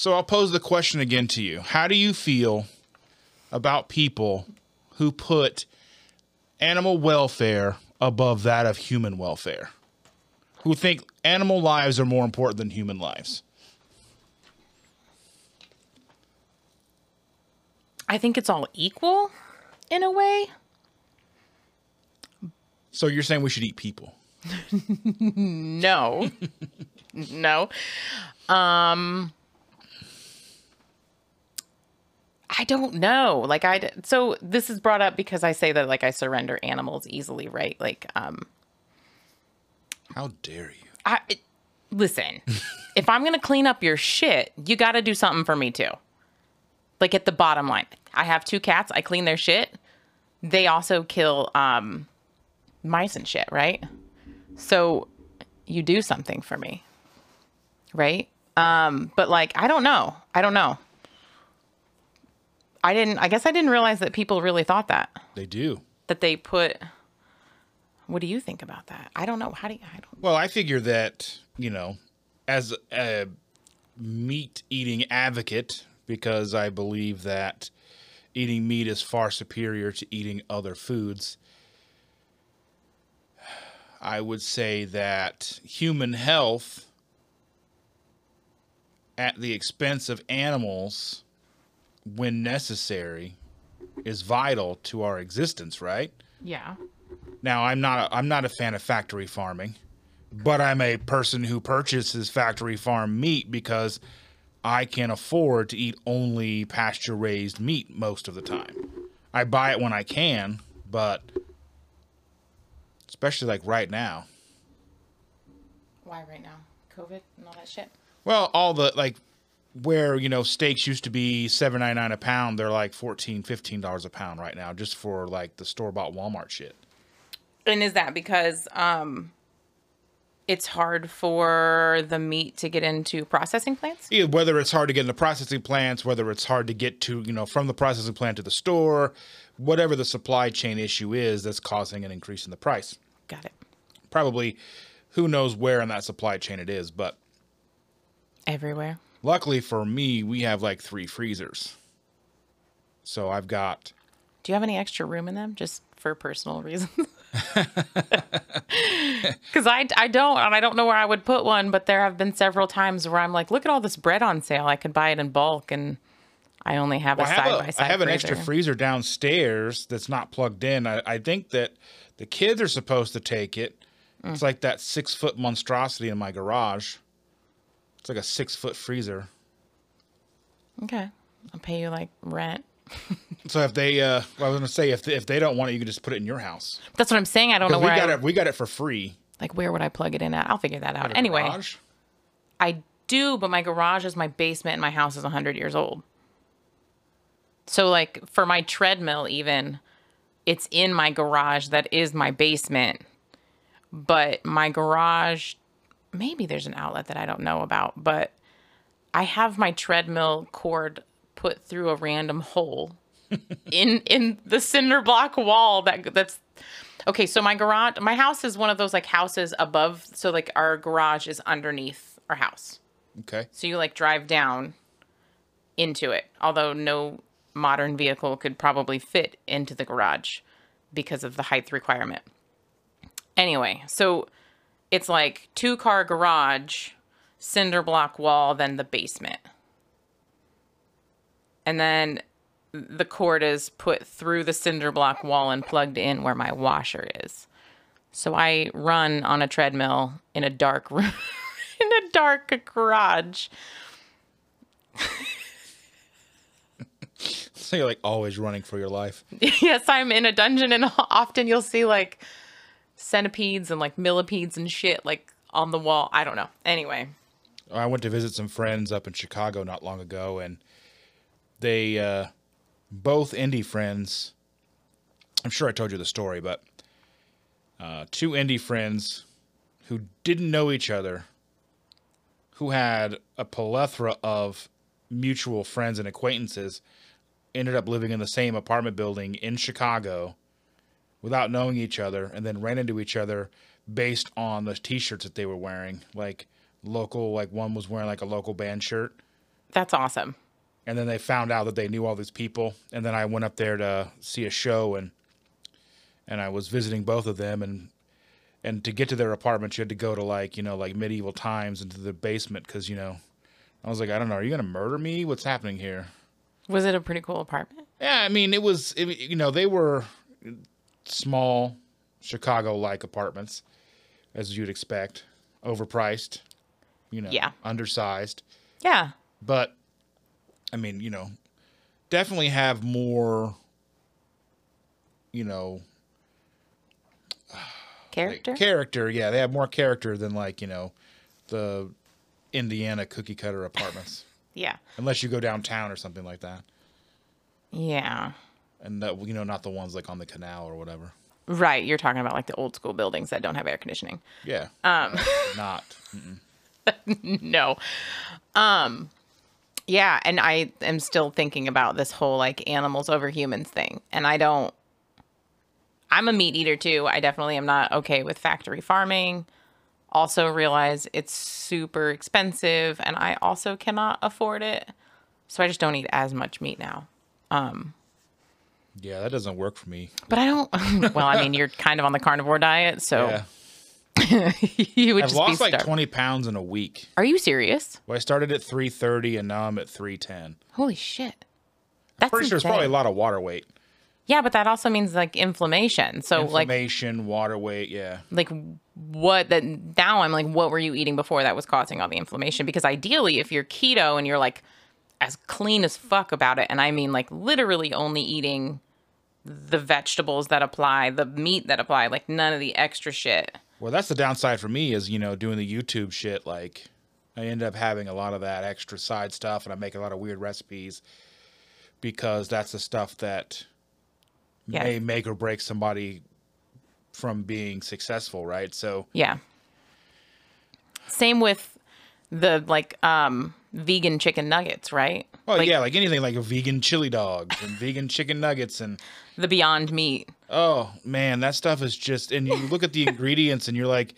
So I'll pose the question again to you. How do you feel about people who put animal welfare above that of human welfare? Who think animal lives are more important than human lives? I think it's all equal in a way. So you're saying we should eat people? No. no. Um I don't know. Like I so this is brought up because I say that like I surrender animals easily, right? Like um How dare you? I it- listen. if I'm going to clean up your shit, you got to do something for me too. Like at the bottom line. I have two cats, I clean their shit. They also kill um mice and shit, right? So you do something for me. Right? Um but like I don't know. I don't know. I didn't I guess I didn't realize that people really thought that They do. that they put What do you think about that? I don't know. How do you I don't Well, I figure that, you know, as a meat eating advocate, because I believe that eating meat is far superior to eating other foods, I would say that human health at the expense of animals when necessary is vital to our existence, right? Yeah. Now, I'm not a, I'm not a fan of factory farming, but I'm a person who purchases factory farm meat because I can afford to eat only pasture raised meat most of the time. I buy it when I can, but especially like right now. Why right now? COVID and all that shit. Well, all the like where, you know, steaks used to be seven ninety nine a pound, they're like 14 dollars a pound right now just for like the store bought Walmart shit. And is that because um it's hard for the meat to get into processing plants? Yeah, whether it's hard to get into processing plants, whether it's hard to get to, you know, from the processing plant to the store, whatever the supply chain issue is that's causing an increase in the price. Got it. Probably who knows where in that supply chain it is, but Everywhere. Luckily for me, we have like three freezers. So I've got Do you have any extra room in them just for personal reasons? Because I, I don't, and I don't know where I would put one, but there have been several times where I'm like, look at all this bread on sale. I could buy it in bulk, and I only have Well, a side by side. I have an extra freezer downstairs that's not plugged in. I, I think that the kids are supposed to take it. Mm. It's like that six foot monstrosity in my garage. It's like a six foot freezer. Okay, I'll pay you like rent. So if they, uh, well, I was gonna say if they, if they don't want it, you can just put it in your house. That's what I'm saying. I don't know we where got I, it. We got it for free. like where would I plug it in at? I'll figure that out. Anyway, garage. I do, but my garage is my basement and my house is 100 years old. So, like, for my treadmill, even, it's in my garage that is my basement. But my garage, maybe there's an outlet that I don't know about, but I have my treadmill cord put through a random hole in in the cinder block wall that that's okay so my garage my house is one of those like houses above so like our garage is underneath our house Okay. so you like drive down into it although no modern vehicle could probably fit into the garage because of the height requirement anyway so it's like two car garage cinder block wall then the basement and then the cord is put through the cinder block wall and plugged in where my washer is. So I run on a treadmill in a dark room, in a dark garage. So you're like always running for your life. yes, I'm in a dungeon, and often you'll see like centipedes and like millipedes and shit like on the wall. I don't know. Anyway, I went to visit some friends up in Chicago not long ago, and they uh, both indie friends. I'm sure I told you the story, but uh, two indie friends who didn't know each other, who had a plethora of mutual friends and acquaintances, ended up living in the same apartment building in Chicago without knowing each other, and then ran into each other based on the T-shirts that they were wearing, like local. Like one was wearing like a local band shirt, That's awesome. and then they found out that they knew all these people and then i went up there to see a show and and i was visiting both of them and and to get to their apartment you had to go to like you know like medieval times into the basement because you know i was like i don't know are you gonna murder me what's happening here Was it a pretty cool apartment? yeah i mean it was it, you know they were small chicago like apartments as you'd expect overpriced you know Yeah. undersized Yeah. but I mean, you know, definitely have more, you know, like, Character? character. Yeah, they have more character than like you know, the Indiana cookie cutter apartments. yeah. Unless you go downtown or something like that, Yeah. And that you know, not the ones like on the canal or whatever. Right. You're talking about like the old school buildings that don't have air conditioning. Yeah, um, not. no. Um yeah, and I am still thinking about this whole like animals over humans thing. And I don't I'm a meat eater too. I definitely am not okay with factory farming. Also realize it's super expensive and I also cannot afford it. So I just don't eat as much meat now. Yeah, that doesn't work for me. But I don't well, I mean, you're kind of on the carnivore diet, so Yeah, you would I've lost like twenty pounds in a week. Are you serious? Well, I started at three thirty, and now I'm at three ten. Holy shit. That's Pretty sure it's probably a lot of water weight. Yeah, but that also means like inflammation. So like Inflammation, water weight, yeah. like what that now I'm like what were you eating before that was causing all the inflammation? Because ideally if you're keto and you're like as clean as fuck about it and I mean like literally only eating the vegetables that apply, the meat that apply, like none of the extra shit. Well, that's the downside for me is, you know, doing the YouTube shit. Like, I end up having a lot of that extra side stuff and I make a lot of weird recipes because that's the stuff that Yeah. may make or break somebody from being successful, right? So, Yeah. Same with the like um vegan chicken nuggets, right? well, like yeah, like anything like a vegan chili dogs and vegan chicken nuggets and the beyond meat. Oh man, that stuff is just. And you look at the ingredients, and you're like,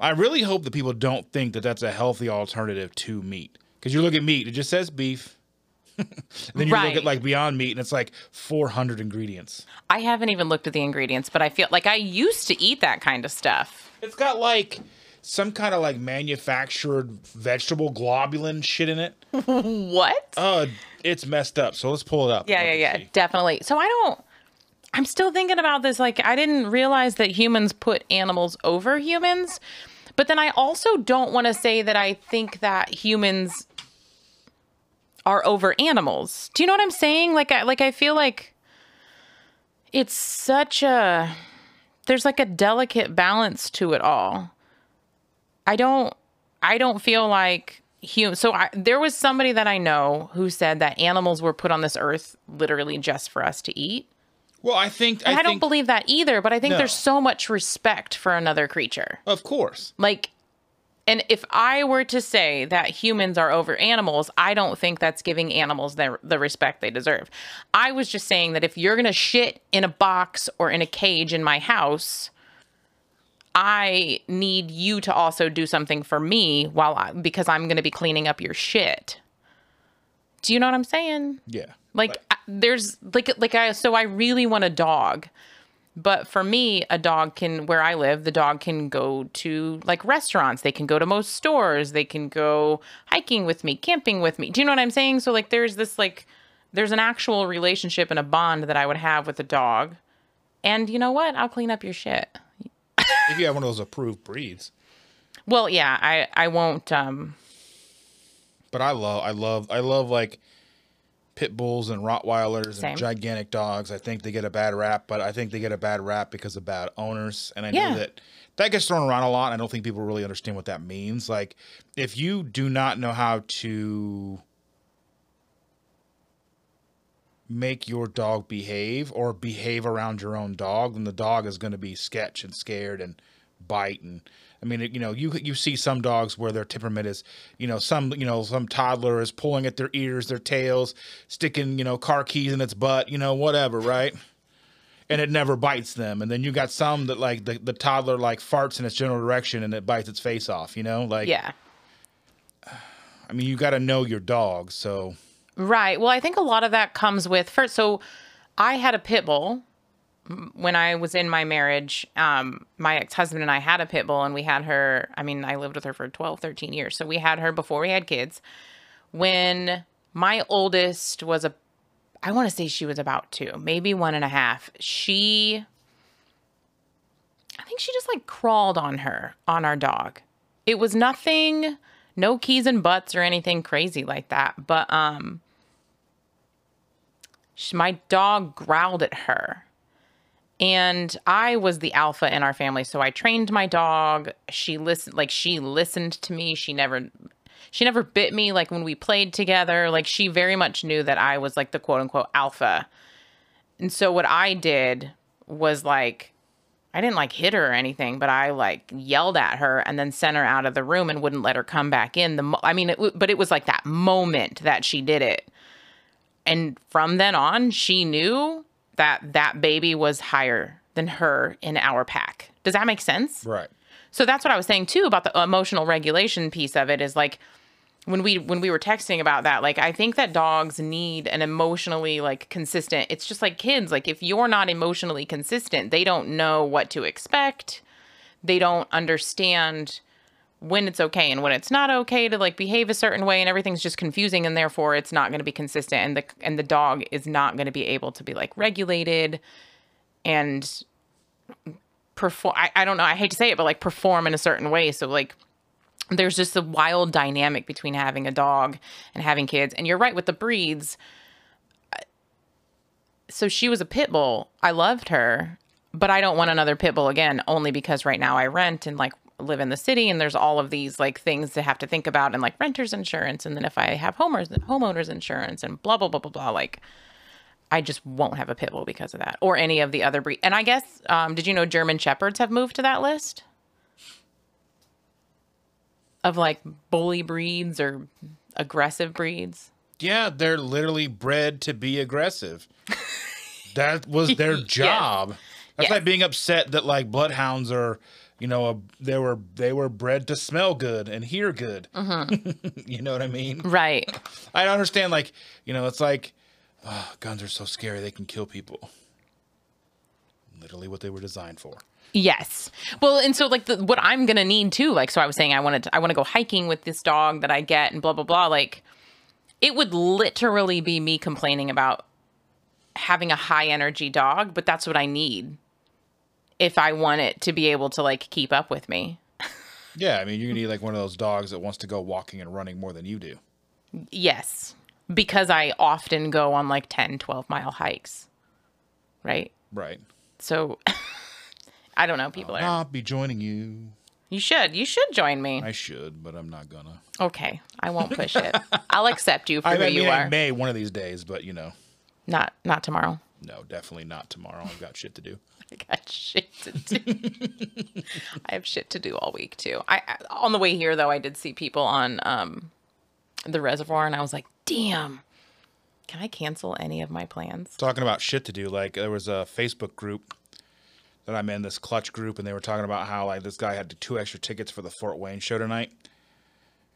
I really hope that people don't think that that's a healthy alternative to meat. Because you look at meat, it just says beef. then you look at like Beyond Meat, and it's like 400 ingredients. I haven't even looked at the ingredients, but I feel like I used to eat that kind of stuff. It's got like some kind of like manufactured vegetable globulin shit in it. What? Oh, it's messed up. So let's pull it up. yeah, yeah, yeah, see. definitely. So I don't. I'm still thinking about this. Like, I didn't realize that humans put animals over humans, but then I also don't want to say that I think that humans are over animals. Do you know what I'm saying? Like, I like I feel like it's such a there's like a delicate balance to it all. I don't I don't feel like human so I, there was somebody that I know who said that animals were put on this earth literally just for us to eat. Well, I think And I, I, don't think, believe that either, but I think No. there's so much respect for another creature. Of course. Like and if I were to say that humans are over animals, I don't think that's giving animals the, the respect they deserve. I was just saying that if you're going to shit in a box or in a cage in my house, I need you to also do something for me while I, because I'm going to be cleaning up your shit. Do you know what I'm saying? Yeah. Like I- there's like like I so I really want a dog. But for me, a dog can where I live, the dog can go to like restaurants, they can go to most stores, they can go hiking with me, camping with me. Do you know what I'm saying? So like there's this like there's an actual relationship and a bond that I would have with a dog. And you know what? I'll clean up your shit. If you have one of those approved breeds. Well, yeah, I I won't um But I love, I love, I love like pit bulls and Rottweilers Same. and gigantic dogs. I think they get a bad rap, but I think they get a bad rap because of bad owners. And I Yeah. know that that gets thrown around a lot. I don't think people really understand what that means. Like, if you do not know how to make your dog behave or behave around your own dog, then the dog is going to be sketch and scared and bite and I mean, you know, you you see some dogs where their temperament is, you know, some you know some toddler is pulling at their ears, their tails, sticking you know car keys in its butt, you know, whatever, right? And it never bites them. And then you got some that like the, the toddler like farts in its general direction and it bites its face off, you know, like yeah. I mean, you got to know your dog. So Right. Well, I think a lot of that comes with first. So, I had a pit bull when I was in my marriage. Um, my ex husband and I had a pit bull, and we had her. I mean, I lived with her for 12, 13 years. So, we had her before we had kids. When my oldest was a, I want to say she was about two, maybe one and a half. She, I think she just like crawled on her, on our dog. It was nothing, no keys and butts or anything crazy like that. But, um, sh- my dog growled at her. And i was the alpha in our family so i trained my dog. She listened like she listened to me. She never she never bit me like when we played together. Like she very much knew that i was like the quote unquote alpha. And so what i did was like i didn't like hit her or anything but i like yelled at her and then sent her out of the room and wouldn't let her come back in. The i mean it, but it was like that moment that she did it and from then on, she knew that that baby was higher than her in our pack. Does that make sense? right. So that's what I was saying too about the emotional regulation piece of it is like when we when we were texting about that like I think that dogs need an emotionally like consistent. It's just like kids like if you're not emotionally consistent, they don't know what to expect. They don't understand when it's okay and when it's not okay to like behave a certain way and everything's just confusing and therefore it's not going to be consistent and the and the dog is not going to be able to be like regulated and perform I, I don't know i hate to say it but like perform in a certain way. So like there's just a wild dynamic between having a dog and having kids. And you're right with the breeds. Uh, so she was a pit bull. I loved her but i don't want another pit bull again only because right now i rent and like live in the city and there's all of these like things to have to think about and like renters insurance and then if i have homers homeowners insurance and blah blah blah blah blah like I just won't have a pit bull because of that, or any of the other breed. And I guess, um, did you know German shepherds have moved to that list of like bully breeds or aggressive breeds? Yeah, they're literally bred to be aggressive. that was their job. That's Yes. like being upset that like bloodhounds are, you know, a, they were they were bred to smell good and hear good. Mm-hmm. you know what I mean? Right. I understand. Like, you know, it's like oh, guns are so scary; they can kill people. Literally, what they were designed for. Yes. Well, and so like the, what I'm gonna need too, like so I was saying I wanted to, I want to go hiking with this dog that I get and blah blah blah. Like it would literally be me complaining about having a high energy dog, but that's what I need if I want it to be able to like keep up with me. Yeah, I mean, you're gonna need like one of those dogs that wants to go walking and running more than you do. Yes. Because I often go on like 10, 12 mile hikes. Right? Right. So I don't know. People are. I'll be joining you. You should. You should join me. I should, but I'm not gonna. Okay. I won't push it. I'll accept you for I who mean, you I are. may one of these days, but you know, Not not tomorrow. No, definitely not tomorrow. I've got shit to do. I got shit to do. I have shit to do all week too. I I- on the way here though, I did see people on um the reservoir, and I was like, damn. Can I cancel any of my plans? Talking about shit to do, like there was a Facebook group that I'm in, this clutch group, and they were talking about how like this guy had two extra tickets for the Fort Wayne show tonight.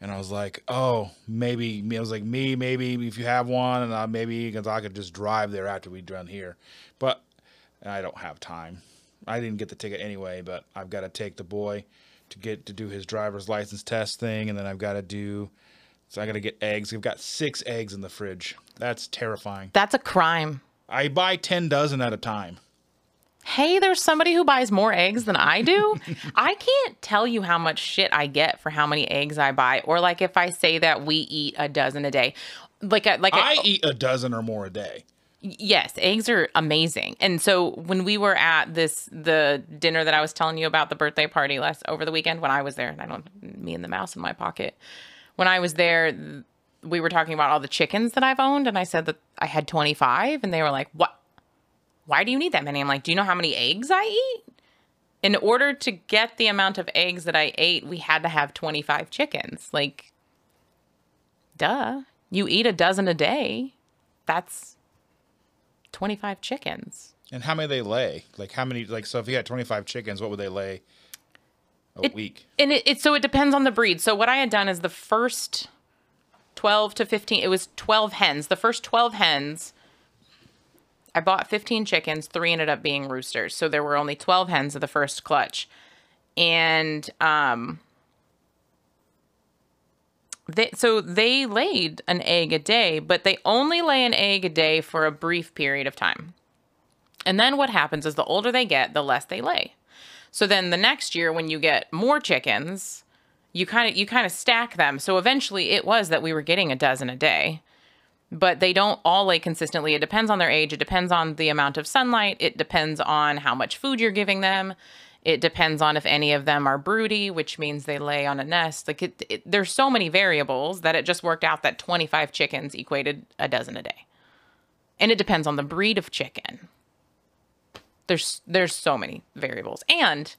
And I was like, oh, maybe. I was like, me, maybe if you have one, and I, maybe because I could just drive there after we're done here. But I don't have time. I didn't get the ticket anyway, but I've got to take the boy to get to do his driver's license test thing, and then I've got to do. So I got to get eggs. I've got six eggs in the fridge. That's terrifying. That's a crime. I buy ten dozen at a time. Hey, there's somebody who buys more eggs than I do. I can't tell you how much shit I get for how many eggs I buy, or like if I say that we eat a dozen a day. Like, a, like a, I eat a dozen or more a day. yes, eggs are amazing. And so when we were at this the dinner that I was telling you about the birthday party last over the weekend when I was there, I don't me and the mouse in my pocket. When I was there, we were talking about all the chickens that I've owned, and I said that I had 25, and they were like, "What? Why do you need that many?" I'm like, "Do you know how many eggs I eat?" In order to get the amount of eggs that I ate, we had to have 25 chickens. Like, duh. You eat a dozen a day. That's 25 chickens. And how many they lay? Like how many? Like so, if you had twenty five chickens, what would they lay a It- week? And it, it so it depends on the breed. So what I had done is the first 12 to 15. It was 12 hens. The first 12 hens, I bought 15 chickens. Three ended up being roosters. So there were only 12 hens of the first clutch. And um, they, so they laid an egg a day, but they only lay an egg a day for a brief period of time. And then what happens is the older they get, the less they lay. So then the next year when you get more chickens, you kind of you kind of stack them. So eventually it was that we were getting a dozen a day. But they don't all lay consistently. It depends on their age, it depends on the amount of sunlight, it depends on how much food you're giving them. It depends on if any of them are broody, which means they lay on a nest. Like it, it, there's so many variables that it just worked out that 25 chickens equated a dozen a day. And it depends on the breed of chicken. There's there's so many variables. And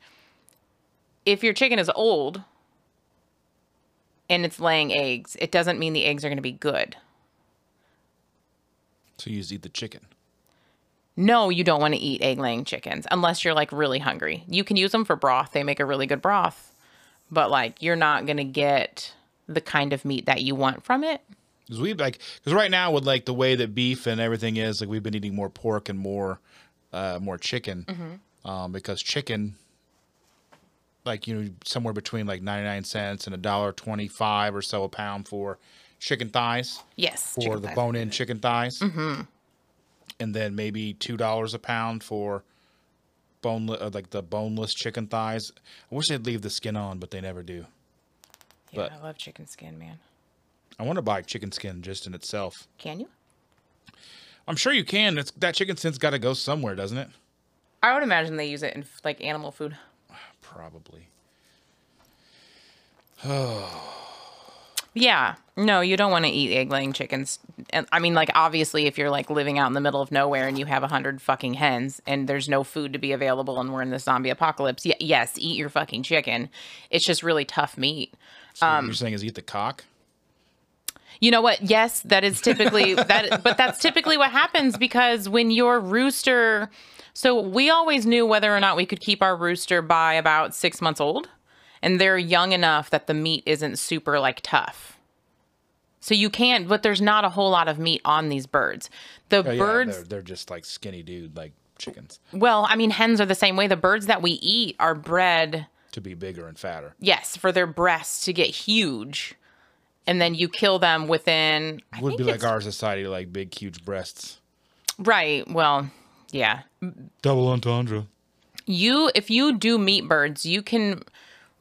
if your chicken is old and it's laying eggs, it doesn't mean the eggs are going to be good. So you just eat the chicken. No, you don't want to eat egg laying chickens unless you're like really hungry. You can use them for broth. They make a really good broth. But like you're not going to get the kind of meat that you want from it. Because we like because right now with like the way that beef and everything is, like we've been eating more pork and more uh, more chicken um, because chicken like you know somewhere between like 99 cents and a dollar 25 or so a pound for chicken thighs Yes. for the bone-in chicken thighs mm-hmm. and then maybe two dollars a pound for boneless uh, like the boneless chicken thighs i wish they'd leave the skin on but they never do Yeah, but- I love chicken skin, man. i want to buy chicken skin just in itself Can you? i'm sure you can it's that chicken skin's got to go somewhere doesn't it I would imagine they use it in like animal food. probably Yeah. No, you don't want to eat egg laying chickens. And I mean, like, obviously, if you're like living out in the middle of nowhere and you have a hundred fucking hens and there's no food to be available and we're in the zombie apocalypse, y- yes, eat your fucking chicken. It's just really tough meat. so Um, what you're saying is eat the cock You know what? Yes, that is typically that, but that's typically what happens because when your rooster, so we always knew whether or not we could keep our rooster by about six months old, and they're young enough that the meat isn't super like tough. So you can't, but there's not a whole lot of meat on these birds. The Oh, yeah, birds, they're, they're just like skinny dude like chickens well, I mean, hens are the same way. The birds that we eat are bred to be bigger and fatter yes, for their breasts to get huge. And then you kill them within. I would be like our society like big huge breasts Right. Well, yeah. double entendre You, if you do meat birds, you can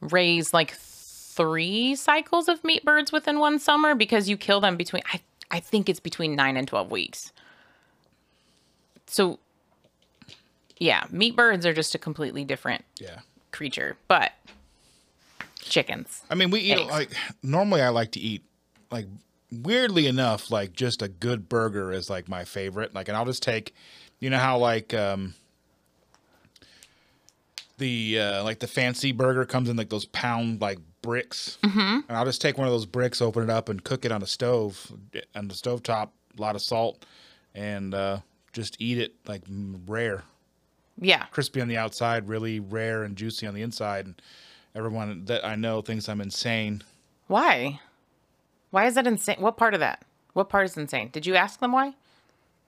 raise like three cycles of meat birds within one summer because you kill them between, I, I think it's between nine and 12 weeks. So, yeah, meat birds are just a completely different yeah creature, but chickens. I mean, we eat Eggs. like normally. I like to eat like weirdly enough, like just a good burger is like my favorite. Like, and I'll just take, you know how like um the uh like the fancy burger comes in like those pound like bricks, mm-hmm. and I'll just take one of those bricks, open it up, and cook it on a stove on the stove top, a lot of salt, and uh just eat it like rare Yeah. crispy on the outside, really rare and juicy on the inside. And everyone that I know thinks I'm insane. Why? Why is that insane? What part of that? What part is insane? Did you ask them why?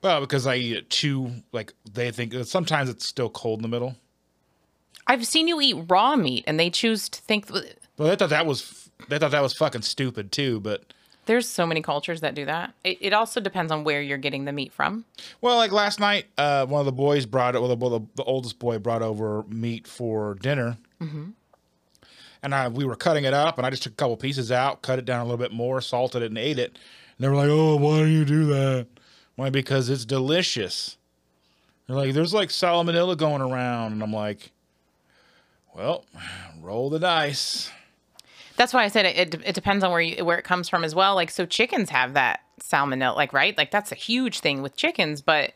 Well, because I eat it too, like they think sometimes it's still cold in the middle. I've seen you eat raw meat and they choose to think Well, they thought that was they thought that was fucking stupid too. But There's so many cultures that do that. It, it also depends on where you're getting the meat from. well, like last night, uh, one of the boys brought it. Well, the, well, the, the oldest boy brought over meat for dinner. And I, we were cutting it up, and I just took a couple pieces out, cut it down a little bit more, salted it, and ate it. And they were like, "Oh, why do you do that?" Why? Because it's delicious. They're like, "There's like salmonella going around," and I'm like, "Well, roll the dice." That's why I said it, it, it depends on where you where it comes from as well. Like so chickens have that salmonella, like right? Like that's a huge thing with chickens, but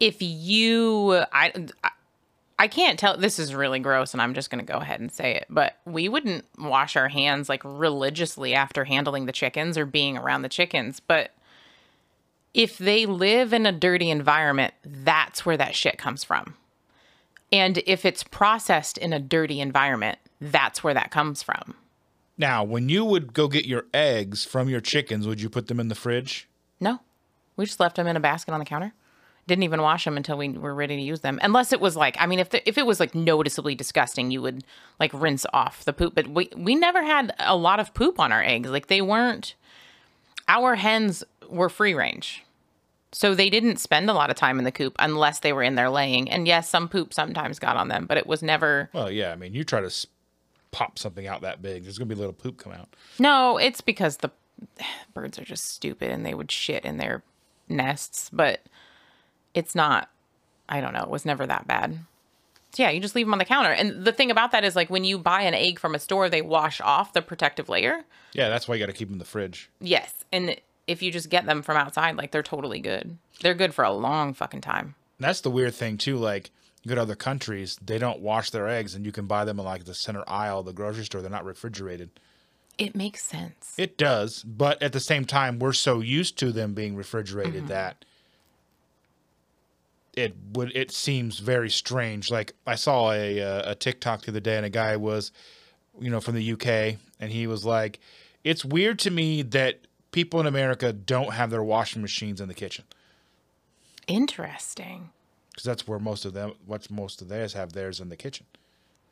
if you I I- I can't tell this is really gross and I'm just going to go ahead and say it, but we wouldn't wash our hands like religiously after handling the chickens or being around the chickens, but if they live in a dirty environment, that's where that shit comes from. And if it's processed in a dirty environment, that's where that comes from. Now, when you would go get your eggs from your chickens, would you put them in the fridge? No, we just left them in a basket on the counter. Didn't even wash them until we were ready to use them. Unless it was like, I mean, if the, if it was like noticeably disgusting, you would like rinse off the poop. But we we never had a lot of poop on our eggs. Like they weren't. Our hens were free range, so they didn't spend a lot of time in the coop unless they were in there laying. And yes, some poop sometimes got on them, but it was never. Well, yeah. I mean, you try to s- pop something out that big, there's gonna be a little poop come out. No, it's because the birds are just stupid and they would shit in their nests, but it's not I don't know, it was never that bad. So yeah, you just leave them on the counter. And the thing about that is like when you buy an egg from a store, they wash off the protective layer. Yeah, that's why you got to keep them in the fridge. Yes. And if you just get them from outside, like they're totally good. They're good for a long fucking time. That's the weird thing too. Like you go to other countries, they don't wash their eggs, and you can buy them in like the center aisle of the grocery store. They're not refrigerated. It makes sense. It does, but at the same time, we're so used to them being refrigerated that it would it seems very strange. Like I saw a uh, a TikTok the other day, and a guy was, you know, from the UK, and he was like, "It's weird to me that people in America don't have their washing machines in the kitchen Interesting. because that's where most of them, what most of theirs have theirs in the kitchen.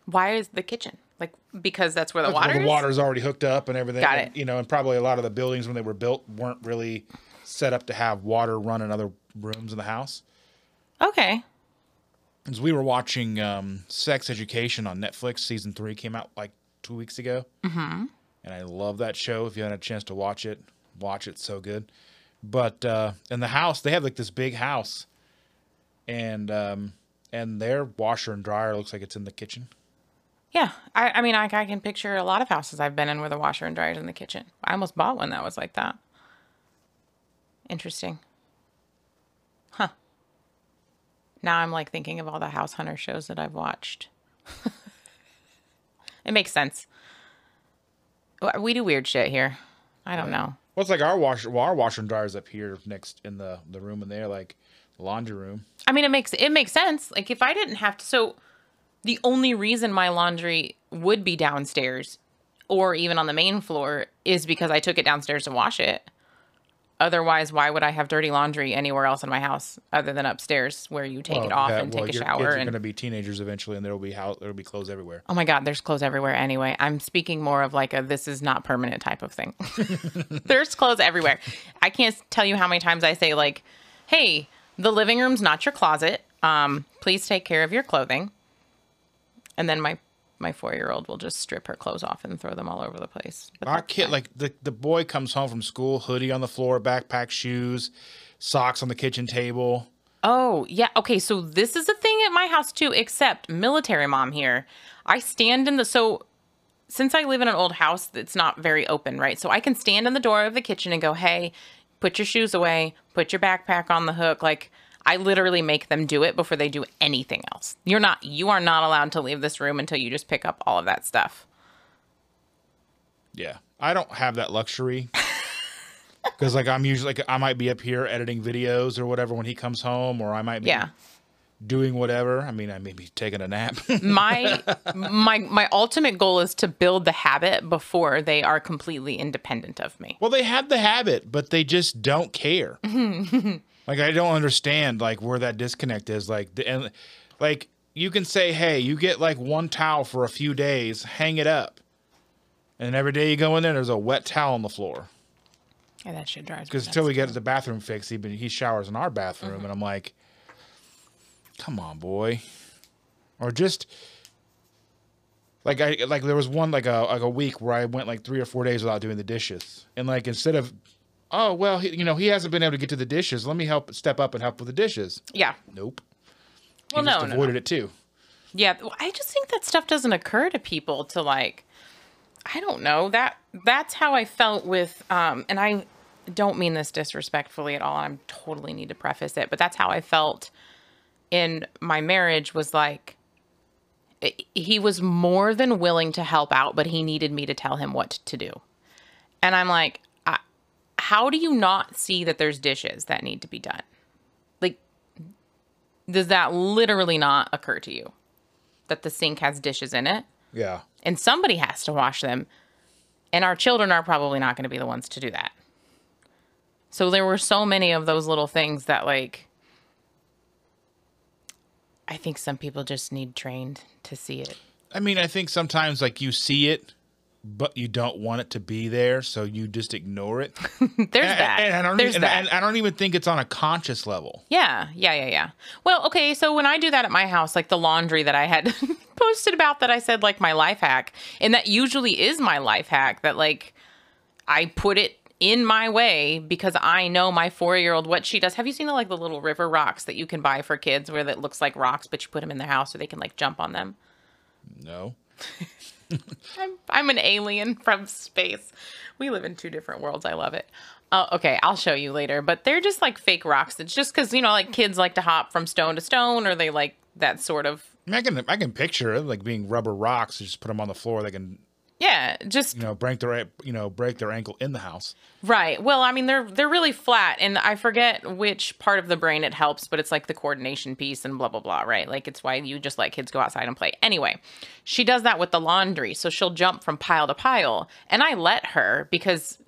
Why is the kitchen? Like because that's where the water the is? water's already hooked up and everything. Got and, it. You know, and probably a lot of the buildings when they were built weren't really set up to have water run in other rooms in the house. Okay. Because we were watching um, Sex Education on Netflix. Season three came out like two weeks ago. Mm-hmm. And I love that show. If you had a chance to watch it, watch it. So good. But uh, in the house, they have like this big house, and um, and their washer and dryer looks like it's in the kitchen. Yeah, I, I mean, I, I can picture a lot of houses I've been in where the washer and dryer's in the kitchen. I almost bought one that was like that. Interesting. Huh. Now I'm like thinking of all the House Hunter shows that I've watched. it makes sense. We do weird shit here. I don't know. Well, it's like our washer. Well, our washer and dryer's up here next in the the room in there, like the laundry room. I mean, it makes it makes sense. Like if I didn't have to, so the only reason my laundry would be downstairs or even on the main floor is because I took it downstairs to wash it. Otherwise, why would I have dirty laundry anywhere else in my house other than upstairs where you take Well, it off that- and well, take a shower? Kids are going to be teenagers eventually, and there will be house, there will be clothes everywhere. oh my god, there's clothes everywhere anyway. I'm speaking more of like a this is not permanent type of thing. there's clothes everywhere. I can't tell you how many times I say like, "Hey, the living room's not your closet. Um, please take care of your clothing." And then my my four year old will just strip her clothes off and throw them all over the place. But Our kid, fine. like the the boy, comes home from school, hoodie on the floor, backpack, shoes, socks on the kitchen table. Oh, yeah. Okay, so this is a thing at my house too, except military mom here. I stand in the so since I live in an old house that's not very open, right? So I can stand in the door of the kitchen and go, "Hey, put your shoes away, put your backpack on the hook." Like I literally make them do it before they do anything else. You're not you are not allowed to leave this room until you just pick up all of that stuff. Yeah, I don't have that luxury because like I'm usually like I might be up here editing videos or whatever when he comes home, or I might be Yeah. doing whatever. I mean, I may be taking a nap. my my my ultimate goal is to build the habit before they are completely independent of me. well, they have the habit, but they just don't care. like I don't understand like where that disconnect is. Like the and like you can say, hey, you get like one towel for a few days, hang it up, and every day you go in there, there's a wet towel on the floor. Yeah, that shit drives me Because until we get the bathroom fixed, he he showers in our bathroom, mm-hmm. and I'm like, come on, boy, or just like I like there was one like a like a week where I went like three or four days without doing the dishes, and like instead of oh well he, you know he hasn't been able to get to the dishes, let me help step up and help with the dishes. Yeah. Nope. Well, he just no, avoided no. it too. Yeah, I just think that stuff doesn't occur to people to like I don't know. That that's how I felt with um and I don't mean this disrespectfully at all. I totally need to preface it, but that's how I felt in my marriage was like he was more than willing to help out, but he needed me to tell him what to do. And I'm like, how do you not see that there's dishes that need to be done? Like, does that literally not occur to you? That the sink has dishes in it Yeah. and somebody has to wash them. And our children are probably not going to be the ones to do that. So there were so many of those little things that like I think some people just need trained to see it. I mean, I think sometimes like you see it, but you don't want it to be there, so you just ignore it. There's And- that. And, I don't There's even, that. and I don't even think it's on a conscious level. Yeah, yeah, yeah, yeah. Well, okay, so when I do that at my house, like the laundry that I had posted about that I said like my life hack, and that usually is my life hack that like I put it in my way because I know my four year old what she does. Have you seen the like the little river rocks that you can buy for kids where that looks like rocks, but you put them in their house so they can like jump on them? No. I'm, I'm an alien from space. We live in two different worlds. I love it. Uh, okay, I'll show you later. But they're just like fake rocks. It's just because, you know, like kids like to hop from stone to stone or they like that sort of. I, can I can picture it like being rubber rocks. You just put them on the floor. They can Yeah, just you know break their you know break their ankle in the house. right. Well, I mean, they're they're really flat, and I forget which part of the brain it helps, but it's like the coordination piece and blah blah blah. Right? Like it's why you just let kids go outside and play. Anyway, she does that with the laundry, so she'll jump from pile to pile, and I let her because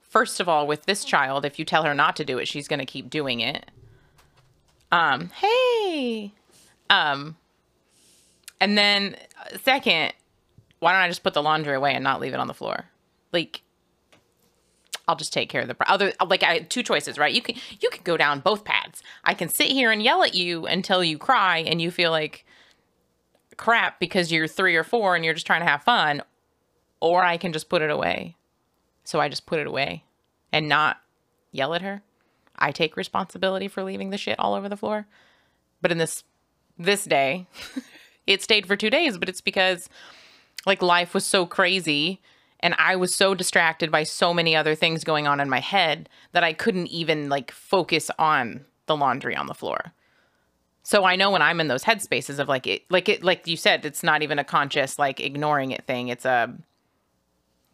first of all, with this child, if you tell her not to do it, she's going to keep doing it. Um, hey. Um, and then uh, second, why don't I just put the laundry away and not leave it on the floor? Like, I'll just take care of the other. Like, I two choices, right? You can you can go down both paths. I can sit here and yell at you until you cry and you feel like crap because you're three or four and you're just trying to have fun, or I can just put it away. So I just put it away and not yell at her. I take responsibility for leaving the shit all over the floor. But in this this day, it stayed for 2 days, but it's because like life was so crazy and I was so distracted by so many other things going on in my head that I couldn't even like focus on the laundry on the floor. So I know when I'm in those headspaces of like it like it like you said it's not even a conscious like ignoring it thing. It's a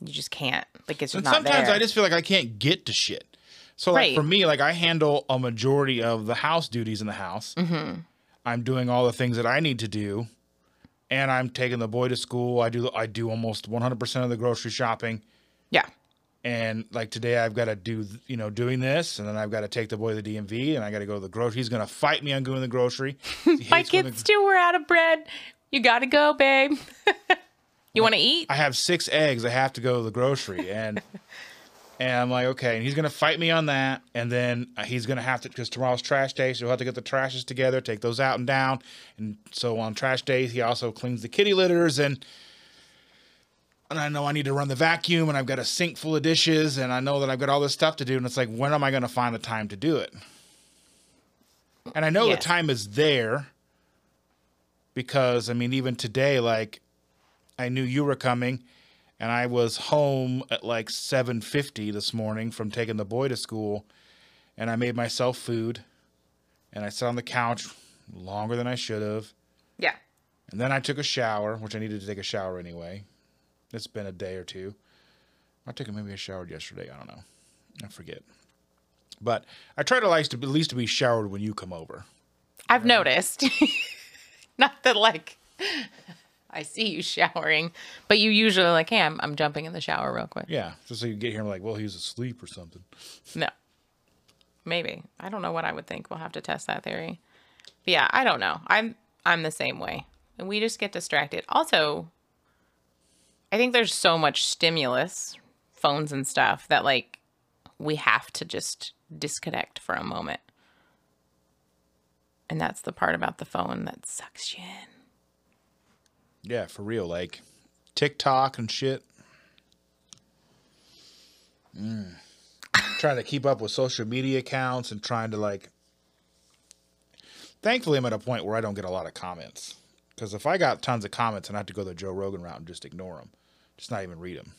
you just can't. Like it's just sometimes there. I just feel like I can't get to shit. So like Right. for me, like I handle a majority of the house duties in the house. Mm-hmm. I'm doing all the things that I need to do, and I'm taking the boy to school. I do I do almost 100 percent of the grocery shopping. yeah. And like today, I've got to do you know doing this, and then I've got to take the boy to the DMV, and I got to go to the grocery. He's gonna fight me on going to the grocery. My to- kids too were out of bread. You gotta go, babe. you wanna eat? I have six eggs. I have to go to the grocery, and and I'm like, okay, and he's gonna fight me on that, and then uh, he's gonna have to because tomorrow's trash day, so he'll have to get the trashes together, take those out and down, and so on trash days he also cleans the kitty litters, and and I know I need to run the vacuum, and I've got a sink full of dishes, and I know that I've got all this stuff to do, and it's like, when am I gonna find the time to do it? And I know Yes. the time is there because I mean, even today, like I knew you were coming, and I was home at like 7:50 this morning from taking the boy to school, and I made myself food, and I sat on the couch longer than I should have, Yeah. and then I took a shower, which I needed to take a shower anyway. It's been a day or two. I took maybe I showered yesterday. I don't know. I forget. But I try to like to at least to be showered when you come over. I've noticed. Not that like I see you showering, but you usually like, hey, I'm, I'm jumping in the shower real quick. Yeah, just so you get here and like, well, he's asleep or something. No. Maybe. I don't know what I would think. We'll have to test that theory. But yeah, I don't know. I'm I'm the same way. And we just get distracted. Also, I think there's so much stimulus, phones and stuff, that like we have to just disconnect for a moment. And that's the part about the phone that sucks you in. Yeah, for real. Like TikTok and shit. Mm. trying to keep up with social media accounts and trying to like. Thankfully, I'm at a point where I don't get a lot of comments. Because if I got tons of comments, and I have to go the Joe Rogan route and just ignore them, just not even read them.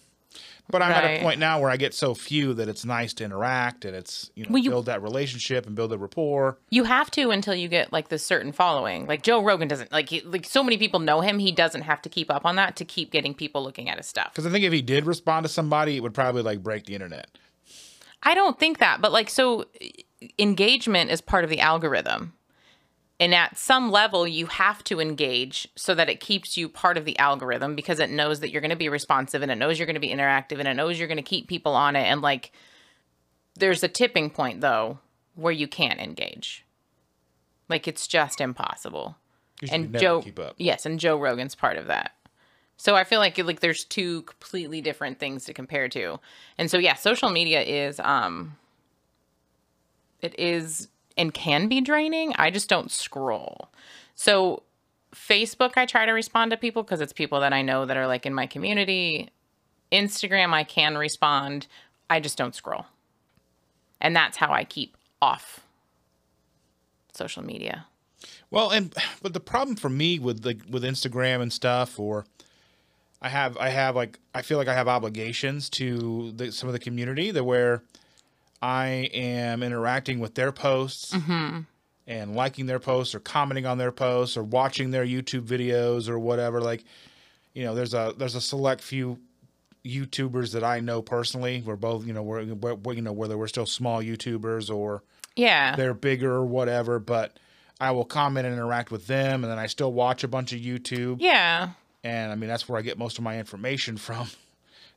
But I'm at a point now where I get so few that it's nice to interact and it's you know Well, you- build that relationship and build a rapport. You have to until you get like this certain following. Like Joe Rogan doesn't like he, like so many people know him. He doesn't have to keep up on that to keep getting people looking at his stuff. Because I think if he did respond to somebody, it would probably like break the internet. I don't think that, but like so engagement is part of the algorithm. And at some level you have to engage so that it keeps you part of the algorithm because it knows that you're going to be responsive and it knows you're going to be interactive and it knows you're going to keep people on it and like there's a tipping point though where you can't engage like it's just impossible. you and never joe keep up. yes and joe rogan's part of that so i feel like like there's two completely different things to compare to and so yeah social media is um it is and can be draining. I just don't scroll. So Facebook, I try to respond to people because it's people that I know that are like in my community. Instagram, I can respond. I just don't scroll. And that's how I keep off social media. Well, and but the problem for me with like with Instagram and stuff, or I have I have like I feel like I have obligations to the, some of the community that where I am interacting with their posts mm-hmm. and liking their posts or commenting on their posts or watching their YouTube videos or whatever. Like, you know, there's a there's a select few YouTubers that I know personally. We're both, you know, we're, we're you know whether we're still small YouTubers or Yeah. they're bigger or whatever, but I will comment and interact with them, and then I still watch a bunch of YouTube, Yeah. and I mean that's where I get most of my information from.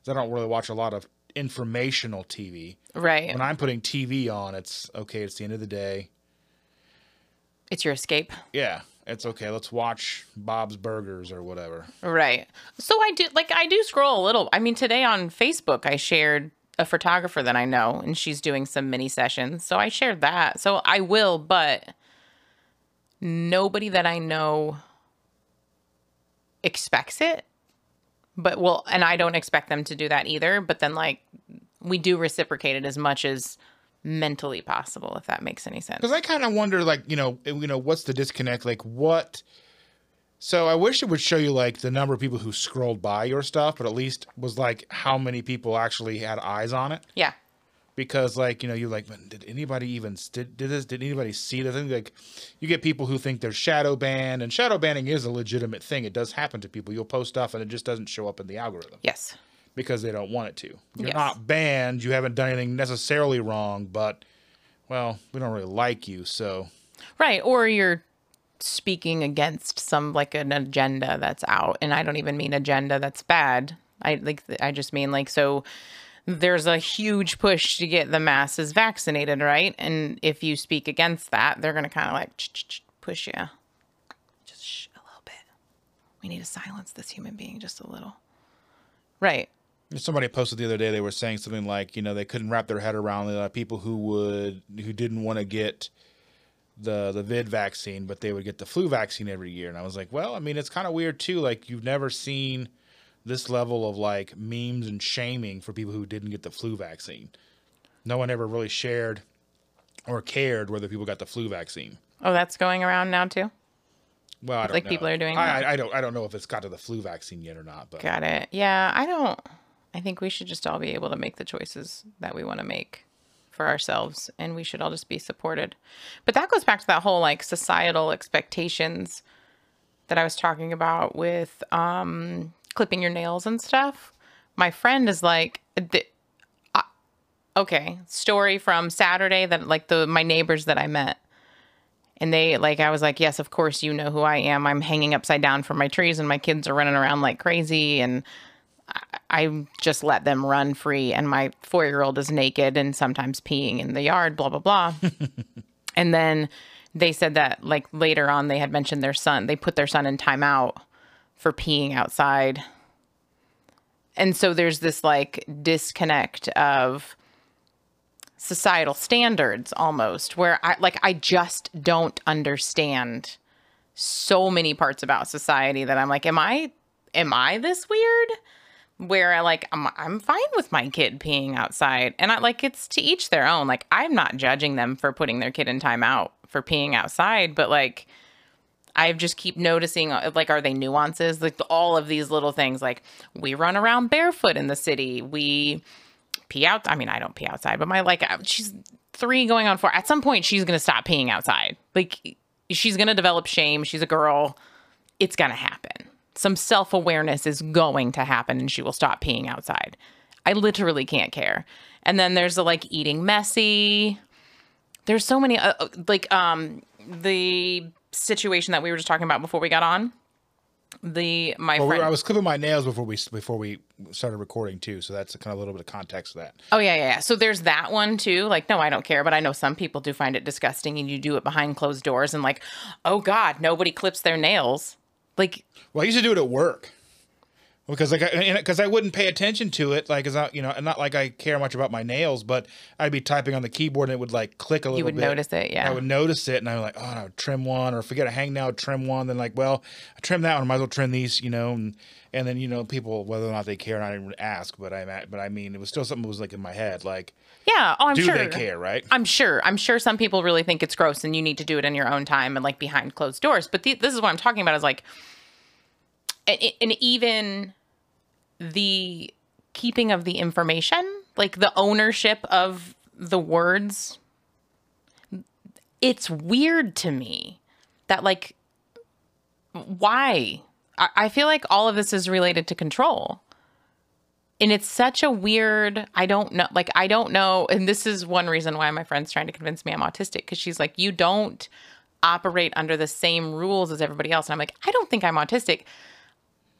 I don't really watch a lot of informational TV. Right. When I'm putting TV on, it's okay. It's the end of the day. It's your escape. Yeah, it's okay. Let's watch Bob's Burgers or whatever. Right. So I do like I do scroll a little. I mean, today on Facebook I shared a photographer that I know and she's doing some mini sessions. So I shared that. So I will, but nobody that I know expects it. But well, and I don't expect them to do that either, but then like we do reciprocate it as much as mentally possible if that makes any sense. Because I kind of wonder, like, you know, you know, what's the disconnect? Like, what? So I wish it would show you like the number of people who scrolled by your stuff, but at least was like how many people actually had eyes on it. Yeah. Because like you know, you're like, "Man, did anybody even did, did this? Did anybody see this? Think like you get people who think they're shadow banned, and shadow banning is a legitimate thing. It does happen to people. You'll post stuff and it just doesn't show up in the algorithm Yes. because they don't want it to. You're Yes. not banned. You haven't done anything necessarily wrong, but well, we don't really like you, so Right. Or you're speaking against some like an agenda that's out. And I don't even mean agenda that's bad. I like I just mean like so there's a huge push to get the masses vaccinated, right? And if you speak against that, they're gonna kind of like push you. Just shh, a little bit. We need to silence this human being just a little. Right. Somebody posted the other day. They were saying something like, you know, they couldn't wrap their head around the people who would who didn't want to get the the vid vaccine, but they would get the flu vaccine every year. And I was like, well, I mean, it's kind of weird too. Like you've never seen this level of like memes and shaming for people who didn't get the flu vaccine. No one ever really shared or cared whether people got the flu vaccine. Oh, that's going around now too. Well, I don't Like, know. people are doing I, that? I, I don't. I don't know if it's got to the flu vaccine yet or not. But Got it. Yeah, I don't. I think we should just all be able to make the choices that we want to make for ourselves, and we should all just be supported. But that goes back to that whole like societal expectations that I was talking about with um, clipping your nails and stuff. My friend is like, I- okay, story from Saturday that like the my neighbors that I met. And they like I was like, yes, of course you know who I am. I'm hanging upside down from my trees and my kids are running around like crazy and I, I just let them run free and my 4-year-old is naked and sometimes peeing in the yard, blah blah blah. and then they said that like later on they had mentioned their son. They put their son in timeout for peeing outside. And so there's this like disconnect of societal standards almost where I like I just don't understand so many parts about society that I'm like am I am I this weird? Where I like I'm I'm fine with my kid peeing outside. And I like it's to each their own. Like I'm not judging them for putting their kid in timeout for peeing outside but like I just keep noticing uh, like are they nuances like all of these little things like we run around barefoot in the city we pee out. I mean, I don't pee outside, but my like, uh, she's three going on four. At some point, she's gonna stop peeing outside. Like, she's gonna develop shame. She's a girl. It's gonna happen. Some self awareness is going to happen, and she will stop peeing outside. I literally can't care. And then there's the like eating messy. There's so many uh, uh, like um the situation that we were just talking about before we got on. The my Well, we- friend. I was clipping my nails before we before we started recording too, so that's kind of a little bit of context of that. Oh yeah, yeah, yeah. So there's that one too. Like, no, I don't care, but I know some people do find it disgusting, and you do it behind closed doors, and like, oh god, nobody clips their nails. Like, Well, I used to do it at work because like because I, wouldn't pay attention to it like as I, you know not like I care much about my nails, but I'd be typing on the keyboard and it would like click a little. Bit. You would bit. notice it, yeah. I would notice it, and I'm like, oh, I would trim one or forget a hangnail, trim one. Then like, well, I trim that one, I might as well trim these, you know, and and then you know people whether or not they care, I didn't ask, but I but I mean it was still something that was like in my head, like yeah, oh, I'm do sure. they care, right? I'm sure. I'm sure some people really think it's gross, and you need to do it in your own time and like behind closed doors. But the, this is what I'm talking about. Is like, and, and even the keeping of the information, like the ownership of the words. It's weird to me that like, why? I, feel like all of this is related to control and it's such a weird i don't know like i don't know and this is one reason why my friend's trying to convince me i'm autistic because she's like you don't operate under the same rules as everybody else and i'm like i don't think i'm autistic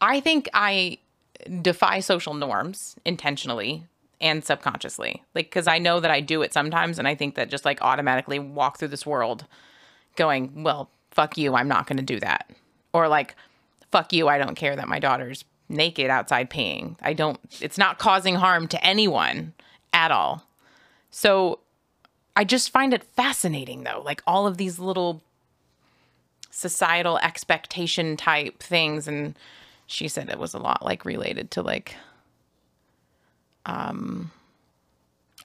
i think i defy social norms intentionally and subconsciously. Like because i know that i do it sometimes and i think that just like automatically walk through this world going well fuck you i'm not going to do that. Or like fuck you i don't care that my daughter's naked outside peeing. I don't it's not causing harm to anyone at all. So i just find it fascinating though like all of these little societal expectation type things and she said it was a lot like related to like um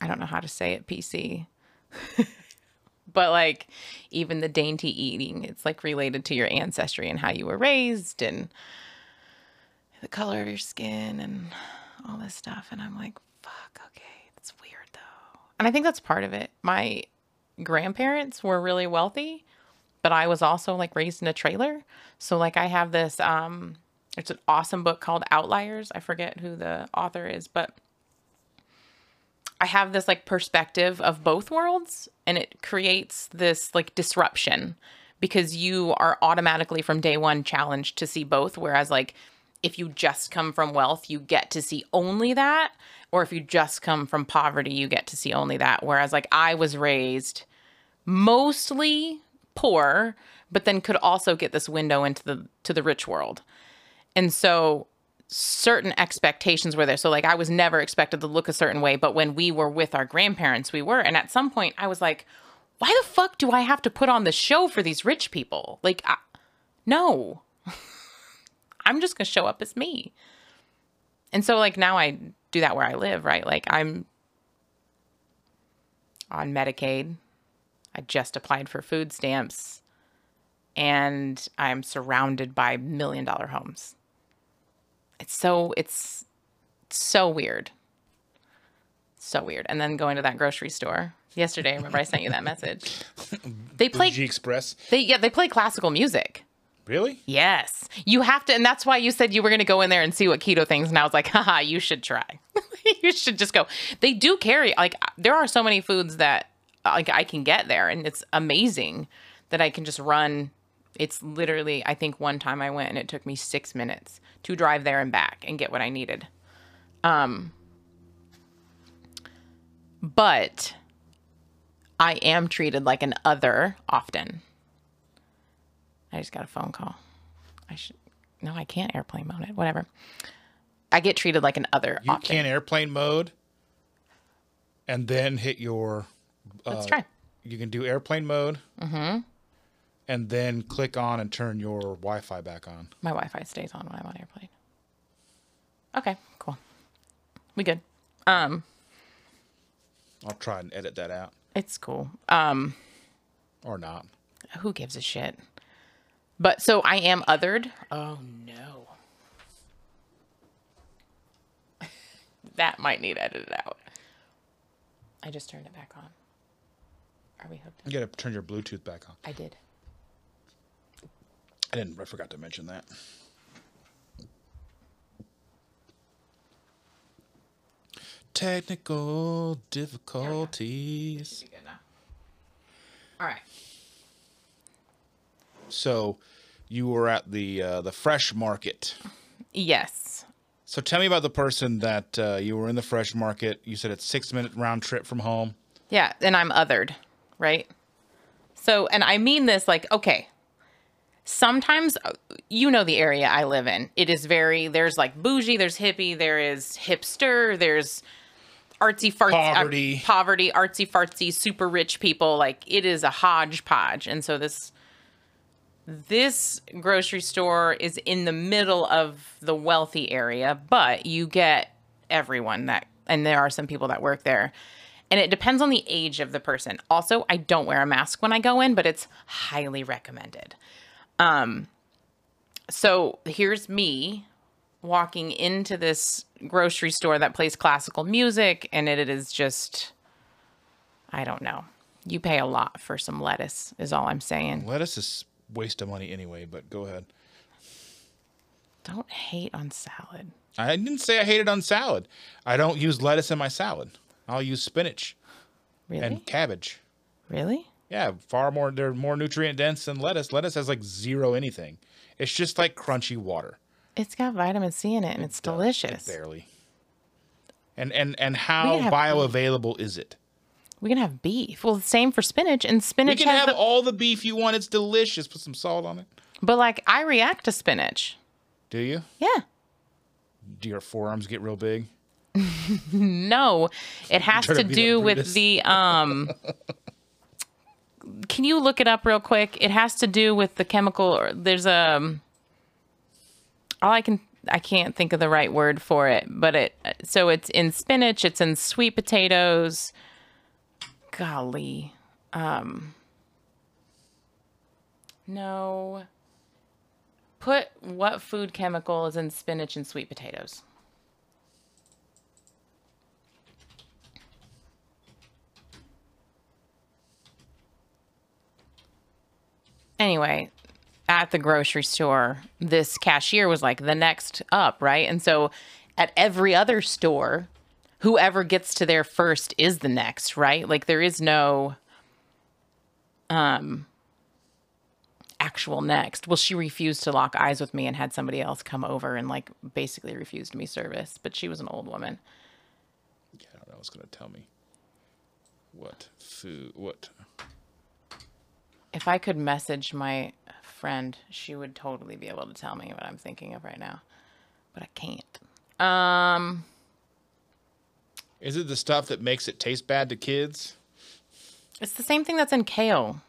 i don't know how to say it pc but like even the dainty eating it's like related to your ancestry and how you were raised and the color of your skin and all this stuff. And i'm like fuck okay that's weird though. And i think that's part of it. My grandparents were really wealthy but i was also like raised in a trailer. So like i have this um it's an awesome book called outliers i forget who the author is but I have this like perspective of both worlds and it creates this like disruption because you are automatically from day one challenged to see both. Whereas, like, if you just come from wealth, you get to see only that. Or if you just come from poverty, you get to see only that. Whereas, like, I was raised mostly poor, but then could also get this window into the to the rich world. And so certain expectations were there. So like I was never expected to look a certain way, but when we were with our grandparents, we were. And at some point I was like, why the fuck do I have to put on the show for these rich people? Like I, no. I'm just going to show up as me. And so like now I do that where I live, right? Like I'm on Medicaid. I just applied for food stamps and I'm surrounded by million dollar homes. It's so it's so weird. So weird. And then going to that grocery store. Yesterday, remember I sent you that message. They play G Express. they yeah, they play classical music. Really? Yes. You have to and that's why you said you were going to go in there and see what keto things and I was like, "Haha, you should try." you should just go. They do carry like uh, there are so many foods that uh, like I can get there and it's amazing that I can just run it's literally I think one time I went and it took me 6 minutes to drive there and back and get what I needed. Um but I am treated like an other often. I just got a phone call. I should no, I can't airplane mode it. Whatever. I get treated like an other You often. can airplane mode and then hit your Let's try. you can do airplane mode. Mm-hmm. And then click on and turn your Wi-Fi back on. My Wi-Fi stays on when I'm on airplane. Okay, cool. We good. Um, I'll try and edit that out it's cool. Um, or not. who gives a shit? But so I am othered. Oh no. that might need edited out. I just turned it back on. Are we hooked? You got to turn your Bluetooth back on. I did. I didn't. I forgot to mention that. Technical difficulties. Be good now. All right. So you were at the uh, the fresh market. Yes. So tell me about the person that uh, you were in the fresh market. You said it's six minute round trip from home. Yeah, and I'm othered, right? So, and I mean this like, okay, sometimes uh, you know the area I live in. It is very, there's like bougie, there's hippie, there is hipster, there's artsy fartsy, Poverty. uh, poverty, artsy fartsy, super rich people. Like it is a hodgepodge. And so this, this grocery store is in the middle of the wealthy area, but you get everyone that, and there are some people that work there. And it depends on the age of the person. Also, I don't wear a mask when I go in, but it's highly recommended. Um, so here's me walking into this grocery store that plays classical music, and it is just, I don't know. You pay a lot for some lettuce, is all I'm saying. Lettuce is waste of money anyway. But go ahead. Don't hate on salad. I didn't say I hated on salad. I don't use lettuce in my salad. I'll use spinach Really? and cabbage. really? Yeah, far more. They're more nutrient dense than lettuce. Lettuce has like zero anything. It's just like crunchy water. It's got vitamin C in it, and it's delicious. Barely. And and and how bioavailable is it? We can have beef. Well, same for spinach, and spinach. You spinach can have the all the beef you want. It's delicious. Put some salt on it. But like I react to spinach. Do you? Yeah. Do your forearms get real big? No, it has to to do with the um Can you look it up real quick? It has to do with the chemical or there's a um, all I can I can't think of the right word for it, but it so it's in spinach, it's in sweet potatoes. Golly. Um No. Put what food chemical is in spinach and sweet potatoes? Anyway, at the grocery store, this cashier was like the next up, right? And so at every other store, whoever gets to there first is the next, right? Like there is no um actual next. Well, she refused to lock eyes with me and had somebody else come over and like basically refused me service, but she was an old woman. Yeah, I don't know. It's gonna tell me what food. What? If I could message my friend, she would totally be able to tell me what I'm thinking of right now. But I can't. Um Is it the stuff that makes it taste bad to kids? It's the same thing that's in kale.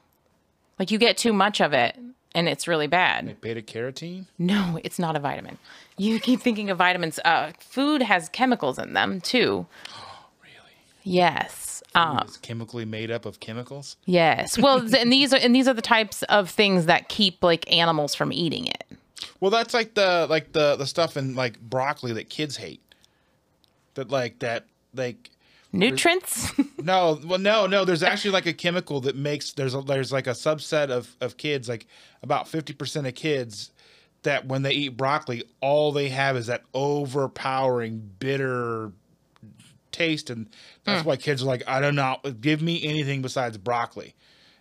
Like you get too much of it and it's really bad. Beta carotene? No, it's not a vitamin. You keep thinking of vitamins. Uh, food has chemicals in them too. Oh, really? Yes. Um, It's chemically made up of chemicals? yes. Well, and these are and these are the types of things that keep like animals from eating it. Well, that's like the like the the stuff in like broccoli that kids hate. That like that like Nutrients. no well no no there's actually like a chemical that makes there's a, there's like a subset of of kids like about 50% of kids that when they eat broccoli all they have is that overpowering bitter taste and that's why kids are like I don't know give me anything besides broccoli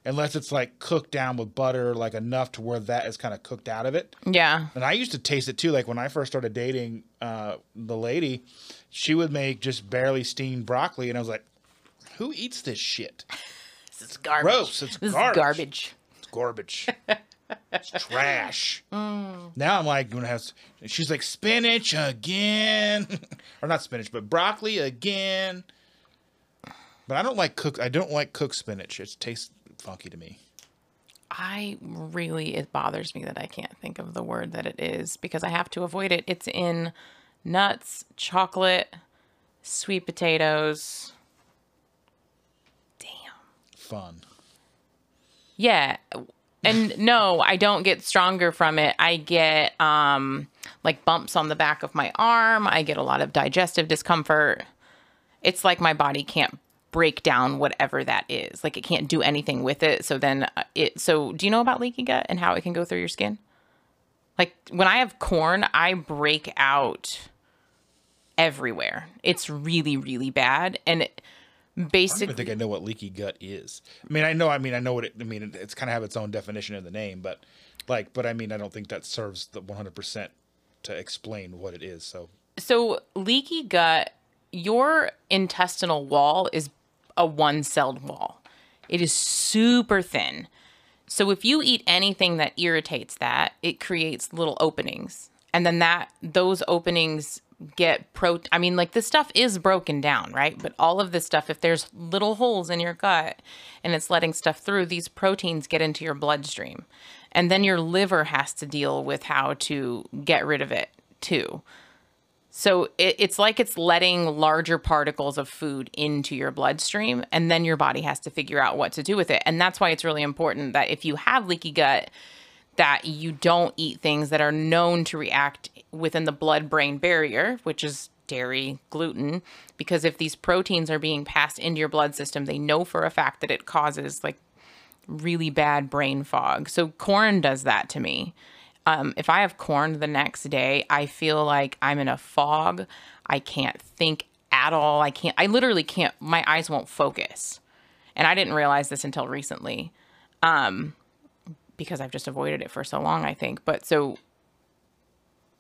unless it's like cooked down with butter like enough to where that is kind of cooked out of it yeah. and I used to taste it too. Like when I first started dating uh, the lady, she would make just barely steamed broccoli, and I was like, "Who eats this shit? This is garbage. Gross. It's this garbage. is garbage. It's garbage. it's trash." Mm. Now I'm like, "Gonna have." She's like, "Spinach again," or not spinach, but broccoli again. But I don't like cook. I don't like cooked spinach. It tastes funky to me. I really it bothers me that I can't think of the word that it is because I have to avoid it. It's in nuts, chocolate, sweet potatoes. Damn. Fun. Yeah. And no, I don't get stronger from it. I get um like bumps on the back of my arm. I get a lot of digestive discomfort. It's like my body can't break down whatever that is. Like it can't do anything with it. So then uh, it so do you know about leaky gut and how it can go through your skin? Like when I have corn, I break out everywhere. It's really really bad and it, I don't think I know what leaky gut is. I mean, I know. I mean, I know what it. I mean, it- it's kind of have its own definition in the name, but like, but I mean, I don't think that serves the one hundred percent to explain what it is. So so leaky gut, your intestinal wall is a one-celled wall. It is super thin. So if you eat anything that irritates that, it creates little openings. And then that those openings get pro I mean like this stuff is broken down, right? But all of this stuff if there's little holes in your gut and it's letting stuff through, these proteins get into your bloodstream. And then your liver has to deal with how to get rid of it too. So it, it's like it's letting larger particles of food into your bloodstream, and then your body has to figure out what to do with it. And that's why it's really important that if you have leaky gut, that you don't eat things that are known to react within the blood brain barrier, which is dairy, gluten, because if these proteins are being passed into your blood system, they know for a fact that it causes like really bad brain fog. So corn does that to me. Um, if I have corn the next day, I feel like I'm in a fog. I can't think at all. I can't, I literally can't, my eyes won't focus. And I didn't realize this until recently um, because I've just avoided it for so long, I think. But so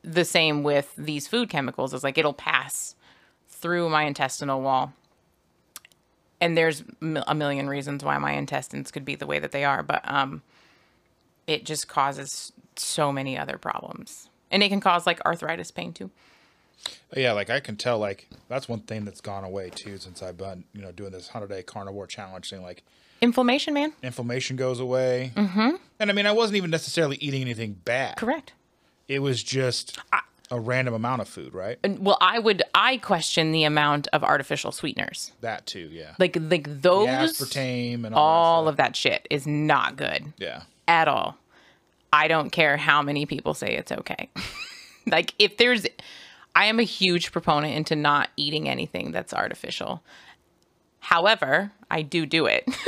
the same with these food chemicals is like it'll pass through my intestinal wall. And there's a million reasons why my intestines could be the way that they are, but um, it just causes so many other problems. And it can cause like arthritis pain too. yeah, like I can tell. Like that's one thing that's gone away too since I've been you know doing this hundred day carnivore challenge thing. Like Inflammation, man. inflammation goes away, mm-hmm. and I mean, I wasn't even necessarily eating anything bad. Correct. It was just a random amount of food, right? And, well, I would I question the amount of artificial sweeteners. That too, yeah. Like like The those aspartame and all, all that of that shit is not good. Yeah. at all. I don't care how many people say it's okay. like if there's I am a huge proponent into not eating anything that's artificial. However, I do do it.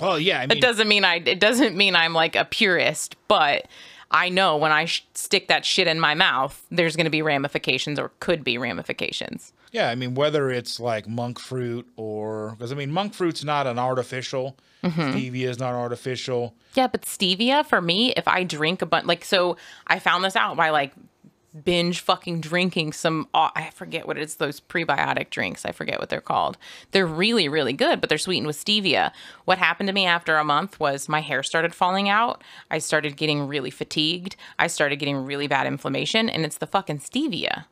Well, yeah. I mean, it doesn't mean I it doesn't mean I'm like a purist, but I know when I sh- stick that shit in my mouth, there's going to be ramifications or could be ramifications. Yeah, I mean whether it's like monk fruit or because I mean monk fruit's not an artificial. Mm-hmm. Stevia is not artificial. Yeah, but stevia for me, if I drink a bunch, like, so I found this out by like binge fucking drinking some, uh, I forget what it is, those prebiotic drinks. I forget what they're called. They're really, really good, but they're sweetened with stevia. What happened to me after a month was my hair started falling out. I started getting really fatigued. I started getting really bad inflammation, and it's the fucking stevia.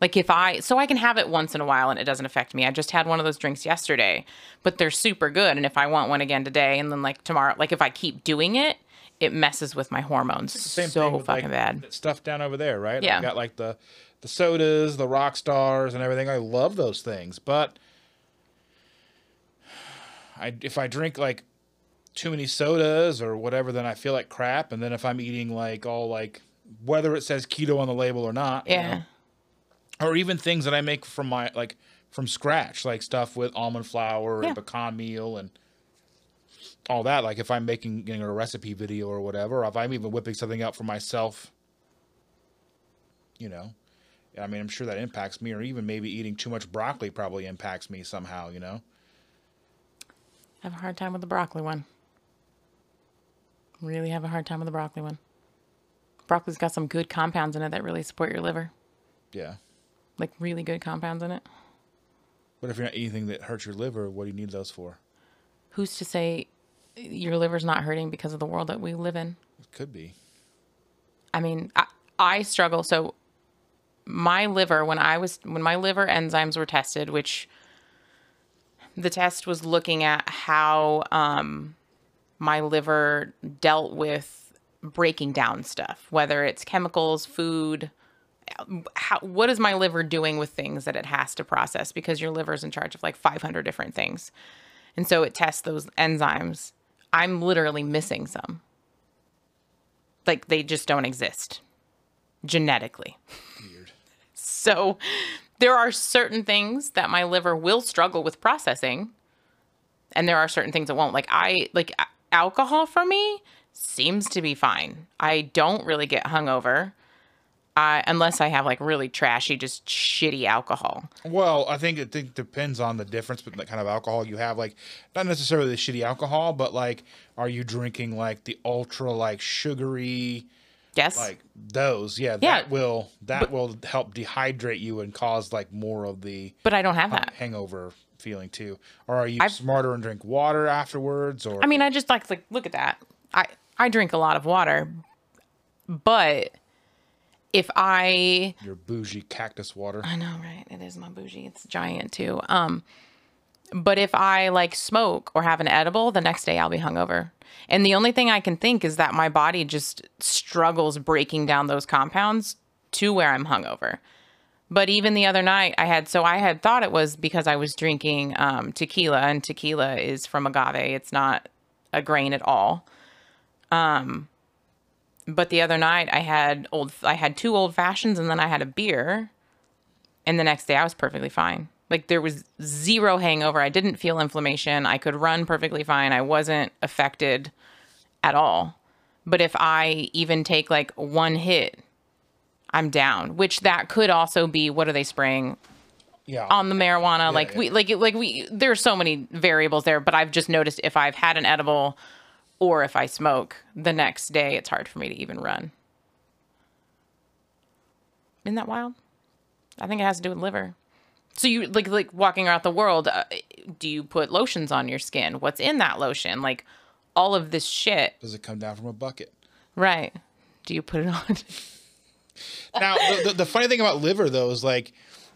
Like if I, so I can have it once in a while and it doesn't affect me. I just had one of those drinks yesterday, but they're super good. And if I want one again today and then like tomorrow, like if I keep doing it, it messes with my hormones Same so fucking like, bad. Stuff down over there, right? Yeah. I got like the the sodas, the rock stars, and everything. I love those things, but I if I drink like too many sodas or whatever, then I feel like crap. And then if I'm eating like all like whether it says keto on the label or not, you Yeah. know, or even things that I make from my like from scratch, like stuff with almond flour Yeah. and pecan meal and all that. Like if I'm making you know, a recipe video or whatever, or if I'm even whipping something up for myself, you know, I mean, I'm sure that impacts me, or even maybe eating too much broccoli probably impacts me somehow. You know, I have a hard time with the broccoli one. Really have a hard time with the broccoli one. Broccoli's got some good compounds in it that really support your liver. yeah. Like really good compounds in it. But if you're not eating anything that hurts your liver, what do you need those for? Who's to say your liver's not hurting because of the world that we live in? It could be. I mean, I, I struggle. So my liver, when I was when my liver enzymes were tested, which the test was looking at how um, my liver dealt with breaking down stuff, whether it's chemicals, food. How, what is my liver doing with things that it has to process? Because your liver is in charge of like 500 different things. And so it tests those enzymes. I'm literally missing some. Like they just don't exist genetically. Weird. So there are certain things that my liver will struggle with processing and there are certain things that won't. Like I like alcohol for me seems to be fine. I don't really get hungover. I unless I have like really trashy, just shitty alcohol. Well, I think it think depends on the difference between the kind of alcohol you have. Like, not necessarily the shitty alcohol, but like, are you drinking like the ultra like sugary, Yes. like those? Yeah, Yeah, that will that will help dehydrate you and cause like more of the but I don't have that. hangover feeling too. Or are you I've- smarter and drink water afterwards? Or I mean, I just like like look at that. I I drink a lot of water, but if I your bougie cactus water. I know, right? It is my bougie. It's giant too. Um, but if I like smoke or have an edible, the next day I'll be hungover. And the only thing I can think is that my body just struggles breaking down those compounds to where I'm hungover. But even the other night, I had so I had thought it was because I was drinking um, tequila, and tequila is from agave. It's not a grain at all. Um, but the other night I had old I had two old fashions and then I had a beer and the next day I was perfectly fine. Like there was zero hangover. I didn't feel inflammation. I could run perfectly fine. I wasn't affected at all. But if I even take like one hit, I'm down, which that could also be what are they spraying Yeah. on the marijuana? like yeah. we like like we there's so many variables there, but I've just noticed if I've had an edible or if I smoke, the next day it's hard for me to even run. Isn't that wild? I think it has to do with liver. So you like like walking around the world, uh, do you put lotions on your skin? What's in that lotion? Like all of this shit, Does it come down from a bucket? right? Do you put it on? Now, the, the, the funny thing about liver though is like,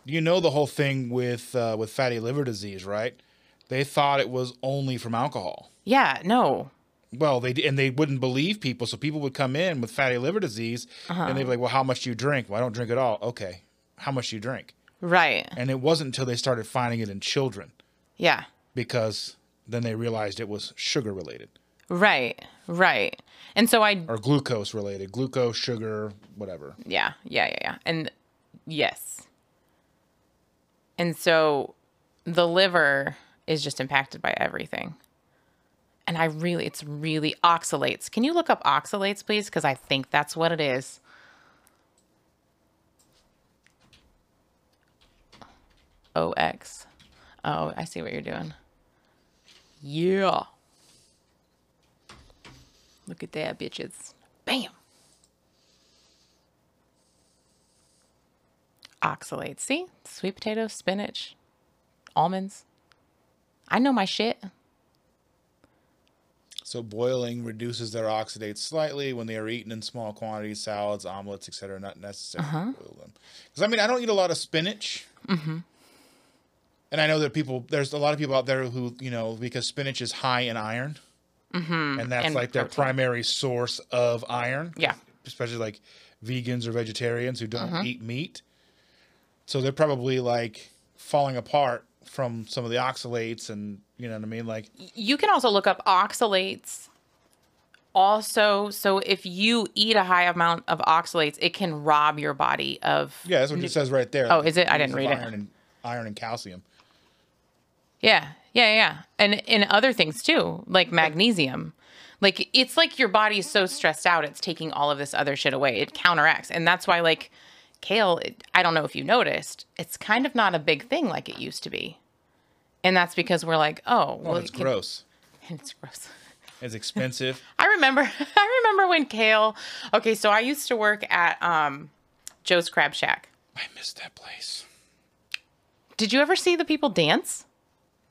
you know, the whole thing with uh, with fatty liver disease, right? They thought it was only from alcohol. yeah, no. Well, they and they wouldn't believe people, so people would come in with fatty liver disease, and they'd uh-huh. be like, "Well, how much do you drink?" Well, I don't drink at all. Okay, how much do you drink? Right. And it wasn't until they started finding it in children Yeah. because then they realized it was sugar related Right. Right. And so I or glucose related, glucose, sugar, whatever. yeah, yeah, yeah, yeah. And yes. And so the liver is just impacted by everything. And I really it's really oxalates. Can you look up oxalates please because I think that's what it is. OX. Oh, I see what you're doing. Yeah. Look at that, bitches. Bam. Oxalates. See? Sweet potato, spinach, almonds. I know my shit. So boiling reduces their oxalates slightly when they are eaten in small quantities, salads, omelets, etc. Not necessary to boil them. Because I mean, I don't eat a lot of spinach. Mm-hmm. And I know that people, there's a lot of people out there who, you know, because spinach is high in iron, mm-hmm. and that's And like their primary source of iron. Yeah. especially like vegans or vegetarians who don't Mm-hmm. eat meat. So they're probably like falling apart from some of the oxalates, and you know what I mean, like. You can also look up oxalates. Also, so if you eat a high amount of oxalates, it can rob your body of Yeah, that's what it says right there. Oh, is it? I didn't read it. iron And, iron and calcium. Yeah, yeah, yeah. And in other things too, like magnesium. Like it's like your body's so stressed out, it's taking all of this other shit away. It counteracts. And that's why like kale, it, I don't know if you noticed, it's kind of not a big thing like it used to be. And that's because we're like, oh, well, Well, it's it can- gross. It's gross. It's expensive. I remember I remember when kale Okay, so I used to work at um Joe's Crab Shack. I miss that place. Did you ever see the people dance?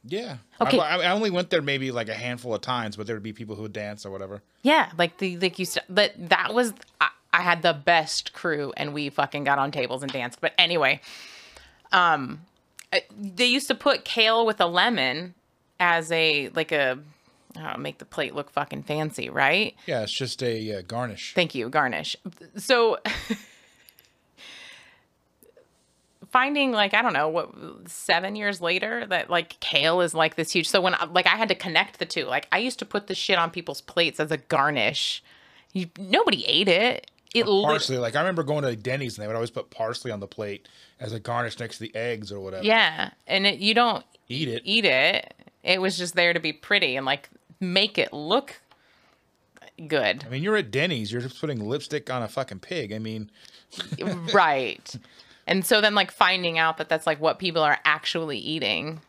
Yeah. Okay. I, I only went there maybe like a handful of times, but there would be people who would dance or whatever. Yeah, like the like you said that that was I, I had the best crew and we fucking got on tables and danced. But anyway, um, they used to put kale with a lemon as a like a uh, make the plate look fucking fancy, right? Yeah, it's just a uh, garnish. Thank you, garnish. So finding like I don't know what 7 years later that like kale is like this huge. So when like I had to connect the two. Like I used to put the shit on people's plates as a garnish. You, nobody ate it. It Parsley, like I remember going to Denny's and they would always put parsley on the plate as a garnish next to the eggs or whatever. Yeah, and it, you don't Eat it. eat it. It was just there to be pretty and like make it look good. I mean, you're at Denny's. You're just putting lipstick on a fucking pig. I mean, right. And so then like finding out that that's like what people are actually eating.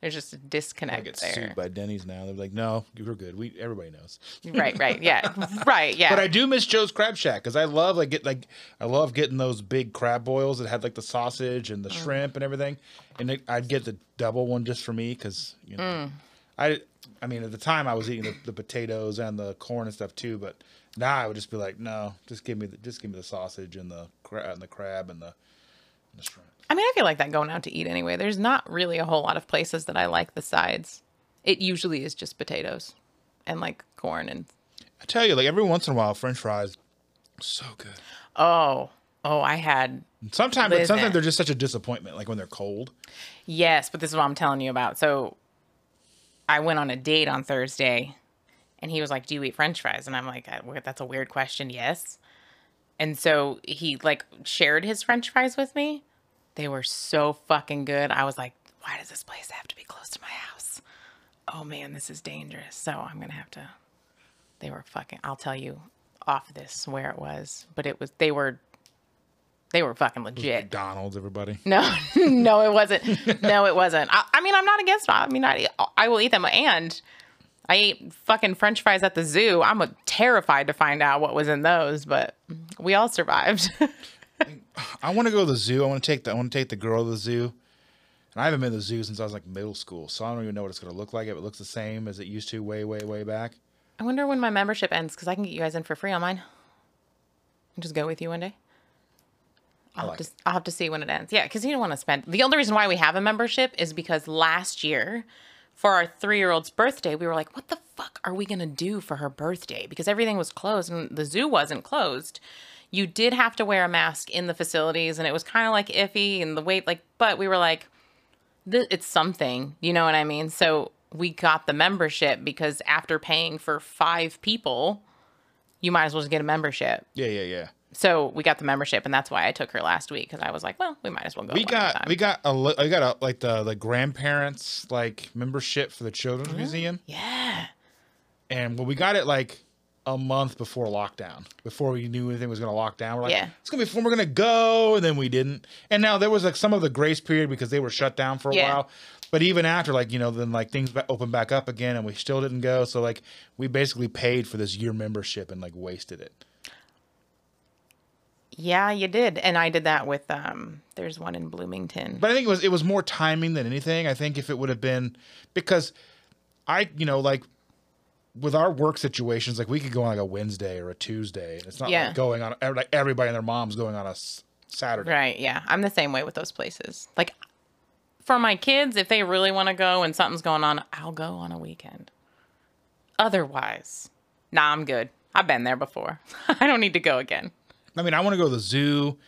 There's just a disconnect I get there. sued by Denny's now. They're like, no, you're good. We everybody knows. right, right. Yeah. right, yeah. But I do miss Joe's Crab Shack because I love like get like I love getting those big crab boils that had like the sausage and the Mm. shrimp and everything, and it, I'd get the double one just for me because you know Mm. I I mean at the time I was eating the, the potatoes and the corn and stuff too, but now I would just be like, no, just give me the just give me the sausage and the crab and the crab and the, and the shrimp. I mean, I feel like that going out to eat anyway. There's not really a whole lot of places that I like the sides. It usually is just potatoes and like corn and I tell you, like every once in a while, French fries, so good. oh, oh, I had Sometimes, but sometimes they're just such a disappointment, like when they're cold. Yes, but this is what I'm telling you about. So I went on a date on Thursday and he was like, Do you eat french fries? And I'm like, That's a weird question. Yes. And so he like shared his french fries with me. They were so fucking good. I was like, Why does this place have to be close to my house? Oh man, this is dangerous. So I'm going to have to. They were fucking, I'll tell you off this where it was, but it was, they were, they were fucking legit. McDonald's, everybody. No, no, it wasn't. No, it wasn't. I, I mean, I'm not against. I mean, I, I will eat them, and I ate fucking French fries at the zoo. I'm terrified to find out what was in those, but we all survived. I want to go to the zoo. I want to take the I want to take the girl to the zoo. And I haven't been to the zoo since I was like middle school, so I don't even know what it's going to look like. If it looks the same as it used to, way, way, way back. I wonder when my membership ends because I can get you guys in for free on mine. I'll just go with you one day. I'll, like have, to, I'll have to see when it ends. Yeah, because you don't want to spend. The only reason why we have a membership is because last year, for our three year old's birthday, we were like, what the fuck are we going to do for her birthday? Because everything was closed and the zoo wasn't closed. You did have to wear a mask in the facilities, and it was kind of like iffy and the wait, like, but we were like, it's something, you know what I mean? So we got the membership because after paying for five people, you might as well just get a membership. Yeah, yeah, yeah. So we got the membership, and that's why I took her last week because I was like, well, we might as well go. We one at a got we got a I got a like the the grandparents like membership for the children's museum, yeah, and when we got it like a month before lockdown, before we knew anything was going to lock down, we're like, Yeah. it's gonna be fun. We're gonna go, and then we didn't. And now there was like some of the grace period because they were shut down for a Yeah. while. But even after, like you know, then like things opened back up again, and we still didn't go. So like we basically paid for this year membership and like wasted it. yeah, you did, and I did that with um. There's one in Bloomington. But I think it was it was more timing than anything. I think if it would have been because I you know like with our work situations like we could go on like a Wednesday or a Tuesday and it's not Yeah. like going on like everybody and their mom's going on a s- Saturday. Right. Yeah. I'm the same way with those places. Like for my kids, if they really want to go and something's going on, I'll go on a weekend. Otherwise, nah, I'm good. I've been there before. I don't need to go again. I mean I want to go to the zoo.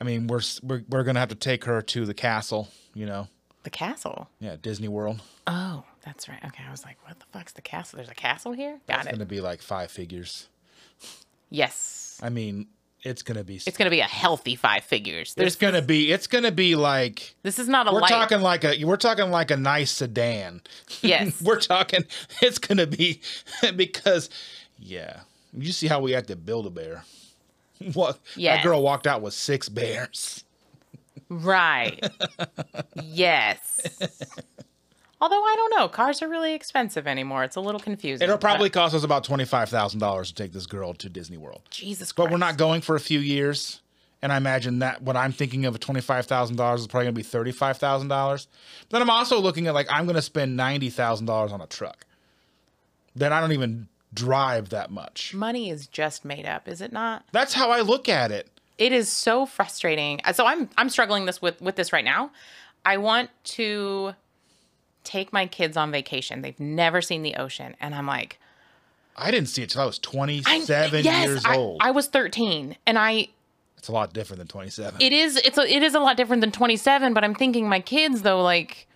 I mean we're we're we're going to have to take her to the castle, you know. The castle. Yeah, Disney World. Oh, that's right. Okay. I was like, what the fuck's the castle? There's a castle here? Got It's it. It's going to be like five figures. Yes. I mean, it's going to be It's going to be a healthy five figures. There's it's going to be it's going to be like this is not a we're light. talking like a we're talking like a nice sedan. Yes. we're talking it's gonna be because yeah you see how we had to build a bear what Yeah. that girl walked out with six bears Right. yes. Although I don't know, cars are really expensive anymore. It's a little confusing. it'll but- probably cost us about $25000 to take this girl to disney world Jesus Christ. but we're not going for a few years and i imagine that what i'm thinking of a $25000 is probably going to be $35000 but then i'm also looking at like i'm going to spend $90000 on a truck then i don't even drive that much money is just made up, is it not? that's how i look at it It is so frustrating. So I'm I'm struggling this with with this right now. I want to take my kids on vacation. They've never seen the ocean, and I'm like, I didn't see it till I was I- 27 yes, years I, old. I was 13, and I it's a lot different than 27. it is it's a, it is a lot different than 27 but i'm thinking my kids though like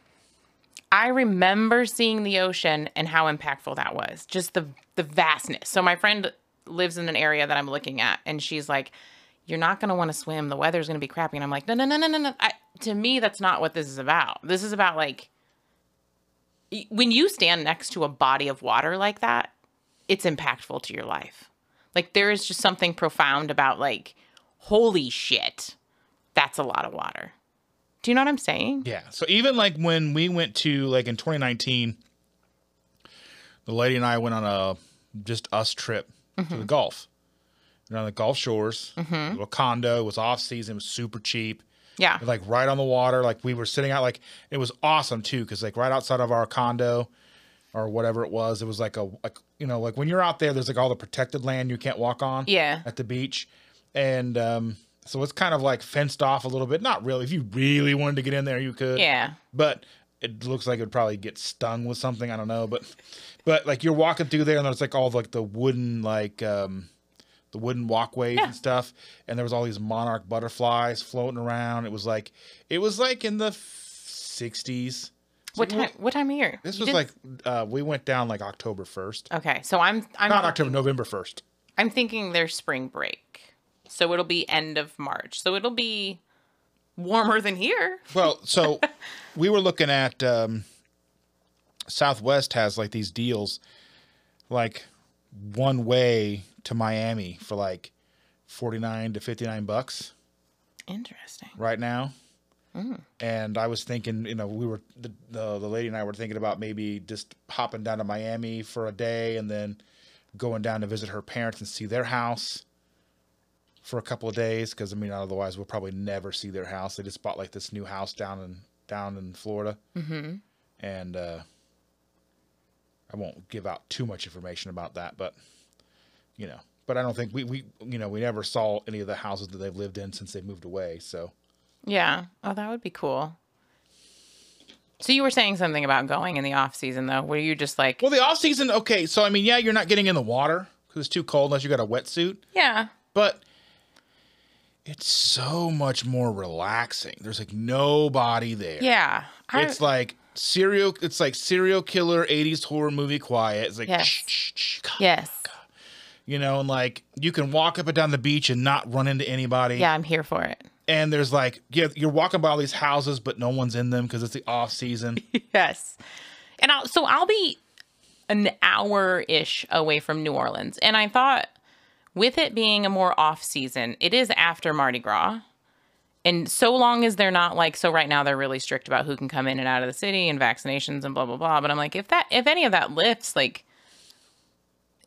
i remember seeing the ocean and how impactful that was. Just the the vastness. So my friend lives in an area that i'm looking at and she's like you're not going to want to swim. The weather's going to be crappy. And i'm like no no no no no no. I, to me that's not what this is about. This is about like when you stand next to a body of water like that it's impactful to your life. Like there is just something profound about like, holy shit, that's a lot of water. Do you know what I'm saying? Yeah. So even like when we went to like in 2019, the lady and I went on a just us trip to the mm-hmm. Gulf. We're on the Gulf Shores, mm-hmm. little condo. It was off season. It was super cheap. Yeah. Like right on the water. Like we were sitting out. Like it was awesome too, because like right outside of our condo or whatever it was, it was like a like you know like when you're out there, there's like all the protected land you can't walk on. Yeah. At the beach, and um, so it's kind of like fenced off a little bit. Not really. If you really wanted to get in there, you could Yeah. but it looks like it would probably get stung with something. I don't know, but but like you're walking through there and there's like all like the wooden like um the wooden walkways Yeah. and stuff, and there was all these monarch butterflies floating around. It was like it was like in the '60s. What time? What time of year? This You was like uh, we went down like October first, Okay, so I'm I'm not October, November first. I'm thinking there's spring break, so it'll be end of March. So it'll be warmer than here. Well, so we were looking at um, Southwest has like these deals, like one way to Miami for like forty nine to fifty nine bucks Interesting. right now. And I was thinking, you know, we were the, the the lady and I were thinking about maybe just hopping down to Miami for a day and then going down to visit her parents and see their house for a couple of days because I mean otherwise we'll probably never see their house. They just bought like this new house down in down in Florida, mm-hmm. and uh, I won't give out too much information about that, but you know, but I don't think we we you know we never saw any of the houses that they've lived in since they moved away. So Yeah. Oh, that would be cool. So you were saying something about going in the off season though. Were you just like, well, the off season, okay, so I mean, yeah, you're not getting in the water because it's too cold unless you got a wetsuit, yeah, but it's so much more relaxing. There's like nobody there. yeah. I, It's like serial. It's like serial killer '80s horror movie quiet. It's like Yes. shh, shh, shh, go. yes. you know, and like you can walk up and down the beach and not run into anybody. Yeah, I'm here for it. And there's like yeah, you're walking by all these houses, but no one's in them because it's the off season. Yes. And I'll, so I'll be an hour ish away from New Orleans. And I thought with it being a more off season, it is after Mardi Gras. And so long as they're not like, so right now they're really strict about who can come in and out of the city and vaccinations and blah, blah, blah. But I'm like, if that, if any of that lifts, like,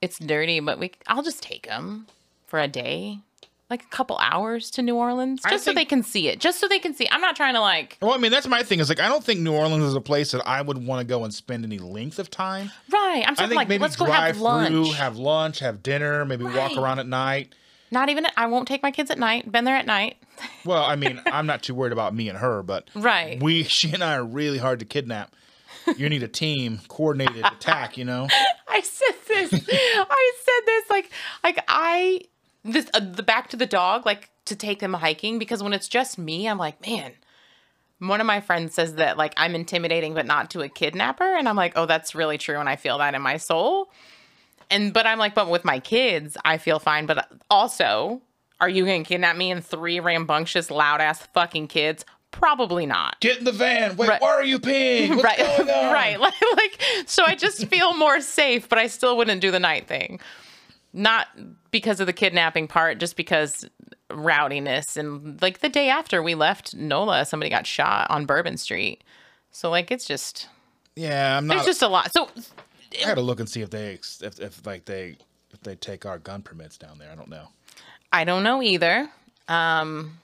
it's dirty, but we, I'll just take them for a day, like a couple hours to New Orleans, just so they can see it, just so they can see. I'm not trying to like, well, I mean, that's my thing. Is like I don't think New Orleans is a place that I would want to go and spend any length of time. right. I'm I talking think like, maybe let's go drive have lunch. through, have lunch, have dinner, maybe walk around at night. Not even. I won't take my kids at night. Been there at night. Well, I mean, I'm not too worried about me and her, but Right. we, she and I are really hard to kidnap. You need a team coordinated attack, you know. I said this. I said this like like I this uh, the back to the dog like to take them hiking because when it's just me, I'm like, man. One of my friends says that like I'm intimidating, but not to a kidnapper, and I'm like, oh, that's really true, and I feel that in my soul. And but I'm like, but with my kids, I feel fine. But also, are you gonna kidnap me and three rambunctious, loud ass fucking kids? Probably not. Get in the van. Wait, Right. why are you peeing? What's right going on? right like, like so i just feel more safe but i still wouldn't do the night thing not because of the kidnapping part just because rowdiness and like the day after we left nola somebody got shot on bourbon street so like it's just Yeah, I'm not. there's just a lot so I gotta look and see if they, if, if like they, if they take our gun permits down there. I don't know. I don't know either um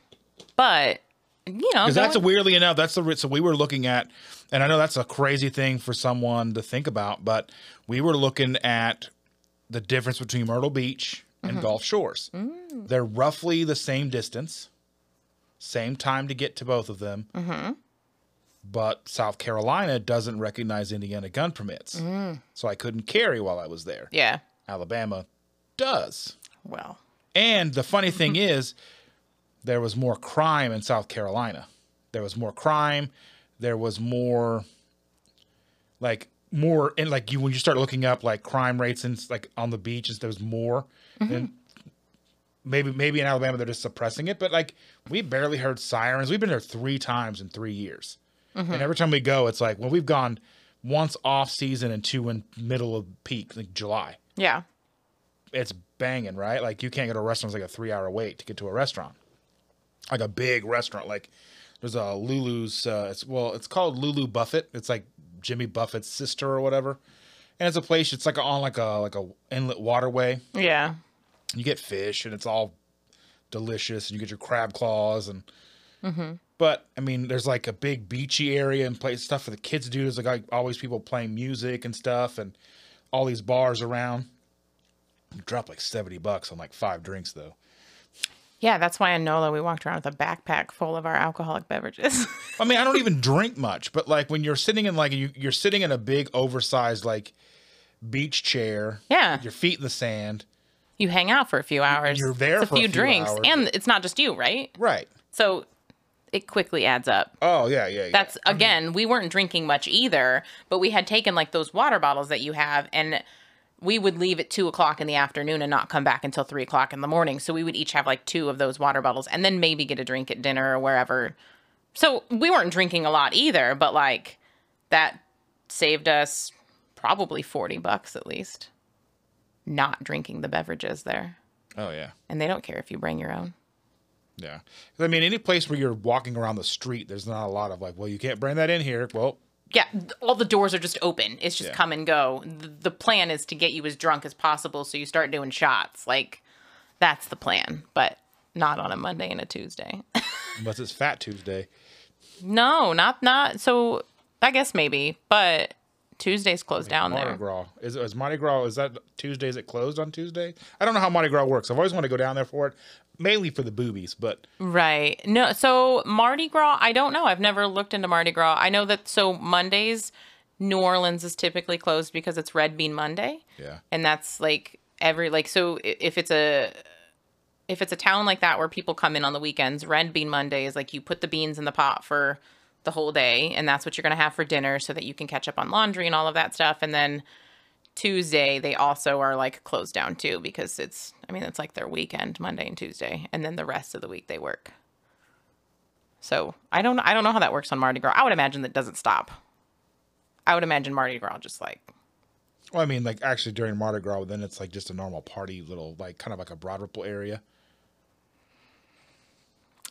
but you know Because that's a weirdly enough, that's the so we were looking at, and I know that's a crazy thing for someone to think about, but we were looking at the difference between Myrtle Beach Mm-hmm. and Gulf Shores. Mm. They're roughly the same distance, same time to get to both of them. Mm-hmm. But South Carolina doesn't recognize Indiana gun permits, Mm. so I couldn't carry while I was there. yeah Alabama does. well And the funny thing mm-hmm. is, there was more crime in South Carolina. There was more crime. There was more, like more, and like you when you start looking up like crime rates and like on the beaches, there was more. Mm-hmm. And maybe maybe in Alabama they're just suppressing it, but like we barely heard sirens. We've been there three times in three years, mm-hmm. and every time we go, it's like well we've gone once off season and two in middle of peak like July. Yeah. it's banging, right? Like you can't go to a restaurant, it's like a three hour wait to get to a restaurant. Like a big restaurant. Like there's a Lulu's uh it's well, it's called Lulu Buffett. It's like Jimmy Buffett's sister or whatever. And it's a place it's like on like a like a inlet waterway. Yeah. You get fish and it's all delicious and you get your crab claws and but I mean there's like a big beachy area and place stuff for the kids to do. There's like always people playing music and stuff and all these bars around. You drop like seventy bucks on like five drinks though. Yeah, that's why in NOLA we walked around with a backpack full of our alcoholic beverages. I mean I don't even drink much, but like when you're sitting in like you, you're sitting in a big oversized like beach chair, Yeah. your feet in the sand, you hang out for a few hours. You're there it's for a few few drinks, hours. and it's not just you, right? right? So it quickly adds up. Oh yeah, yeah. yeah. That's again, we weren't drinking much either, but we had taken like those water bottles that you have, and we would leave at two o'clock in the afternoon and not come back until three o'clock in the morning. So we would each have like two of those water bottles, and then maybe get a drink at dinner or wherever. So we weren't drinking a lot either, but like that saved us probably forty bucks at least. Not drinking the beverages there, oh yeah. and they don't care if you bring your own. Yeah. I mean, any place where you're walking around the street, there's not a lot of like, well, you can't bring that in here. Well, Yeah, all the doors are just open. It's just Yeah. come and go. The, the plan is to get you as drunk as possible so you start doing shots. Like, that's the plan, but not on a Monday and a Tuesday. unless it's Fat Tuesday. no, not, not. So I guess maybe, but Tuesday's closed down Mardi there. Gras. Is, is Mardi Gras, is that Tuesday? Is it closed on Tuesday? I don't know how Mardi Gras works. I've always wanted to go down there for it, mainly for the boobies, but Right. No, so Mardi Gras, I don't know. I've never looked into Mardi Gras. I know that so Mondays, New Orleans is typically closed because it's Red Bean Monday. yeah. and that's like every like so if it's a if it's a town like that where people come in on the weekends red bean monday is like you put the beans in the pot for the whole day and that's what you're going to have for dinner so that you can catch up on laundry and all of that stuff and then tuesday they also are like closed down too because it's i mean it's like their weekend monday and tuesday and then the rest of the week they work so i don't i don't know how that works on mardi gras i would imagine that doesn't stop i would imagine mardi gras just like Well, I mean, like actually during Mardi Gras, then it's like just a normal party, little like kind of like a Broad Ripple area.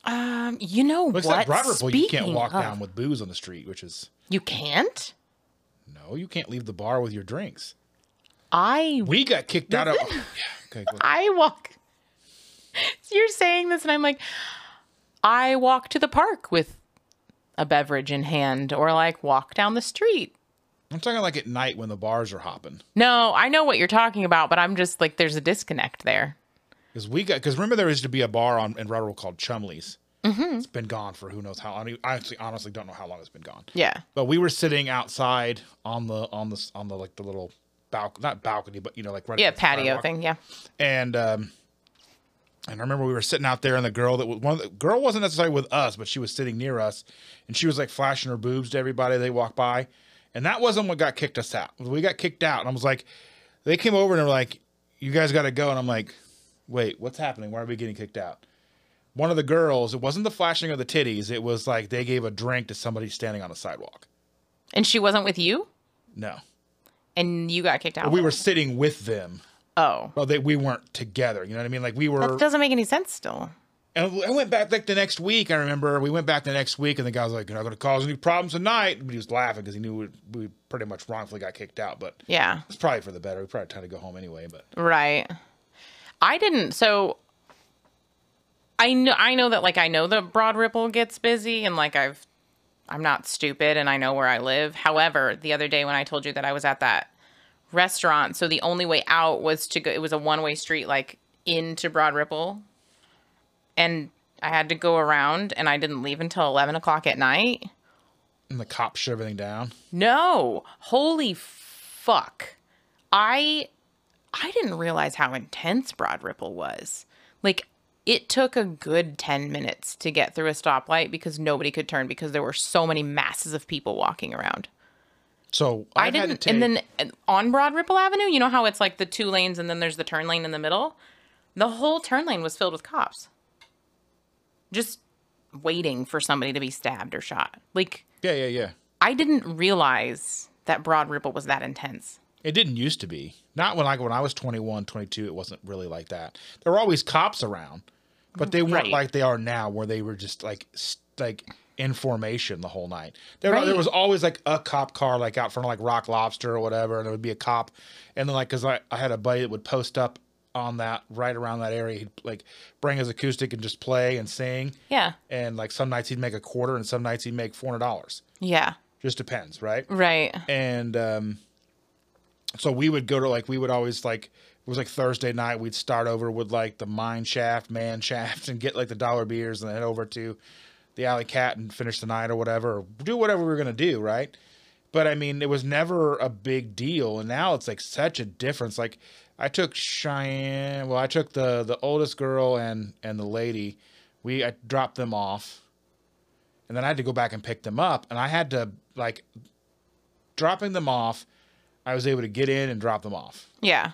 Um, you know Looks what? like Broad Ripple, you can't walk of- down with booze on the street, which is You can't. no, you can't leave the bar with your drinks. I We got kicked out of. yeah, okay, I walk. You're saying this, and I'm like, I walk to the park with a beverage in hand, or like walk down the street. I'm talking like at night when the bars are hopping. No, I know what you're talking about, but I'm just like, there's a disconnect there. Because we got because remember there used to be a bar on in Red called Chumley's. Mm-hmm. It's been gone for who knows how. long. I actually honestly don't know how long it's been gone. Yeah. But we were sitting outside on the on the on the like the little balcony, not balcony, but you know like right Yeah, patio thing. Yeah. And um, and I remember we were sitting out there, and the girl that was one of the girl wasn't necessarily with us, but she was sitting near us, and she was like flashing her boobs to everybody they walked by, and that wasn't what got kicked us out. We got kicked out, and I was like, they came over and they were like, "You guys got to go," and I'm like, "Wait, what's happening? Why are we getting kicked out?" One of the girls, it wasn't the flashing of the titties, it was like they gave a drink to somebody standing on the sidewalk. And she wasn't with you, No, and you got kicked out. we were sitting with them. oh, Well, they we weren't together. You know what I mean? Like we were. that doesn't make any sense. Still. And I went back like the next week. I remember we went back the next week, and the guy was like, "You're not going to cause any problems tonight." But he was laughing because he knew we, we pretty much wrongfully got kicked out. But Yeah. it's probably for the better. We probably tried to go home anyway. But Right. I didn't. So I know I know that like I know that Broad Ripple gets busy and like I've I'm not stupid and I know where I live. However, the other day when I told you that I was at that restaurant, so the only way out was to go it was a one-way street like into Broad Ripple. And I had to go around and I didn't leave until 11 o'clock at night. and the cops shut everything down. No. Holy fuck. I I didn't realize how intense Broad Ripple was. Like it took a good 10 minutes to get through a stoplight because nobody could turn because there were so many masses of people walking around. So I I've had to didn't take, and then on Broad Ripple Avenue, you know how it's like the two lanes and then there's the turn lane in the middle? The whole turn lane was filled with cops. Just waiting for somebody to be stabbed or shot. Like yeah, yeah, yeah. I didn't realize that Broad Ripple was that intense. It didn't used to be. Not when like when I was 21, 22, it wasn't really like that. There were always cops around, but they weren't Right. like they are now where they were just like like in formation the whole night. There, were- there was always like a cop car like out front of like Rock Lobster or whatever and there would be a cop and then like cuz I I had a buddy that would post up on that right around that area he'd like bring his acoustic and just play and sing Yeah. and like some nights he'd make a quarter and some nights he'd make $400. Yeah. Just depends, right? Right. and um, so we would go to like we would always like it was like Thursday night we'd start over with like the mine shaft, man shaft, and get like the dollar beers and then head over to the alley cat and finish the night or whatever, or do whatever we were gonna do, right? But I mean, it was never a big deal, and now it's like such a difference. Like I took Cheyenne, well, I took the the oldest girl and and the lady, we I dropped them off, and then I had to go back and pick them up, and I had to like dropping them off, I was able to get in and drop them off. Yeah.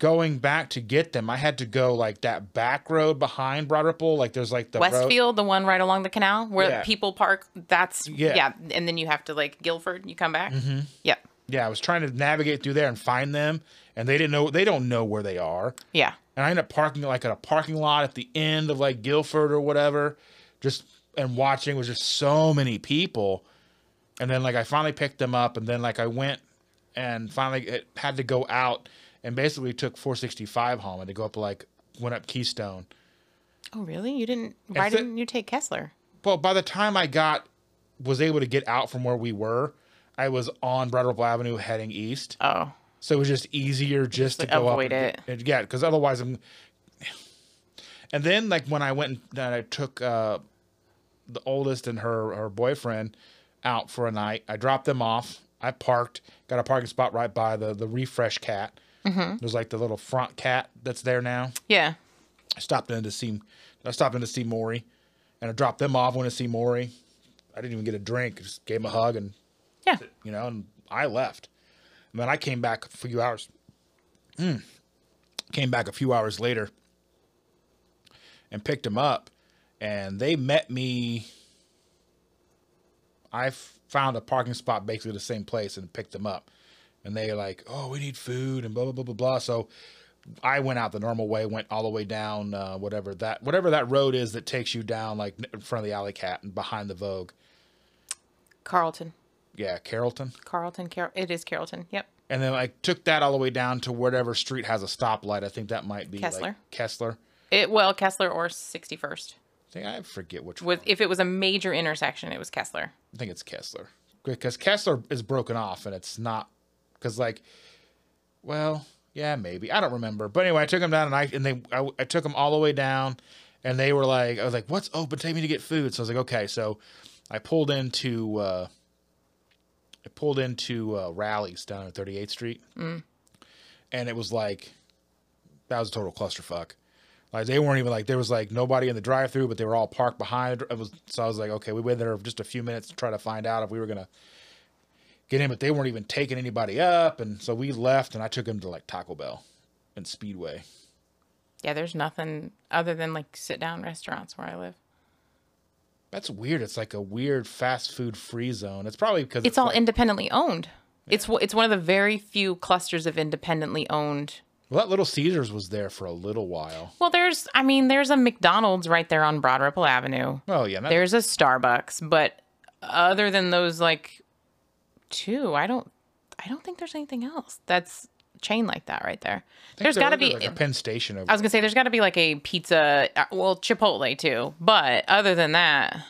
Going back to get them, I had to go like that back road behind Broad Ripple. Like there's like the road. Westfield, the one right along the canal where Yeah. people park. That's Yeah. yeah. And then you have to like Guilford. You come back. Mm-hmm. Yep. Yeah, I was trying to navigate through there and find them, and they didn't know. They don't know where they are. Yeah. And I ended up parking like at a parking lot at the end of like Guilford or whatever, just and watching was just so many people. And then like I finally picked them up, and then like I went and finally it had to go out and basically took 465 home and to go up like went up Keystone. Oh really? You didn't? Why didn't you take Kessler? Well, by the time I got was able to get out from where we were, I was on Broad Avenue heading east. Oh. So it was just easier just, Just to to go avoid up and it. yeah, because otherwise I'm. And then like when I went and I took uh, the oldest and her her boyfriend out for a night, I dropped them off. I parked, got a parking spot right by the the refresh cat. Mm-hmm. There's like the little front cat that's there now. Yeah. I stopped in to see I stopped in to see Maury, and I dropped them off. Went to see Maury. I didn't even get a drink. Just gave him a hug and Yeah. you know, and I left. And then I came back a few hours. Mm. came back a few hours later and picked them up, and they met me. I found a parking spot basically the same place and picked them up, and they like, "Oh, we need food," and blah blah blah blah blah. So I went out the normal way, went all the way down uh, whatever that whatever that road is that takes you down like in front of the alley cat and behind the Vogue. Carlton. Yeah, Carrollton. Carlton. Car- it is Carrollton. Yep. And then I took that all the way down to whatever street has a stoplight. I think that might be Kessler. Like Kessler. It well Kessler or 61st. I think I forget which With one. if it was a major intersection, it was Kessler. I think it's Kessler because Kessler is broken off and it's not because like, well, yeah, maybe I don't remember. But anyway, I took them down and I and they I, I took them all the way down, and they were like, I was like, what's open? Take me to get food. So I was like, okay. So I pulled into uh, I pulled into uh, Rally's down at 38th Street, and it was like that was a total clusterfuck. Like they weren't even like there was like nobody in the drive-through, but they were all parked behind. It was so I was like, okay, we waited there just a few minutes to try to find out if we were gonna get in, but they weren't even taking anybody up, and so we left, and I took him to like Taco Bell and Speedway. Yeah, there's nothing other than like sit down restaurants where I live. That's weird. It's like a weird fast food free zone. It's probably because It's all like, independently owned. It's it's one of the very few clusters of independently owned. well, that Little Caesars was there for a little while. Well, there's I mean, there's a McDonald's right there on Broad Ripple Avenue. Oh yeah, that, There's a Starbucks, but other than those like two, I don't I don't think there's anything else that's chain like that right there. There's there got to be like a Penn Station over. I was going to say there's got to be like a pizza uh, well, Chipotle too. But other than that,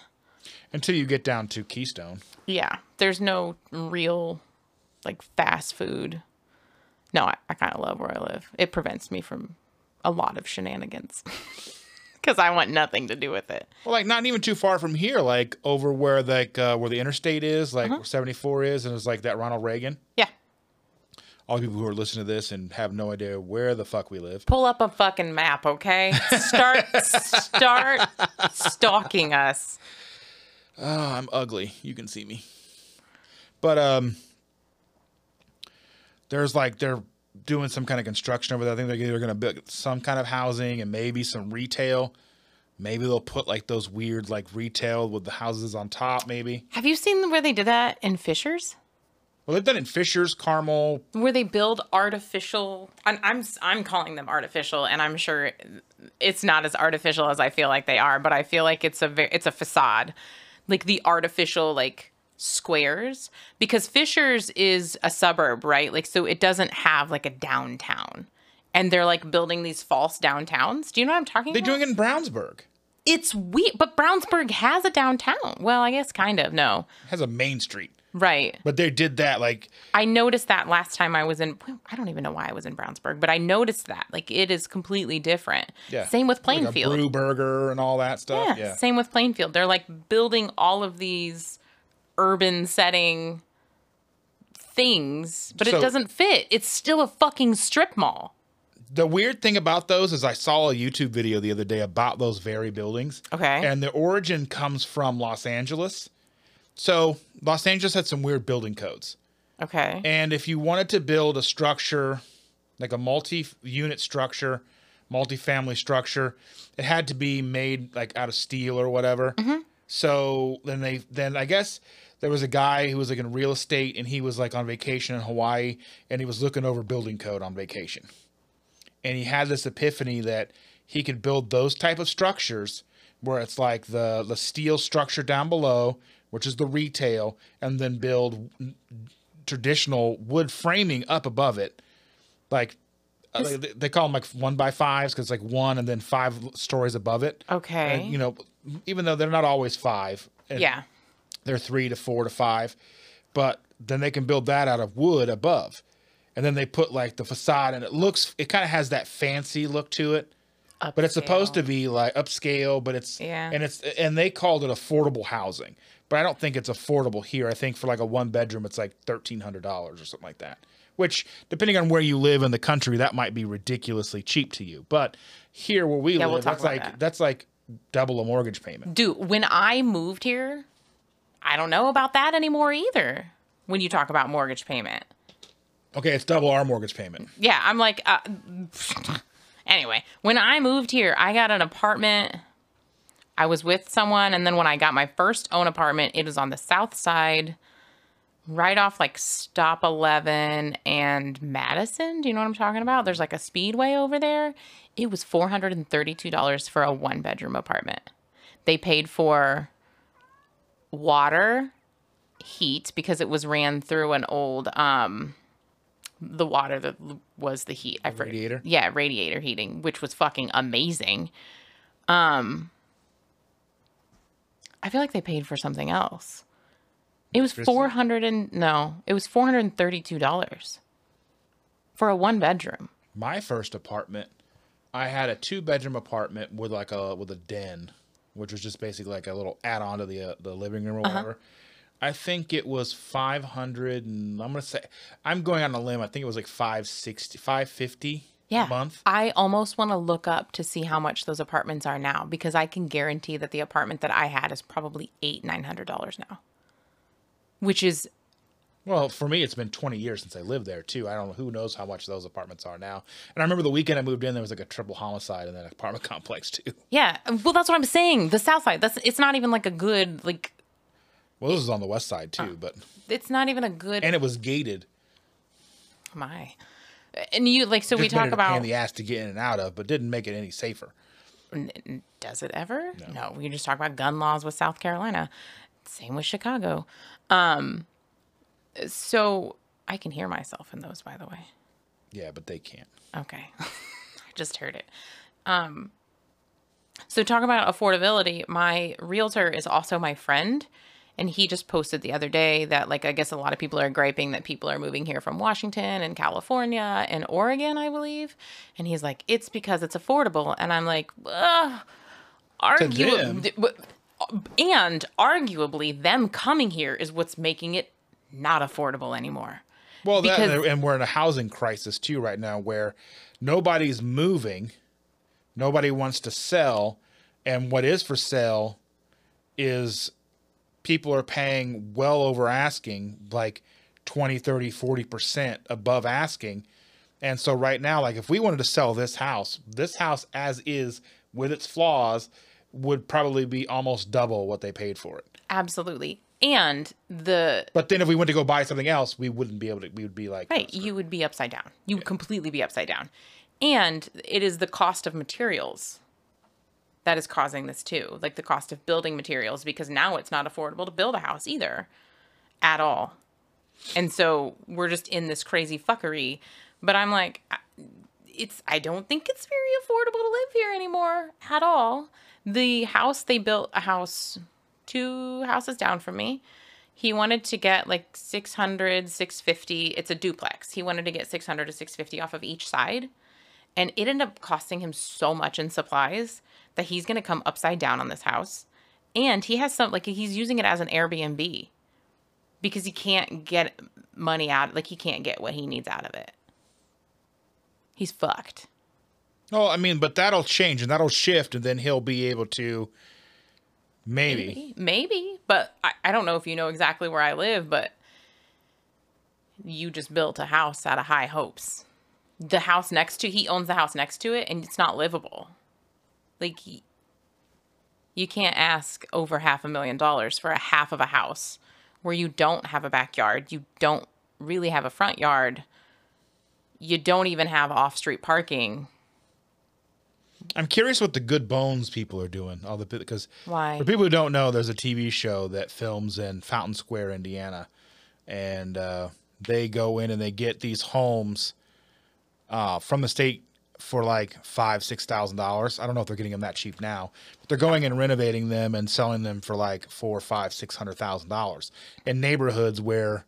until you get down to Keystone. yeah, there's no real like fast food. No, I, I kind of love where I live. It prevents me from a lot of shenanigans because I want nothing to do with it. Well, like not even too far from here, like over where like uh, where the interstate is, like Uh-huh. 74 is, and it's like that Ronald Reagan. Yeah. All the people who are listening to this and have no idea where the fuck we live. Pull up a fucking map, okay? Start start stalking us. Oh, I'm ugly. You can see me. But um there's like they're doing some kind of construction over there. I think they're either going to build some kind of housing and maybe some retail. Maybe they'll put like those weird like retail with the houses on top maybe. Have you seen where they did that in Fishers? Well, they've done it in Fishers, Carmel. where they build artificial I'm, I'm i'm calling them artificial and i'm sure it's not as artificial as i feel like they are but i feel like it's a very it's a facade like the artificial like squares because fishers is a suburb right like so it doesn't have like a downtown and they're like building these false downtowns do you know what i'm talking about? They're doing it in Brownsburg. it's weird but brownsburg has a downtown well i guess kind of no It has a main street. right But they did that like I noticed that last time I was in. I don't even know why I was in Brownsburg, but I noticed that like it is completely different. yeah. Same with like a Plainfield. Brew Burger and all that stuff. yeah, Yeah. Same with Plainfield. They're like building all of these urban setting things, but So- it doesn't fit. It's still a fucking strip mall. The weird thing about those is I saw a YouTube video the other day about those very buildings. Okay. And the origin comes from Los Angeles. So Los Angeles had some weird building codes. Okay. And if you wanted to build a structure, like a multi unit structure, multi-family structure, it had to be made like out of steel or whatever. Mm-hmm. So then they then I guess there was a guy who was like in real estate and he was like on vacation in Hawaii and he was looking over building code on vacation. And he had this epiphany that he could build those type of structures where it's like the the steel structure down below, which is the retail, and then build traditional wood framing up above it, like uh, they, call them like one by fives because like one and then five stories above it. Okay. And, you know, even though they're not always five, yeah. They're three to four to five, but then they can build that out of wood above, and then they put like the facade, and it looks, it kind of has that fancy look to it. But it's supposed to be like upscale, but it's Yeah. and it's and they called it affordable housing, but I don't think it's affordable here. I think for like a one bedroom, it's like thirteen hundred dollars or something like that. Which, depending on where you live in the country, that might be ridiculously cheap to you. But here, where we Yeah, we'll live, that's like that. that's like double a mortgage payment. Dude, when I moved here, I don't know about that anymore either. When you talk about mortgage payment. Okay, it's double our mortgage payment. Yeah, I'm like, uh, anyway, when I moved here, I got an apartment. I was with someone, and then when I got my first own apartment, it was on the south side, right off like Stop 11 and Madison. Do you know what I'm talking about? There's like a speedway over there. It was $432 for a one bedroom apartment. They paid for water, heat, because it was ran through an old, um, the water that was the heat. I forget. radiator? Yeah, radiator heating, which was fucking amazing. Um, I feel like they paid for something else. It was four hundred and no, it was four hundred and thirty-two dollars for a one bedroom. My first apartment, I had a two bedroom apartment with like a with a den, which was just basically like a little add on to the uh, the living room or Uh-huh. whatever. I think it was 500 and I'm going to say I'm going on a limb. I think it was like 560 550 Yeah, a month. I almost want to look up to see how much those apartments are now because I can guarantee that the apartment that I had is probably eight nine hundred dollars now, which is Well, for me, it's been 20 years since I lived there too. I don't know who knows how much those apartments are now. And I remember the weekend I moved in, there was like a triple homicide in that apartment complex too. yeah. Well, that's what I'm saying. The South Side. That's it's not even like a good like. Well, this is on the west side too, but It's not even a good. and it was gated. my. And you like so we Just made talk pain about the ass to get in and out of, but didn't make it any safer. does it ever? No. we just talk about gun laws with South Carolina. Same with Chicago. Um so I can hear myself in those by the way. Yeah, but they can't. Okay. I just heard it. Um so talk about affordability. My realtor is also my friend and he just posted the other day that like I guess a lot of people are griping that people are moving here from Washington and California and Oregon, I believe. And he's like, "It's because it's affordable." And I'm like, them. and arguably them coming here is what's making it not affordable anymore. Well, that, and we're in a housing crisis too right now, where nobody's moving, nobody wants to sell, and what is for sale is people are paying well over asking, like 20, 30, 40% above asking. And so right now, like if we wanted to sell this house, this house as is with its flaws would probably be almost double what they paid for it. Absolutely. And the But then if we went to go buy something else, we wouldn't be able to. We would be like, right, oh, you would be upside down. You would completely be upside down. And it is the cost of materials that is causing this too. Like the cost of building materials because now it's not affordable to build a house either at all. And so we're just in this crazy fuckery. But I'm like, it's, I don't think it's very affordable to live here anymore at all. The house, they built a house two houses down from me. He wanted to get like 600, 650. It's a duplex. He wanted to get 600 to 650 off of each side. And it ended up costing him so much in supplies that he's going to come upside down on this house. And he has some, like, he's using it as an Airbnb because he can't get money out, like, he can't get what he needs out of it. He's fucked. oh, I mean, but that'll change and that'll shift, and then he'll be able to maybe. Maybe, but I, I don't know if you know exactly where I live, but you just built a house out of high hopes. The house next to he owns the house next to it and it's not livable. Like he- you can't ask over half a million dollars for a half of a house where you don't have a backyard, you don't really have a front yard. You don't even have off-street parking. I'm curious what the Good Bones people are doing. All the because Why? for people who don't know, there's a TV show that films in Fountain Square, Indiana, and uh, they go in and they get these homes uh, from the state for like five, six thousand dollars. I don't know if they're getting them that cheap now, but they're going and renovating them and selling them for like four, five, six hundred thousand dollars in neighborhoods where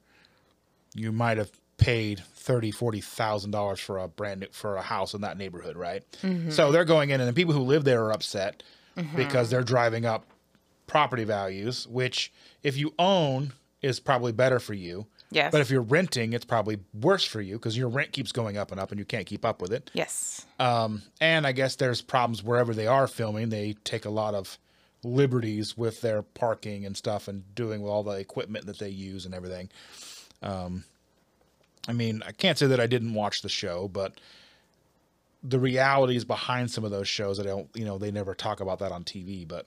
you might have paid thirty, forty thousand dollars for a brand new for a house in that neighborhood, right? Mm-hmm. So they're going in, and the people who live there are upset mm-hmm. because they're driving up property values, which if you own is probably better for you. Yes. But if you're renting, it's probably worse for you because your rent keeps going up and up, and you can't keep up with it. yes. Um, and I guess there's problems wherever they are filming. They take a lot of liberties with their parking and stuff and doing with all the equipment that they use and everything. Um, I mean, I can't say that I didn't watch the show, but the realities behind some of those shows, I don't, you know, they never talk about that on TV, but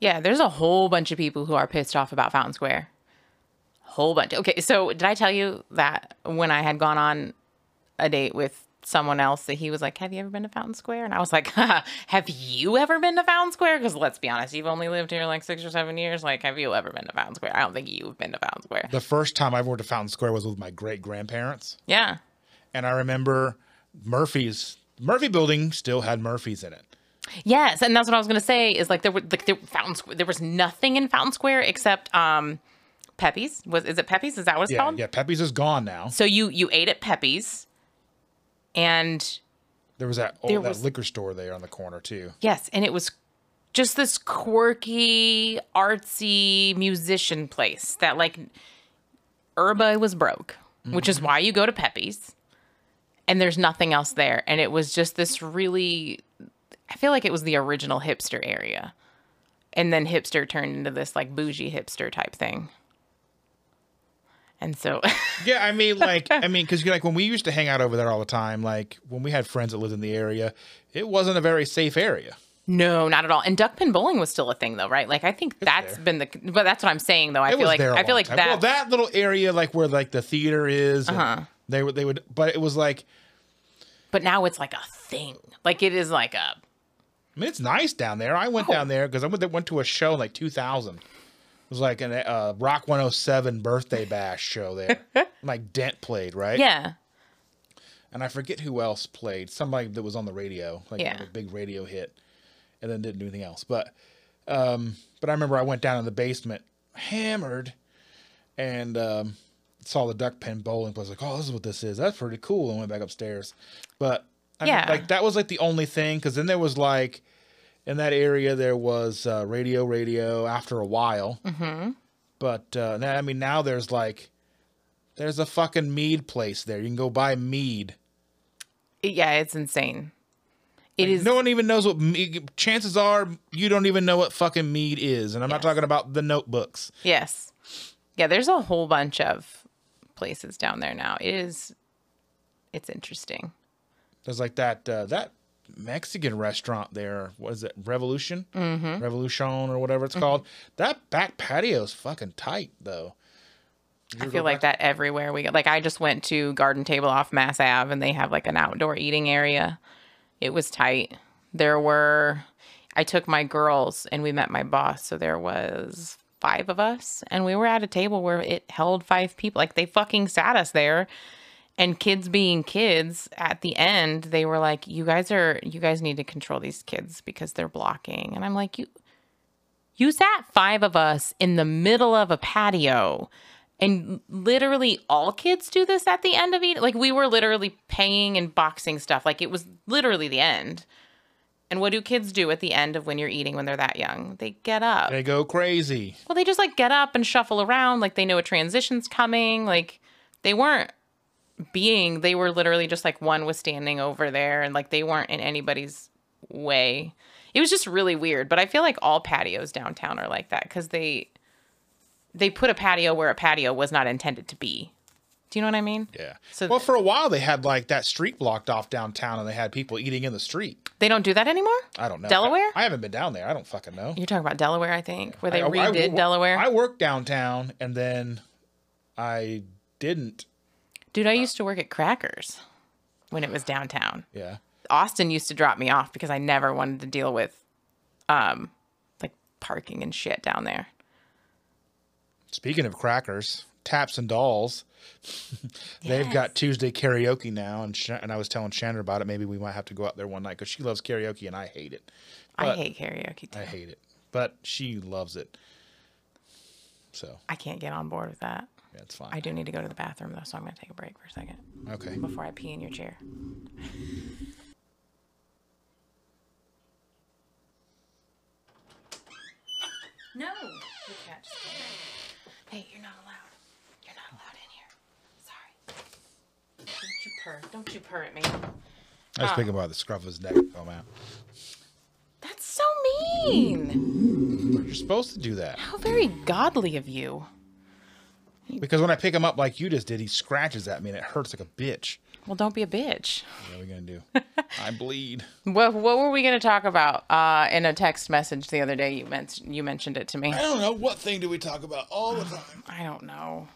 Yeah, there's a whole bunch of people who are pissed off about Fountain Square. Whole bunch. Okay, so did I tell you that when I had gone on a date with someone else that he was like, "Have you ever been to Fountain Square?" And I was like, "Have you ever been to Fountain Square?" Because let's be honest, you've only lived here like six or seven years. Like, have you ever been to Fountain Square? I don't think you've been to Fountain Square. the first time I ever went to Fountain Square was with my great grandparents. Yeah. And I remember Murphy's, Murphy building still had Murphy's in it. Yes, and that's what I was gonna say. Is like there were like there, Fountain Square. There was nothing in Fountain Square except um, Pepe's. Was is it Pepe's? Is that what it's Yeah, called? yeah. Pepe's is gone now. So you you ate at Pepe's, and There was that, oh, There that was- liquor store there on the corner too. yes, and it was just this quirky, artsy musician place that like Herba was broke, which is mm-hmm. why you go to Pepe's, and there's nothing else there, and it was just this really, I feel like it was the original hipster area, and then hipster turned into this like bougie hipster type thing. And so, Yeah, I mean, like, I mean, because like when we used to hang out over there all the time, like when we had friends that lived in the area, it wasn't a very safe area. No, not at all. And duckpin bowling was still a thing, though, right? Like I think that's there. been the. But that's what I'm saying, though. I It feel like I feel like time. that. Well, that little area, like where like the theater is, Uh-huh. they would they would, but it was like, But now it's like a thing. Like it is like a. I mean, it's nice down there. I Oh. went down there because I went went to a show in like 2000. It was like a uh, Rock 107 birthday bash show there. like Dent played, right? Yeah. and I forget who else played. Somebody that was on the radio, like Yeah. a big radio hit, and then didn't do anything else. But, um, but I remember I went down in the basement, hammered, and um, saw the duck pen bowling. I was like, "Oh, this is what this is. That's pretty cool." And went back upstairs. But I mean, Yeah. like that was like the only thing because then there was like in that area there was uh, radio, radio. After a while, mm-hmm. but uh, now I mean now there's like. There's a fucking mead place there. You can go buy mead. Yeah, it's insane. It is. No one even knows what mead. Chances are you don't even know what fucking mead is, and I'm not talking about the notebooks. Yes. Yeah, there's a whole bunch of places down there now. It is. It's interesting. There's like that uh, that Mexican restaurant there. What is it? Revolution? Mm-hmm. Revolution or whatever it's called. That back patio's fucking tight though. I feel like back- that everywhere we go. Like I just went to Garden Table off Mass Ave, and they have like an outdoor eating area. It was tight. There were, I took my girls and we met my boss, so there was five of us, and we were at a table where it held five people. Like they fucking sat us there, and kids being kids, at the end they were like, "You guys are, you guys need to control these kids because they're blocking," and I'm like, "You." You sat five of us in the middle of a patio, and literally all kids do this at the end of eating. Like we were literally paying and boxing stuff. Like it was literally the end. And what do kids do at the end of when you're eating when they're that young? They get up. They go crazy. Well, they just like get up and shuffle around like they know a transition's coming. Like they weren't being, they were literally just like one was standing over there and like they weren't in anybody's way. It was just really weird, but I feel like all patios downtown are like that cuz they they put a patio where a patio was not intended to be. Do you know what I mean? Yeah. So- well, for a while they had like that street blocked off downtown, and they had people eating in the street. They don't do that anymore? I don't know. Delaware? I, I haven't been down there. I don't fucking know. You're talking about Delaware, I think, where they I- I- redid I- Delaware. I worked downtown, and then I didn't. Dude, I used to work at Crackers when it was downtown. Yeah. Austin used to drop me off because I never wanted to deal with um like parking and shit down there. Speaking of crackers, Taps and Dolls, they've got Tuesday karaoke now, and Sh- and I was telling Shannon about it. Maybe we might have to go out there one night because she loves karaoke and I hate it. I hate karaoke too. I, hate it, but she loves it. So I can't get on board with that. That's fine. I do need to go to the bathroom though, so I'm gonna take a break for a second okay. before I pee in your chair. No, the cat just came in. Hey, you're not allowed. You're not allowed in here. Sorry. Don't you purr. Don't you purr at me. I was ah. thinking about the scruff of his neck oh, come out. That's so mean. You're supposed to do that How very godly of you. Because when I pick him up like you just did, he scratches at me and it hurts like a bitch. Well, don't be a bitch. What are we gonna do? I bleed. What What were we going to talk about uh, in a text message the other day? You mentioned you mentioned it to me. I don't know what thing do we talk about all the time. I don't know.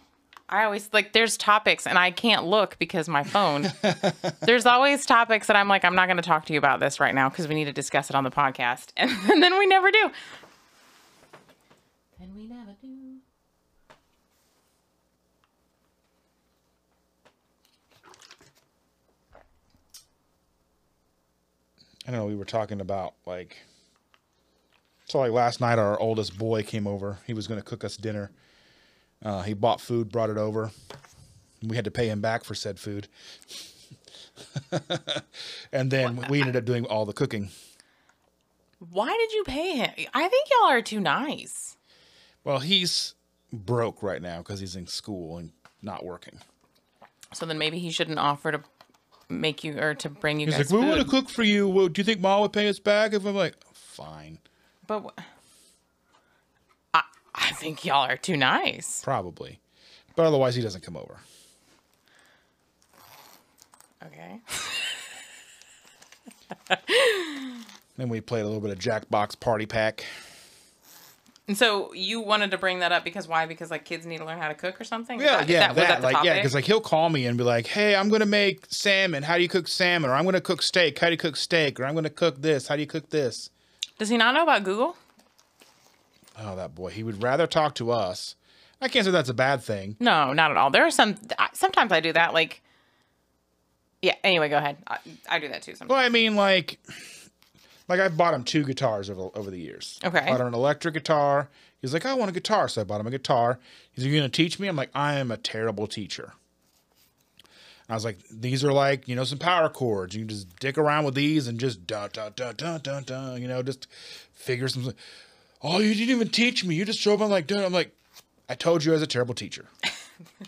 I always like there's topics and I can't look because my phone. there's always topics that I'm like I'm not going to talk to you about this right now because we need to discuss it on the podcast, and, then we never do. And we never do. I don't know. We were talking about like. So like last night, our oldest boy came over. He was gonna cook us dinner. Uh, he bought food, brought it over. We had to pay him back for said food. and then we ended up doing all the cooking. Why did you pay him? I think y'all are too nice. Well, he's broke right now because he's in school and not working. So then maybe he shouldn't offer to make you or to bring you He's guys like, "We want to food. cook for you. Well, do you think mom would pay us back?" If I'm like, "Fine, But wh- I, I think y'all are too nice. probably," but otherwise, he doesn't come over. Okay. Then we played a little bit of Jackbox Party Pack. And so you wanted to bring that up because why? Because like kids need to learn how to cook or something. Yeah, that- yeah, that- that, the like yeah, because like he'll call me and be like, "Hey, I'm gonna make salmon. How do you cook salmon? Or I'm gonna cook steak. How do you cook steak? Or I'm gonna cook this. How do you cook this?" Does he not know about Google? Oh, that boy, he would rather talk to us. I can't say that's a bad thing. No, not at all. There are some. Sometimes I do that. Like, yeah. Anyway, go ahead. I, I do that too. Sometimes. Well, I mean, like, like I've bought him two guitars over over the years. Okay. Bought him an electric guitar. He's like, I want a guitar, so I bought him a guitar. He's like, you gonna teach me? I'm like, I am a terrible teacher. I was like, these are like, you know, some power chords. You can just dick around with these and just dun dun dun dun dun dun. You know, just figure some. Oh, you didn't even teach me. You just showed up. I'm like, dude. I'm like, I told you I was a terrible teacher.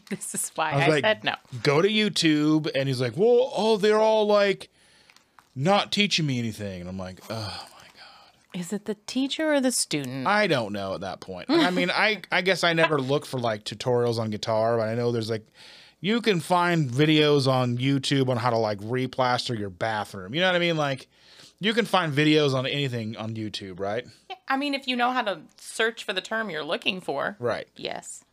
This is why I I, like, said no. Go to YouTube, and he's like, well, oh, they're all like, not teaching me anything, and I'm like, oh my god. Is it the teacher or the student? I don't know at that point. I mean, I I guess I never look for like tutorials on guitar, but I know there's like, you can find videos on YouTube on how to like replaster your bathroom. You know what I mean? Like you can find videos on anything on YouTube, right? I mean, if you know how to search for the term you're looking for, Right. yes.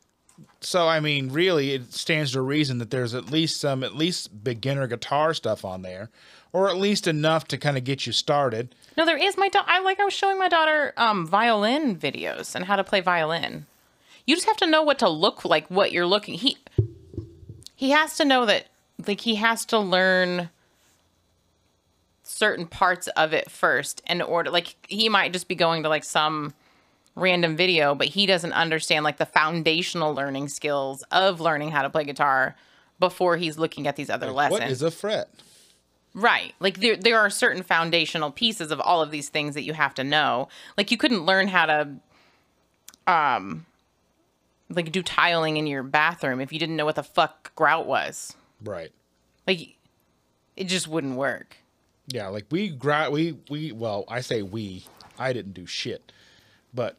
So I mean, really, it stands to reason that there's at least some, at least beginner guitar stuff on there, or at least enough to kind of get you started. No, there is my daughter. I like I was showing my daughter um, violin videos and how to play violin. You just have to know what to look like, what you're looking. He he has to know that, like he has to learn certain parts of it first in order. Like he might just be going to like some random video, but he doesn't understand like the foundational learning skills of learning how to play guitar before he's looking at these other lessons. What is a fret? Right. Like there there are certain foundational pieces of all of these things that you have to know. Like you couldn't learn how to um like do tiling in your bathroom if you didn't know what the fuck grout was. Right. Like it just wouldn't work. Yeah, like we grout we we well, I say we. I didn't do shit, but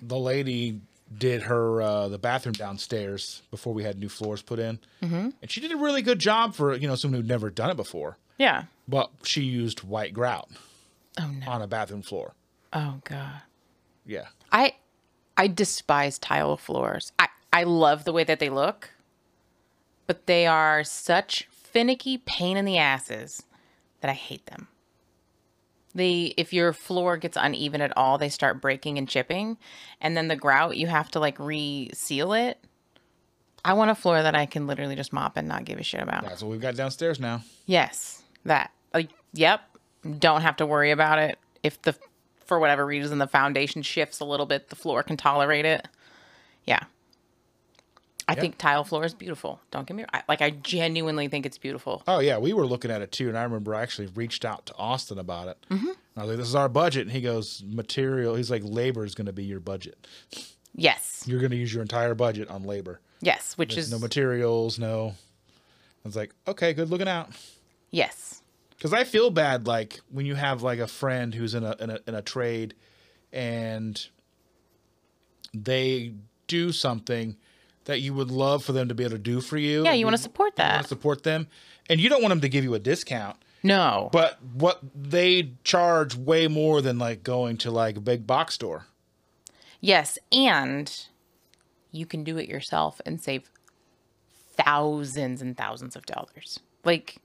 the lady did her uh, the bathroom downstairs before we had new floors put in, mm-hmm. and she did a really good job for you know someone who'd never done it before. Yeah. But she used white grout Oh no. on a bathroom floor. Oh god. Yeah, I I despise tile floors. I I love the way that they look, but they are such finicky pain in the asses that I hate them. They if your floor gets uneven at all, they start breaking and chipping, and then the grout you have to like re-seal it. I want a floor that I can literally just mop and not give a shit about. that's what we've got downstairs now. Yes, that. Like, yep. Don't have to worry about it. If the, for whatever reason, the foundation shifts a little bit, the floor can tolerate it. Yeah. I Yeah. think tile floor is beautiful. Don't get me wrong. Like, I genuinely think it's beautiful. Oh yeah, we were looking at it too, and I remember I actually reached out to Austin about it. Mm-hmm. I was like, "This is our budget," and he goes, "Material." He's like, "Labor is going to be your budget. Yes. You're going to use your entire budget on labor. Yes. Which There's is, no materials, no." I was like, "Okay, good looking out." Yes. Because I feel bad, like when you have like a friend who's in a in a in a trade, and they do something that you would love for them to be able to do for you. Yeah, you want to support You want that. to support them, and you don't want them to give you a discount. No. But what they charge way more than like going to like a big box store. Yes, and you can do it yourself and save thousands and thousands of dollars. Like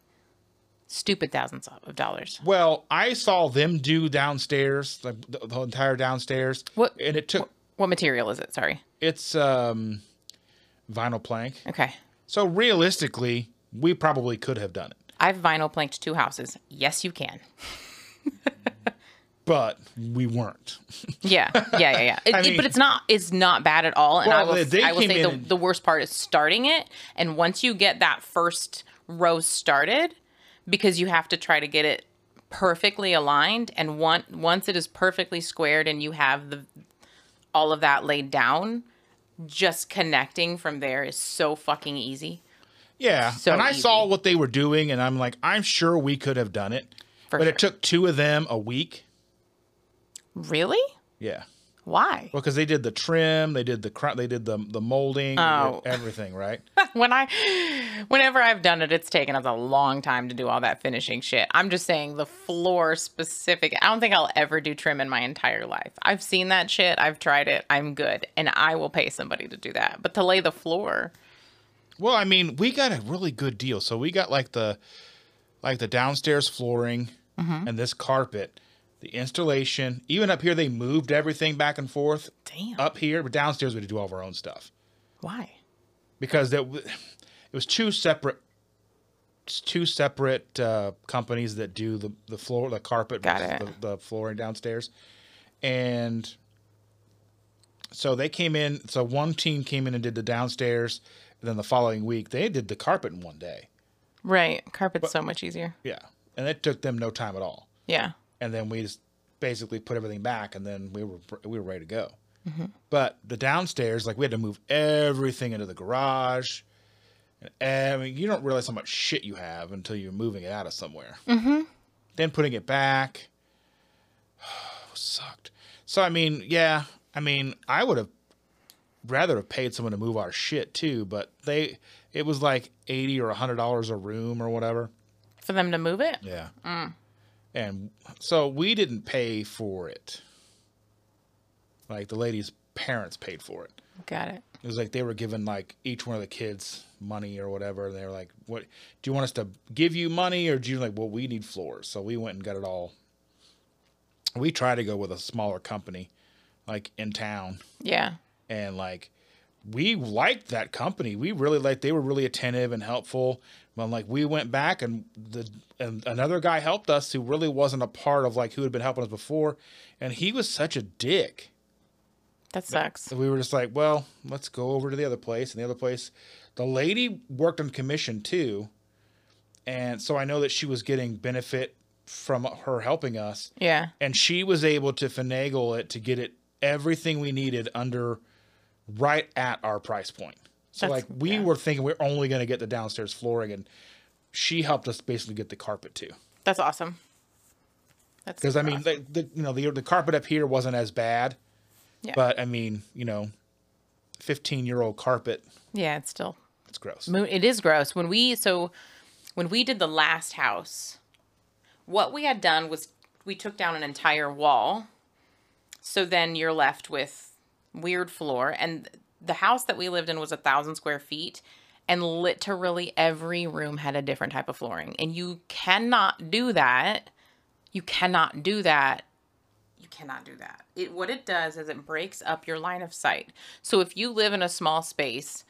stupid thousands of dollars. Well, I saw them do downstairs, like the, the entire downstairs. What- And it took What material is it? Sorry. it's um vinyl plank. Okay. So realistically, we probably could have done it. I've vinyl planked two houses. Yes, you can. But we weren't. Yeah, yeah, yeah, yeah. It- I it- but it's not it's not bad at all. And I will I will say the, the worst part is starting it. And once you get that first row started, because you have to try to get it perfectly aligned, and one once it is perfectly squared and you have the all of that laid down, just connecting from there is so fucking easy. Yeah. So and I saw what they were doing and I'm like, I'm sure we could have done it. For but sure. it took two of them a week. Really? Yeah. Why? Well, because they did the trim, they did the cr- they did the the molding, Oh. everything, right? when I whenever I've done it, it's taken us a long time to do all that finishing shit. I'm just saying the floor specific. I don't think I'll ever do trim in my entire life. I've seen that shit. I've tried it. I'm good. And I will pay somebody to do that. But to lay the floor, Well, I mean, we got a really good deal. So we got like the like the downstairs flooring Mm-hmm. and this carpet, the installation. Even up here, they moved everything back and forth. damn. Up here, but downstairs we had to do all of our own stuff Why? because that w- it was two separate two separate uh, companies that do the the floor, the carpet. The, the flooring downstairs, and so they came in. So one team came in and did the downstairs, and then the following week they did the carpet in one day. Right. Carpet's so much easier. Yeah, and it took them no time at all. Yeah. And then we just basically put everything back, and then we were we were ready to go. But the downstairs, like we had to move everything into the garage. And, I mean, you don't realize how much shit you have until you're moving it out of somewhere. Mm-hmm. Then putting it back sucked. So I mean, yeah, I mean, I would have rather have paid someone to move our shit too, but they It was like eighty or hundred dollars a room or whatever. For them to move it? Yeah. And so we didn't pay for it. Like the lady's parents paid for it. Got it. It was like they were giving like each one of the kids money or whatever. And they were like, "What do you want us to give you money, or do you like? Well, we need floors." So we went and got it all. We tried to go with a smaller company, like in town, Yeah. and like we liked that company. We really liked. They were really attentive and helpful. But like we went back and the and another guy helped us who really wasn't a part of like who had been helping us before, and he was such a dick. That sucks. We were just like, well, let's go over to the other place. And the other place, the lady worked on commission too. And so I know that she was getting benefit from her helping us. Yeah. And she was able to finagle it to get it everything we needed under right at our price point. So That's- like we yeah. were thinking we're only going to get the downstairs flooring and she helped us basically get the carpet too. That's awesome. That's Because I mean, awesome. the, the you know the the carpet up here wasn't as bad, Yeah. but I mean, you know, fifteen year old carpet, yeah, it's still it's gross. It is gross. When we so when we did the last house, what we had done was we took down an entire wall. So then you're left with weird floor and the house that we lived in was a thousand square feet and literally every room had a different type of flooring. And you cannot do that. You cannot do that. You cannot do that. It what it does is it breaks up your line of sight. So if you live in a small space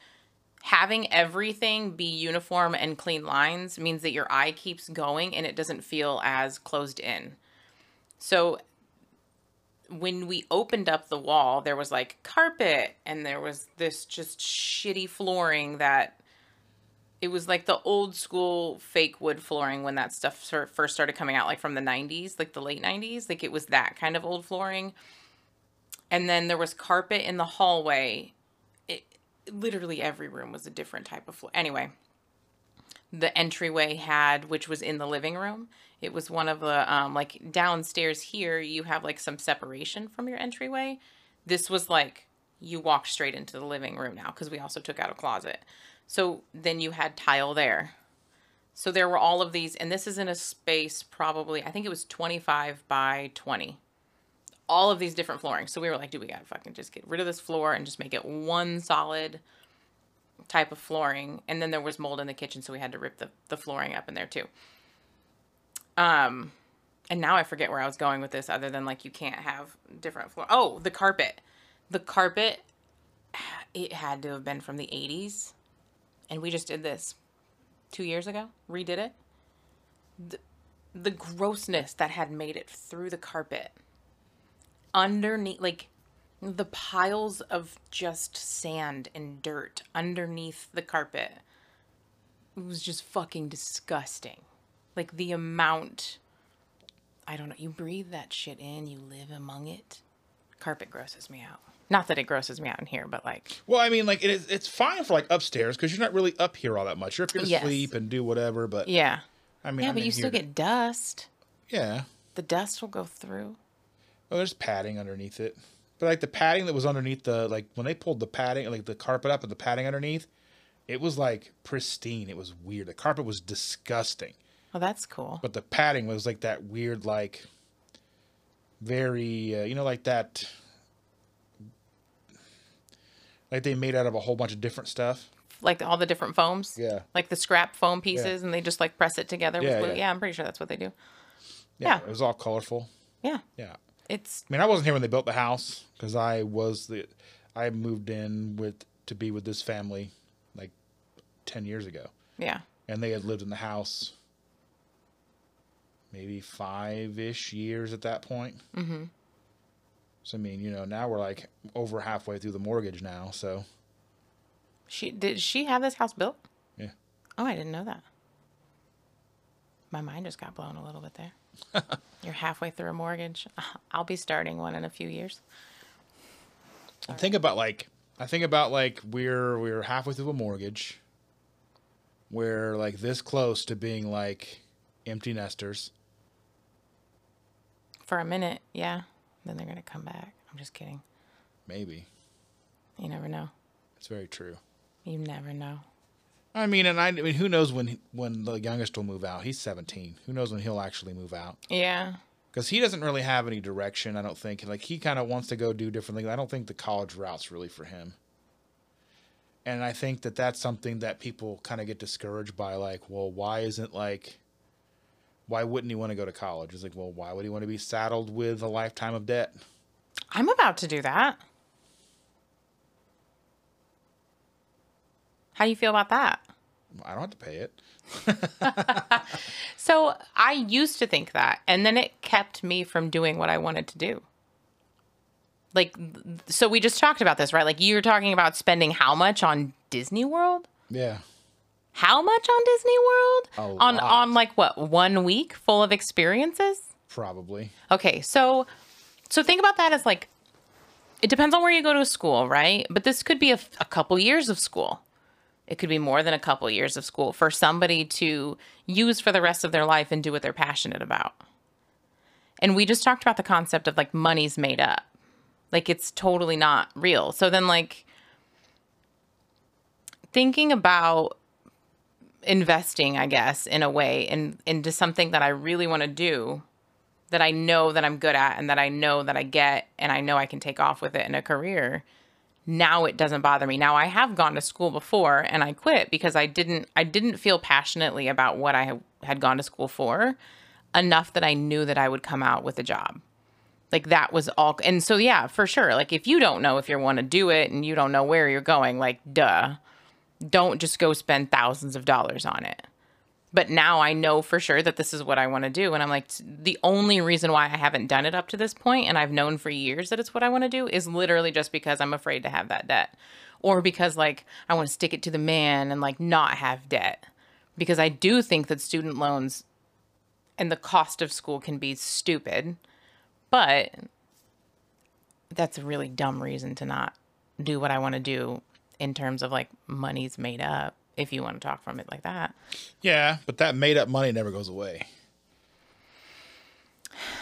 having everything be uniform and clean lines means that your eye keeps going and it doesn't feel as closed in. So when we opened up the wall, there was like carpet and there was this just shitty flooring that it was like the old school fake wood flooring when that stuff first started coming out like from the 90s, like the late 90s, like it was that kind of old flooring. And then there was carpet in the hallway literally every room was a different type of floor. Anyway, the entryway had, which was in the living room. It was one of the um, like downstairs here. You have like some separation from your entryway. This was like you walk straight into the living room now because we also took out a closet. So then you had tile there. So there were all of these, and this is in a space probably I think it was twenty five by twenty all of these different flooring. So we were like, do we gotta fucking just get rid of this floor and just make it one solid type of flooring. And then there was mold in the kitchen, so we had to rip the, the flooring up in there too. Um and now I forget where I was going with this other than like you can't have different floor. Oh, the carpet. The carpet it had to have been from the 80s. And we just did this 2 years ago, redid it. The, the grossness that had made it through the carpet underneath like the piles of just sand and dirt underneath the carpet it was just fucking disgusting like the amount i don't know you breathe that shit in you live among it carpet grosses me out not that it grosses me out in here but like Well, I mean, like it is, it's fine for like upstairs because you're not really up here all that much. You're up here to Yes. sleep and do whatever. But yeah I mean, yeah I'm but in you still here- get dust yeah. the dust will go through Well, there's padding underneath it, but like the padding that was underneath the like when they pulled the padding like the carpet up and the padding underneath, it was like pristine. It was weird. The carpet was disgusting, well that's cool but the padding was like that weird like very uh, you know like that like they made out of a whole bunch of different stuff. like all the different foams Yeah. like the scrap foam pieces and they just like press it together Yeah, with glue. yeah. yeah i'm pretty sure that's what they do Yeah, Yeah. it was all colorful. yeah Yeah. it's I mean, I wasn't here when they built the house because I was the I moved in with to be with this family like ten years ago, yeah and they had lived in the house maybe five ish years at that point. Mm-hmm. So I mean, you know, now we're like over halfway through the mortgage now. So she did she have this house built yeah, oh i didn't know that my mind just got blown a little bit there you're halfway through a mortgage i'll be starting one in a few years I think about like I think about like we're we're halfway through a mortgage. We're like this close to being like empty nesters. For a minute yeah then they're gonna come back i'm just kidding Maybe you never know it's very true. you never know I mean, and I, I mean, who knows when when the youngest will move out? He's 17. Who knows when he'll actually move out? Yeah. Because he doesn't really have any direction. I don't think. Like he kind of wants to go do different things. I don't think the college route's really for him. And I think that that's something that people kind of get discouraged by. Like, well, why isn't like, why wouldn't he want to go to college? It's like, well, why would he want to be saddled with a lifetime of debt? I'm about to do that. How do you feel about that? I don't have to pay it. So I used to think that, and then it kept me from doing what I wanted to do. Like, so we just talked about this, right? Like, you were talking about spending how much on Disney World? Yeah. How much on Disney World? A on lot. on like what one week full of experiences? Probably. Okay, so so think about that as like it depends on where you go to school, right? But this could be a, a couple years of school. It could be more than a couple years of school for somebody to use for the rest of their life and do what they're passionate about. And we just talked about the concept of like money's made up. Like it's totally not real. So then like thinking about investing, I guess, in a way in into something that I really want to do that I know that I'm good at and that I know that I get and I know I can take off with it in a career. Now it doesn't bother me. Now I have gone to school before and I quit because I didn't I didn't feel passionately about what I had gone to school for enough that I knew that I would come out with a job. Like that was all and so yeah, for sure. Like if you don't know if you want to do it and you don't know where you're going, like duh. Don't just go spend thousands of dollars on it but now I know for sure that this is what I want to do. And I'm like, the only reason why I haven't done it up to this point, and I've known for years that it's what I want to do, is literally just because I'm afraid to have that debt. Or because, like, I want to stick it to the man and, like, not have debt. Because I do think that student loans and the cost of school can be stupid. But that's a really dumb reason to not do what I want to do in terms of, like, money's made up if you want to talk from it like that. Yeah, but that made up money never goes away.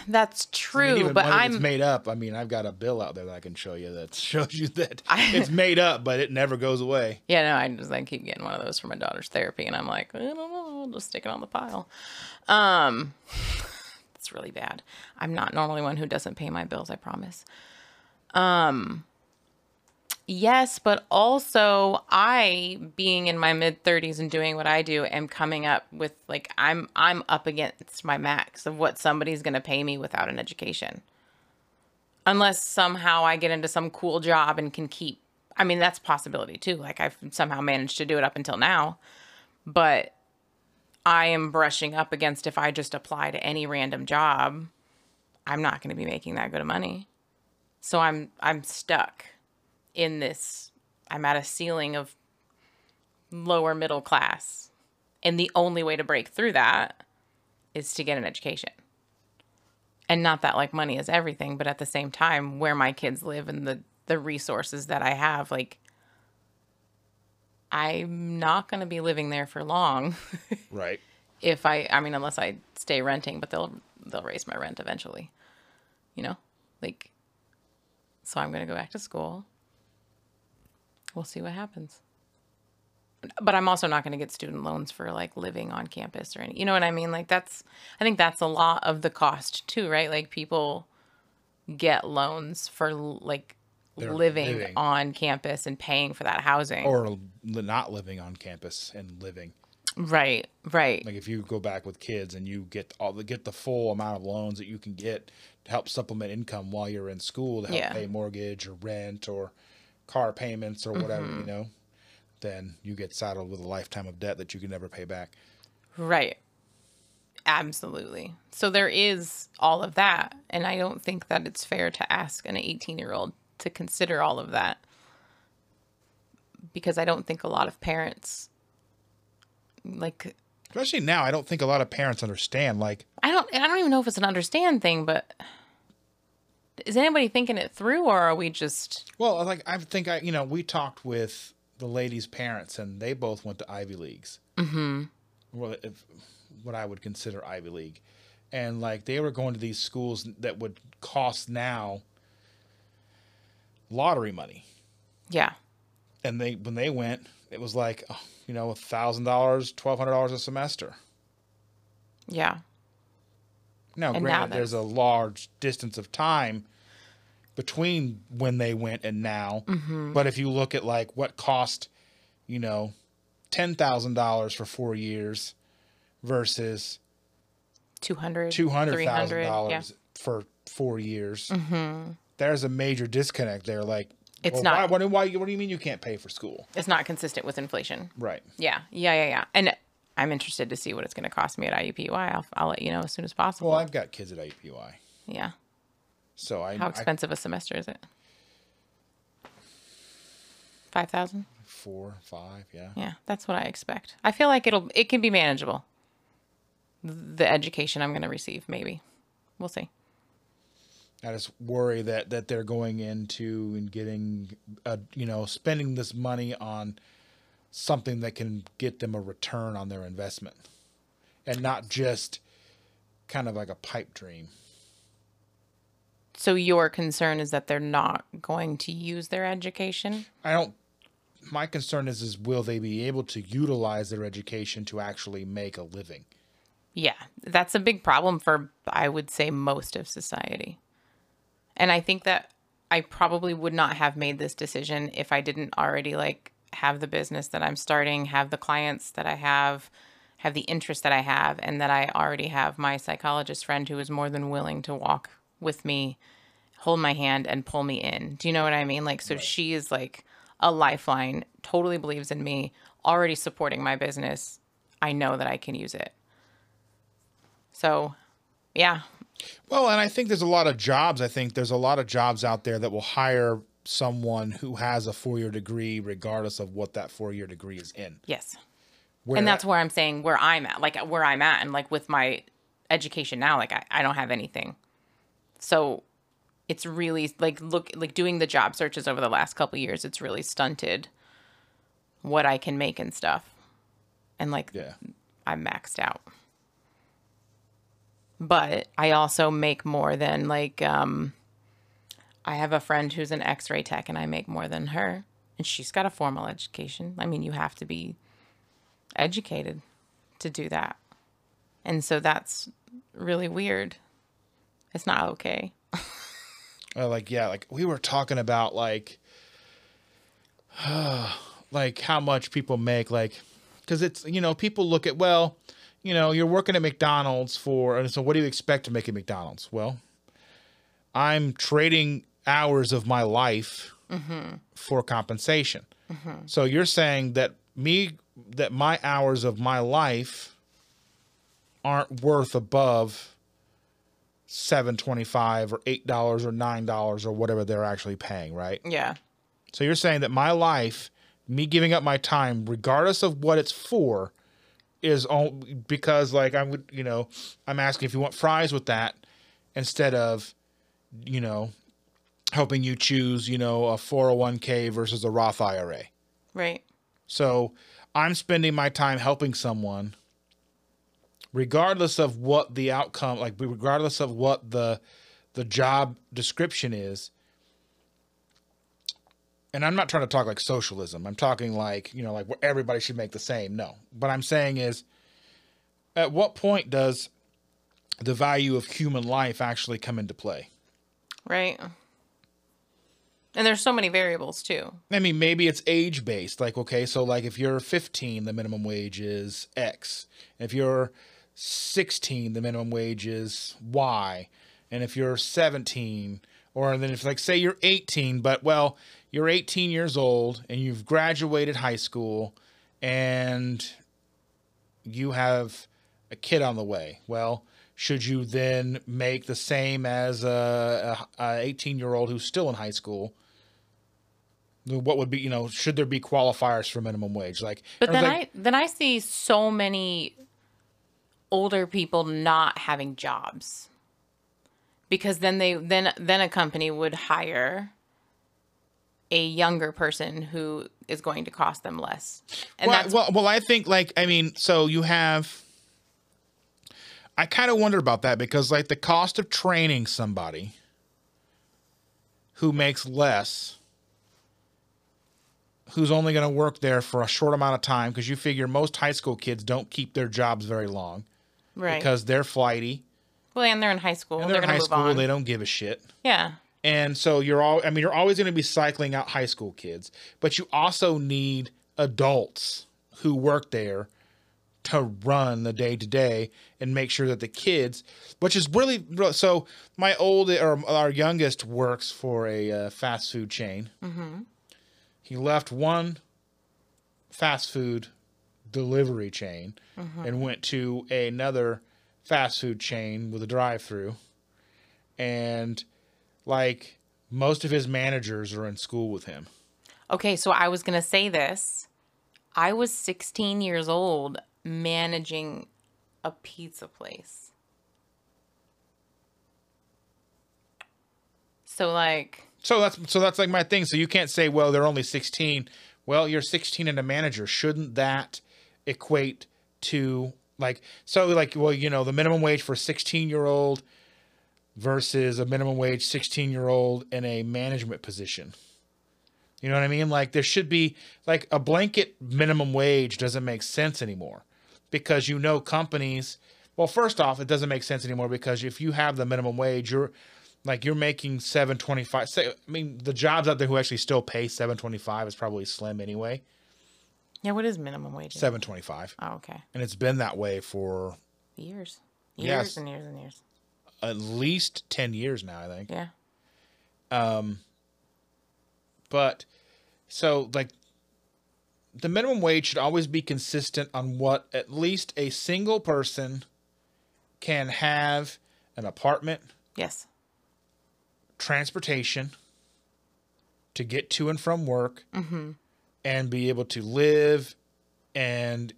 That's I true, mean, even but I'm made up. I mean, I've got a bill out there that I can show you that shows you that it's made up, but it never goes away. yeah, no, I just like keep getting one of those for my daughter's therapy, and I'm like, I don't know, I'll just stick it on the pile. Um, it's really bad. I'm not normally one who doesn't pay my bills. I promise. Um, yes, but also I, being in my mid 30s and doing what I do, am coming up with like I'm I'm up against my max of what somebody's going to pay me without an education. Unless somehow I get into some cool job and can keep. I mean, that's possibility too. Like I've somehow managed to do it up until now, but I am brushing up against if I just apply to any random job, I'm not going to be making that good of money. So I'm I'm stuck in this I'm at a ceiling of lower middle class. And the only way to break through that is to get an education. And not that like money is everything, but at the same time where my kids live and the the resources that I have like I'm not going to be living there for long Right. if I I mean unless I stay renting, but they'll they'll raise my rent eventually. You know? Like so I'm going to go back to school. We'll see what happens. But I'm also not going to get student loans for like living on campus or any. You know what I mean? Like that's I think that's a lot of the cost too, right? Like people get loans for like living, living. on campus and paying for that housing. Or not living on campus and living. right, right. Like if you go back with kids and you get all the get the full amount of loans that you can get to help supplement income while you're in school to help Yeah. pay mortgage or rent or car payments or whatever, Mm-hmm. you know, then you get saddled with a lifetime of debt that you can never pay back. Right. Absolutely. So there is all of that. And I don't think that it's fair to ask an 18 year old to consider all of that because I don't think a lot of parents like Especially now, I don't think a lot of parents understand. Like, I don't I don't even know if it's an understand thing, but is anybody thinking it through or are we just well, like I think I, you know, we talked with the ladies' parents, and they both went to Ivy leagues. Mm-hmm. Well, if, what I would consider Ivy League, and like they were going to these schools that would cost now lottery money. yeah. and they when they went, it was like oh, you know a thousand dollars, twelve hundred dollars a semester. Yeah. Now, And now granted, there's a large distance of time between when they went and now. Mm-hmm. But if you look at like what cost, you know, ten thousand dollars for four years versus 200, two hundred thousand 300, dollars yeah. Mm-hmm. for four years, there's a major disconnect there. Like, It's well, not- Why, what, do- why, what do you mean you can't pay for school? It's not consistent with inflation. Right. Yeah. Yeah. Yeah. Yeah. And I'm interested to see what it's going to cost me at IUPUI. I'll, I'll let you know as soon as possible. Well, I've got kids at IUPUI, yeah. So I How expensive a semester is it? 5,000? four, five, yeah. Yeah, that's what I expect. I feel like it'll it can be manageable. The education I'm going to receive, maybe. We'll see. I just worry that that they're going into and getting, a, you know, spending this money on something that can get them a return on their investment, and not just kind of like a pipe dream. So your concern is that they're not going to use their education? I don't. My concern is, is will they be able to utilize their education to actually make a living? Yeah, that's a big problem for I would say most of society. And I think that I probably would not have made this decision if I didn't already like have the business that I'm starting, have the clients that I have, have the interest that I have, and that I already have my psychologist friend who is more than willing to walk with me, hold my hand, and pull me in. Do you know what I mean? Like, so she is like a lifeline, totally believes in me, already supporting my business. I know that I can use it. So, yeah, Well, and I think there's a lot of jobs. I think there's a lot of jobs out there that will hire someone who has a four year degree, regardless of what that four year degree is in. yes. Where and that's where I'm saying where I'm at, like where I'm at, and like with my education now, like I, I don't have anything. So it's really like look like doing the job searches over the last couple years, it's really stunted what I can make and stuff. And like yeah. I'm maxed out. But I also make more than like um I have a friend who's an x-ray tech and I make more than her and she's got a formal education. I mean, you have to be educated to do that. And so that's really weird. It's not okay. Uh, like yeah, like we were talking about like like how much people make like cuz it's you know, people look at well, you know, you're working at McDonald's for and so what do you expect to make at McDonald's? Well, I'm trading hours of my life for compensation. So you're saying that me that my hours of my life aren't worth above seven twenty five or eight dollars or nine dollars or whatever they're actually paying, right? Yeah. So you're saying that my life, me giving up my time, regardless of what it's for, is all because like I would, you know, I'm asking if you want fries with that instead of, you know, helping you choose, you know, a 401k versus a Roth IRA. Right. So I'm spending my time helping someone, regardless of what the outcome, like regardless of what the the job description is. And I'm not trying to talk like socialism. I'm talking like, you know, like where everybody should make the same. No. What I'm saying is at what point does the value of human life actually come into play? Right. And there's so many variables too. I mean, maybe it's age based. Like, okay, so like if you're 15, the minimum wage is X. If you're 16, the minimum wage is Y. And if you're 17, or then if like say you're 18, but well, you're 18 years old and you've graduated high school and you have a kid on the way. Well, should you then make the same as a, a 18 year old who's still in high school? what would be you know should there be qualifiers for minimum wage like But then like, I then I see so many older people not having jobs. Because then they then then a company would hire a younger person who is going to cost them less. And well, that's well well i think like i mean so you have i kind of wonder about that because like the cost of training somebody who makes less who's only going to work there for a short amount of time because you figure most high school kids don't keep their jobs very long Right. because they're flighty. well, and they're in high school. And they're, they're in high school, on. they don't give a shit. yeah. And so you're all I mean you're always going to be cycling out high school kids, but you also need adults who work there to run the day to day and make sure that the kids, which is really so my old or our youngest works for a uh, fast food chain. Mm-hmm. He left one fast food delivery chain mm-hmm. and went to another fast food chain with a drive-through and like most of his managers are in school with him. Okay, so I was going to say this. I was 16 years old managing a pizza place. So like So that's so that's like my thing. So you can't say, well, they're only 16. Well, you're 16 and a manager. Shouldn't that equate to like so like well, you know, the minimum wage for a 16 year old versus a minimum wage 16 year old in a management position. You know what I mean? Like there should be like a blanket minimum wage doesn't make sense anymore because you know companies. Well, first off, it doesn't make sense anymore because if you have the minimum wage, you're like you're making 725. Say, I mean, the jobs out there who actually still pay 725 is probably slim anyway. Yeah, what is minimum wage? 725, Oh, okay. and it's been that way for Years. Years Yes. and years and years. at least 10 years now, I think. Yeah. Um. But so like the minimum wage should always be consistent on what at least a single person can have an apartment, Yes. transportation to get to and from work and be able to live and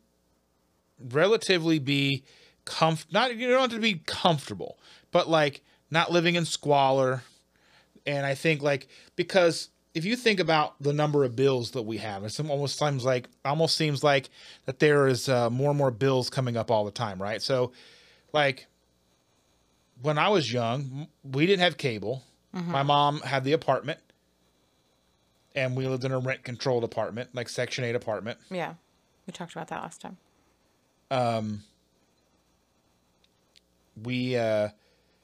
relatively be comf not you don't have to be comfortable but like not living in squalor. And i think like because if you think about the number of bills that we have it almost seems like almost seems like that there is uh, more and more bills coming up all the time right? So like when i was young we didn't have cable. My mom had the apartment and we lived in a rent controlled apartment like section 8 apartment Yeah. We talked about that last time. we uh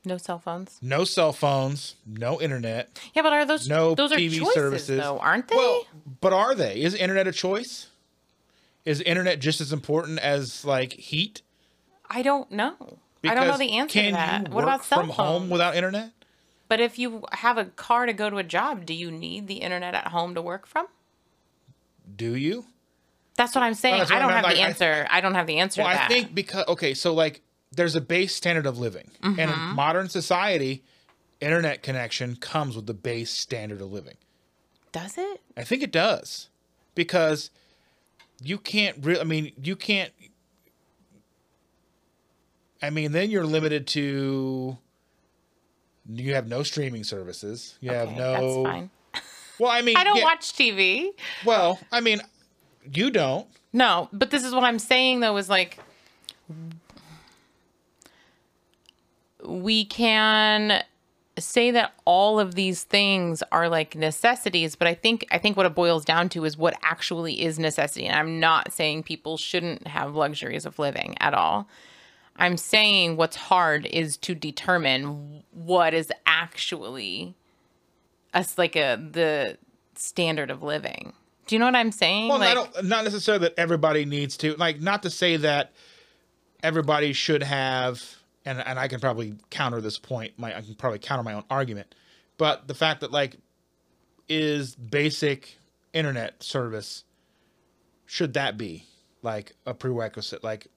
No cell phones. no cell phones no internet Yeah, but are those no those are tv choices services though, aren't they? well but are they is internet a choice is internet just as important as like heat I don't know. I don't know the answer to that. What about cell from home without internet But if you have a car to go to a job, do you need the internet at home to work from? do you That's what I'm saying. that's I don't have meant, the like, I- answer. I, don't have the answer well i think because okay so like there's a base standard of living and in Mm-hmm. modern society internet connection comes with the base standard of living Does it? I think it does because you can't really. I mean, you can't. I mean, then you're limited to. You have no streaming services. You have Okay, no. That's fine. Well, I mean, I don't yeah, watch TV. Well, I mean, you don't. No, but this is what I'm saying though is like we can say that all of these things are like necessities, but I think I think what it boils down to is what actually is necessity. And I'm not saying people shouldn't have luxuries of living at all. I'm saying what's hard is to determine what is actually us like a the standard of living. Do you know what I'm saying? Well, like, I don't, not necessarily that everybody needs to. Like, not to say that everybody should have. And and I can probably counter this point. My I can probably counter my own argument. But the fact that like is basic internet service should that be like a prerequisite like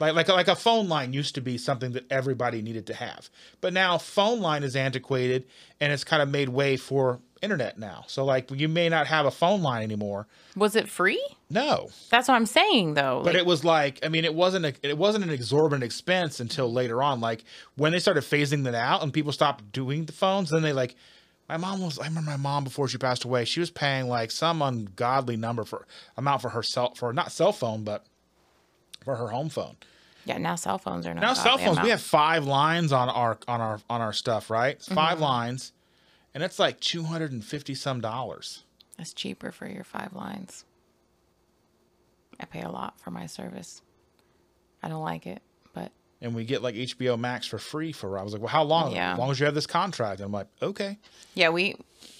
like like like a phone line used to be something that everybody needed to have. But now phone line is antiquated and it's kind of made way for internet now. So like you may not have a phone line anymore. Was it free? no. That's what I'm saying, though. but Like, it was like i mean it wasn't a, it wasn't an exorbitant expense until later on. Like when they started phasing that out and people stopped doing the phones then they like my mom was i remember my mom before she passed away she was paying like some ungodly number for amount for her cell for not cell phone but for her home phone yeah, now cell phones are not. now cell phones we have five lines on our on our on our stuff right It's 5 lines and it's like 250 some dollars It's cheaper for your five lines. I pay a lot for my service. I don't like it, but And we get like HBO Max for free for. I was like, well, how long? Yeah. As long as you have this contract. And I'm like, okay. yeah, we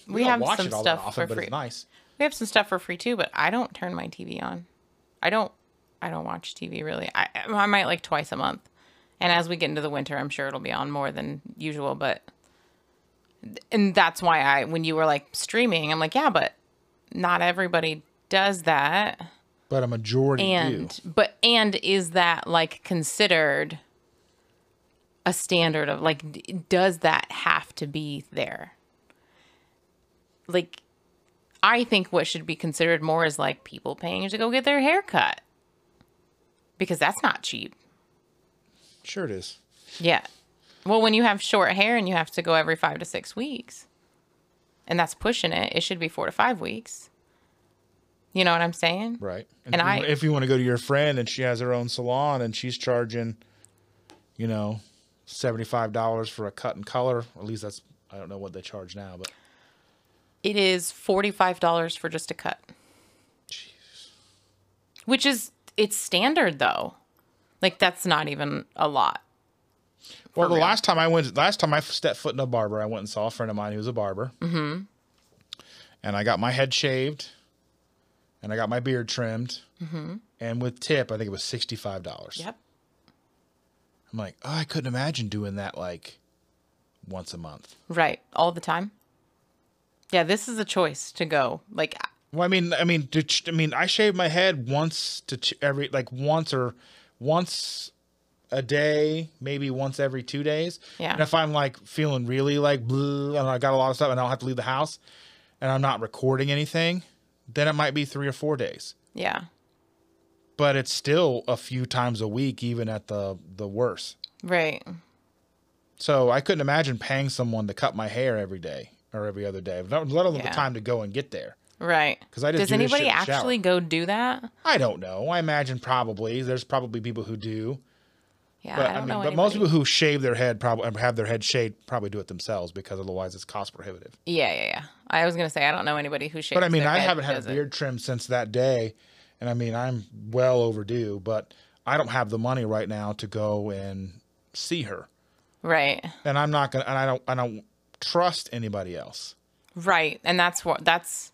we, don't have watch some it all that stuff often, for but free. it's nice. We have some stuff for free too, but I don't turn my TV on. I don't. I don't watch TV really. I I might like twice a month, and as we get into the winter, I'm sure it'll be on more than usual. But and that's why I when you were like streaming, I'm like, yeah, but not everybody does that. But a majority And do. but and is that like considered a standard of like does that have to be there? Like I think what should be considered more is like people paying to go get their hair cut. Because that's not cheap. Sure it is. Yeah. Well, when you have short hair and you have to go every 5 to 6 weeks. And that's pushing it. It should be 4 to 5 weeks. You know what I'm saying? Right. And if you, I- if you want to go to your friend and she has her own salon and she's charging, you know, $75 for a cut and color, at least that's, I don't know what they charge now, but It is $45 for just a cut. Jeez. Which is it's standard though. Like that's not even a lot. Well, the real. last time I went, last time I stepped foot in a barber, I went and saw a friend of mine who was a barber. Mm-hmm. And I got my head shaved, and I got my beard trimmed, mm-hmm. and with tip, I think it was sixty-five dollars. Yep. I'm like, oh, I couldn't imagine doing that like once a month. Right. All the time. Yeah, this is a choice to go. Like Well, I mean, I mean, ch- I mean, I shave my head once to ch- every like once or once a day, maybe once every two days. Yeah. And if I'm like feeling really like blue and I got a lot of stuff and I don't have to leave the house and I'm not recording anything, then it might be three or four days. yeah. But it's still a few times a week, even at the the worst. Right. So I couldn't imagine paying someone to cut my hair every day or every other day, let alone Yeah. the time to go and get there. Right. 'Cause I just Does do anybody shit in the shower. actually go do that? I don't know. I imagine probably there's probably people who do, Yeah, but I don't know. but most people who shave their head probably have their head shaved probably do it themselves because otherwise it's cost prohibitive. Yeah, yeah, yeah. I was gonna say I don't know anybody who shaves. But I mean, I haven't had a does it. beard trim since that day, and I mean I'm well overdue. But I don't have the money right now to go and see her, Right. and I'm not gonna, and I don't, I don't trust anybody else. Right. And that's what that's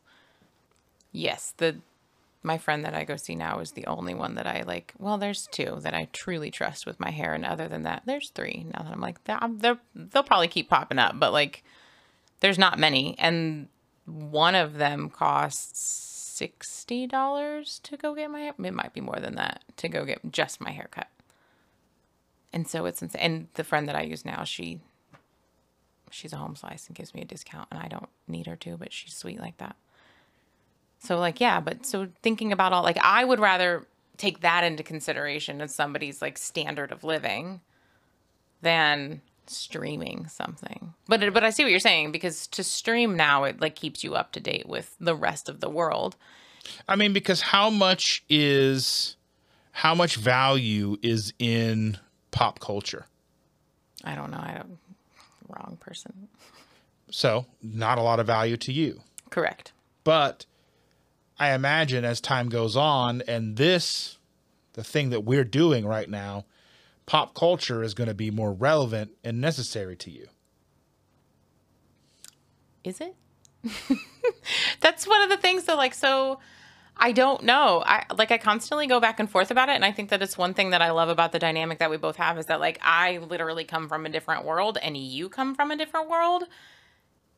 yes, the my friend that I go see now is the only one that I like. Well, there's two that I truly trust with my hair, and other than that, there's three. Now that I'm like, they're, they'll probably keep popping up, but like, there's not many, and one of them costs sixty dollars to go get my. hair. It might be more than that to go get just my haircut. And so it's insane. And the friend that I use now, she she's a home slice and gives me a discount and I don't need her to, but she's sweet like that. So like yeah, but so thinking about all like I would rather take that into consideration as somebody's like standard of living than streaming something. But it, but I see what you're saying because to stream now it like keeps you up to date with the rest of the world. I mean, because how much is how much value is in pop culture? I don't know. I don't wrong person. So not a lot of value to you. Correct. But I imagine as time goes on, and this, the thing that we're doing right now, pop culture is going to be more relevant and necessary to you. Is it? That's one of the things that like so I don't know. I like I constantly go back and forth about it and I think that it's one thing that I love about the dynamic that we both have is that like I literally come from a different world and you come from a different world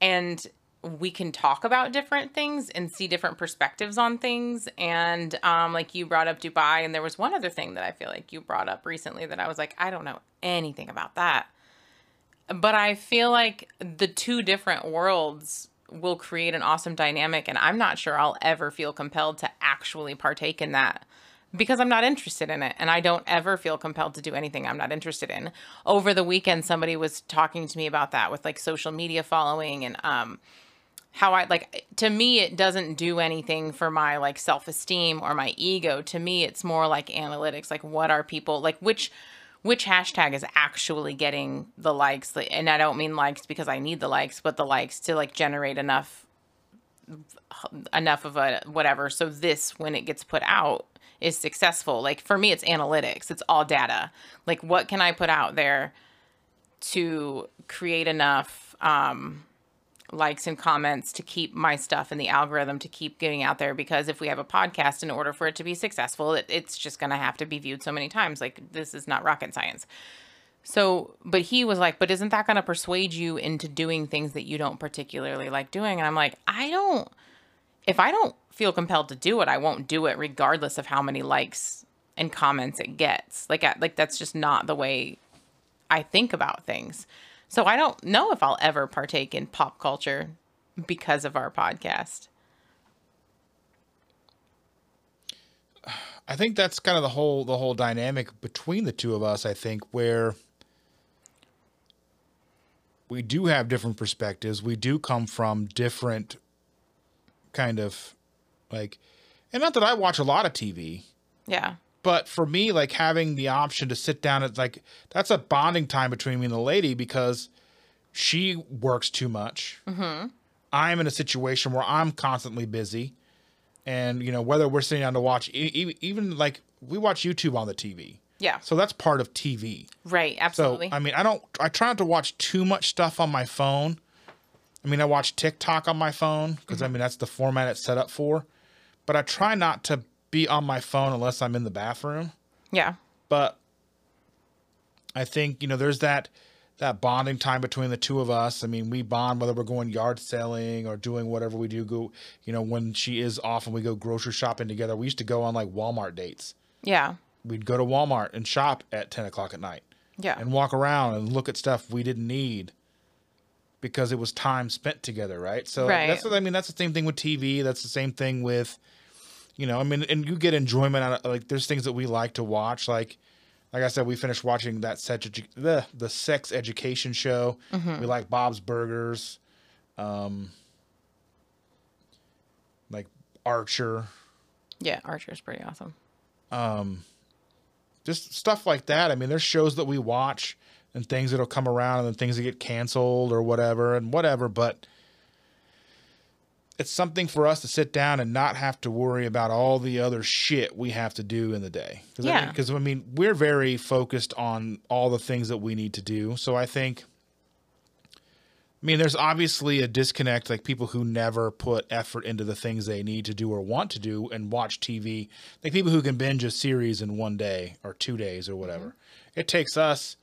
and we can talk about different things and see different perspectives on things and um like you brought up Dubai and there was one other thing that I feel like you brought up recently that I was like I don't know anything about that but I feel like the two different worlds will create an awesome dynamic, and I'm not sure I'll ever feel compelled to actually partake in that because I'm not interested in it, and I don't ever feel compelled to do anything I'm not interested in. Over the weekend, somebody was talking to me about that with like social media following and um how I like to me it doesn't do anything for my like self-esteem or my ego. To me it's more like analytics, like what are people like which which hashtag is actually getting the likes and I don't mean likes because I need the likes, but the likes to like generate enough enough of a whatever. So this, when it gets put out, is successful. Like for me, it's analytics. It's all data. Like what can I put out there to create enough um, likes and comments to keep my stuff in the algorithm to keep getting out there? Because if we have a podcast, in order for it to be successful, it, it's just going to have to be viewed so many times. Like this is not rocket science. So, but he was like, but isn't that going to persuade you into doing things that you don't particularly like doing? And I'm like, I don't, if I don't feel compelled to do it, I won't do it regardless of how many likes and comments it gets. Like, I, like that's just not the way I think about things. So I don't know if I'll ever partake in pop culture because of our podcast. I think that's kind of the whole the whole dynamic between the two of us. I think where we do have different perspectives. We do come from different kind of like, and not that I watch a lot of TV, Yeah. But for me, like having the option to sit down at like that's a bonding time between me and the lady because she works too much. Mm-hmm. I'm in a situation where I'm constantly busy, and you know whether we're sitting down to watch, even like we watch YouTube on the TV, Yeah. so that's part of TV. Right. absolutely So Absolutely. I mean, I don't. I try not to watch too much stuff on my phone. I mean, I watch TikTok on my phone because I mean that's the format it's set up for. But I try not to be on my phone unless I'm in the bathroom. yeah. But I think you know there's that that bonding time between the two of us. I mean, we bond whether we're going yard selling or doing whatever we do. Go, you know, when she is off and we go grocery shopping together. We used to go on like Walmart dates. Yeah. We'd go to Walmart and shop at ten o'clock at night Yeah. and walk around and look at stuff we didn't need because it was time spent together, right? So Right. that's what I mean. That's the same thing with TV. That's the same thing with, you know, I mean, and you get enjoyment out of like there's things that we like to watch. Like, like I said, we finished watching that sex edu- the the sex education show. We like Bob's Burgers, um, like Archer, Yeah. Archer's pretty awesome. Um, just stuff like that. I mean, there's shows that we watch and things that'll come around and then things that get canceled or whatever and whatever, but it's something for us to sit down and not have to worry about all the other shit we have to do in the day. Cause I Yeah. Cause I mean, we're very focused on all the things that we need to do. So I think, I mean, there's obviously a disconnect, like people who never put effort into the things they need to do or want to do and watch TV, like people who can binge a series in one day or two days or whatever. Mm-hmm. It takes us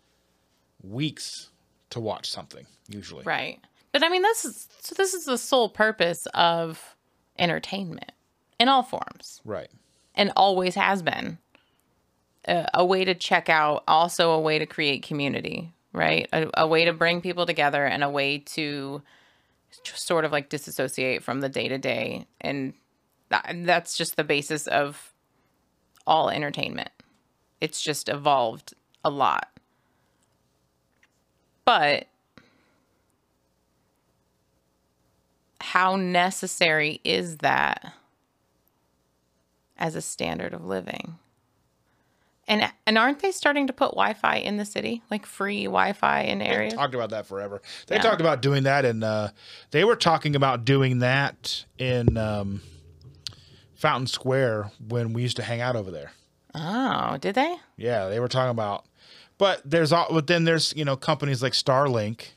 weeks to watch something, usually. Right. But I mean, this is so. This is the sole purpose of entertainment in all forms, Right. and always has been. A, a way to check out, also a way to create community, right? A, a way to bring people together, and a way to sort of like disassociate from the day to day, and that, that's just the basis of all entertainment. It's just evolved a lot, but how necessary is that as a standard of living? And and aren't they starting to put Wi-Fi in the city, like free Wi-Fi in They areas? talked about that forever. They Yeah. talked about doing that, and uh, they were talking about doing that in um, Fountain Square when we used to hang out over there. Oh, did they? Yeah, they were talking about. But there's all. But then there's you know companies like Starlink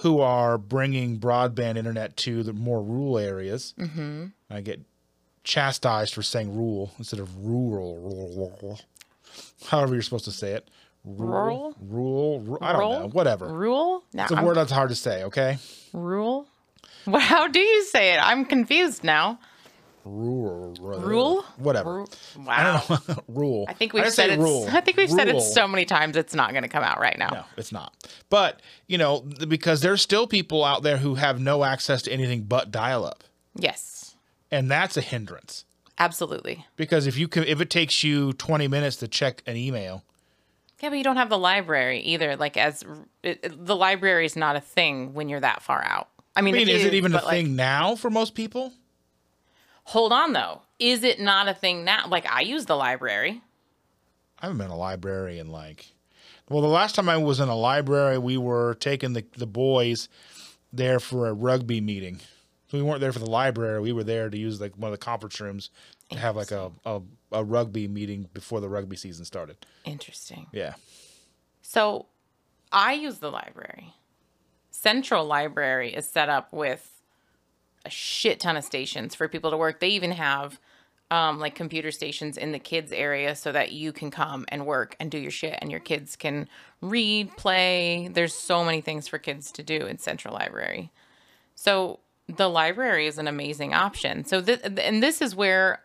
who are bringing broadband internet to the more rural areas. Mm-hmm. I get chastised for saying rural instead of rural. However you're supposed to say it. Rural? Rural. ru- I don't Rural? know. Whatever. Rule? No, It's a I'm- word that's hard to say. Okay. rule. Well, how do you say it? I'm confused now. Rural. Rule? Whatever. Ru- I Wow. don't know. rule. I think we've didn't said it. rule. I think we've said it so many times. It's not going to come out right now. No, it's not. But, you know, because there's still people out there who have no access to anything but dial up. Yes, And that's a hindrance. absolutely. Because if you can if it takes you 20 minutes to check an email, Yeah, but you don't have the library either. Like, as it, it- the library is not a thing when you're that far out. I mean, I mean, is it even a like, thing now for most people? Hold on, though. Is it not a thing now? Like, I use the library. I haven't been in a library in like well, the last time I was in a library, we were taking the, the boys there for a rugby meeting. So we weren't there for the library. We were there to use like one of the conference rooms to have like a, a, a rugby meeting before the rugby season started. Interesting. Yeah. So I use the library. Central Library is set up with a shit ton of stations for people to work. They even have um, like computer stations in the kids area so that you can come and work and do your shit and your kids can read, play. There's so many things for kids to do in Central Library. So the library is an amazing option. So this, and this is where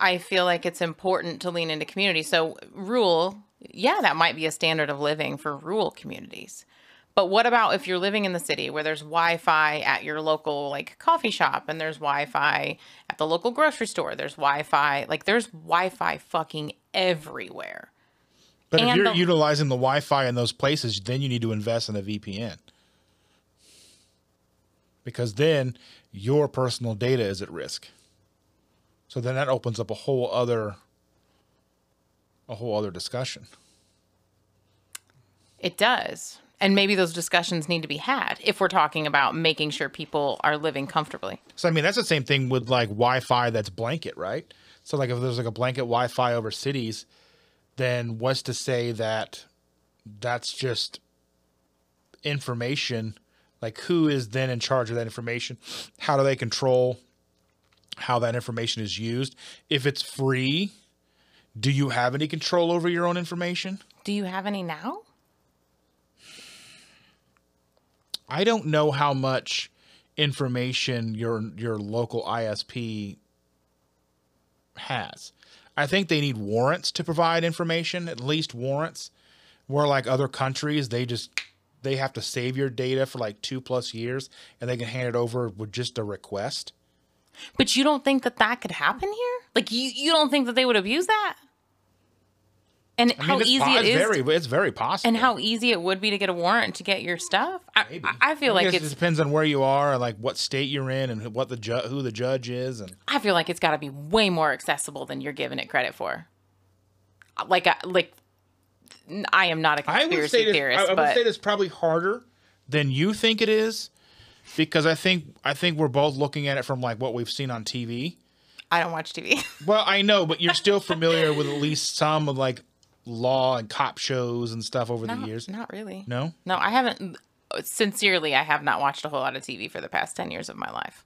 I feel like it's important to lean into community. So rural, yeah, that might be a standard of living for rural communities. But what about if you're living in the city where there's Wi-Fi at your local like coffee shop and there's Wi-Fi at the local grocery store, there's Wi-Fi, like there's Wi-Fi fucking everywhere. But if And you're the- utilizing the Wi-Fi in those places, then you need to invest in a VPN. Because then your personal data is at risk. So then that opens up a whole other a whole other discussion. It does. And maybe those discussions need to be had if we're talking about making sure people are living comfortably. So I mean that's the same thing with like Wi-Fi that's blanket, right? So like if there's like a blanket Wi-Fi over cities, then what's to say that that's just information? Like who is then in charge of that information? How do they control how that information is used? If it's free, do you have any control over your own information? Do you have any now? I don't know how much information your your local ISP has. I think they need warrants to provide information, at least warrants. Where like other countries, they just they have to save your data for like two plus years, and they can hand it over with just a request. But you don't think that that could happen here? Like you, you don't think that they would abuse that? And I how mean, it's, easy po- it it's is, very it's very possible. and how easy it would be to get a warrant to get your stuff. I, Maybe. I feel I like it's it depends on where you are and like what state you're in and what the ju- who the judge is and I feel like it's got to be way more accessible than you're giving it credit for. Like, I, like, I am not a I would conspiracy this, theorist, I, I would but say this probably harder than you think it is, because I think I think we're both looking at it from like what we've seen on TV. I don't watch TV. Well, I know, but you're still familiar with at least some of like law and cop shows and stuff over the years. not really. No, No, I haven't. Sincerely, I have not watched a whole lot of TV for the past ten years of my life.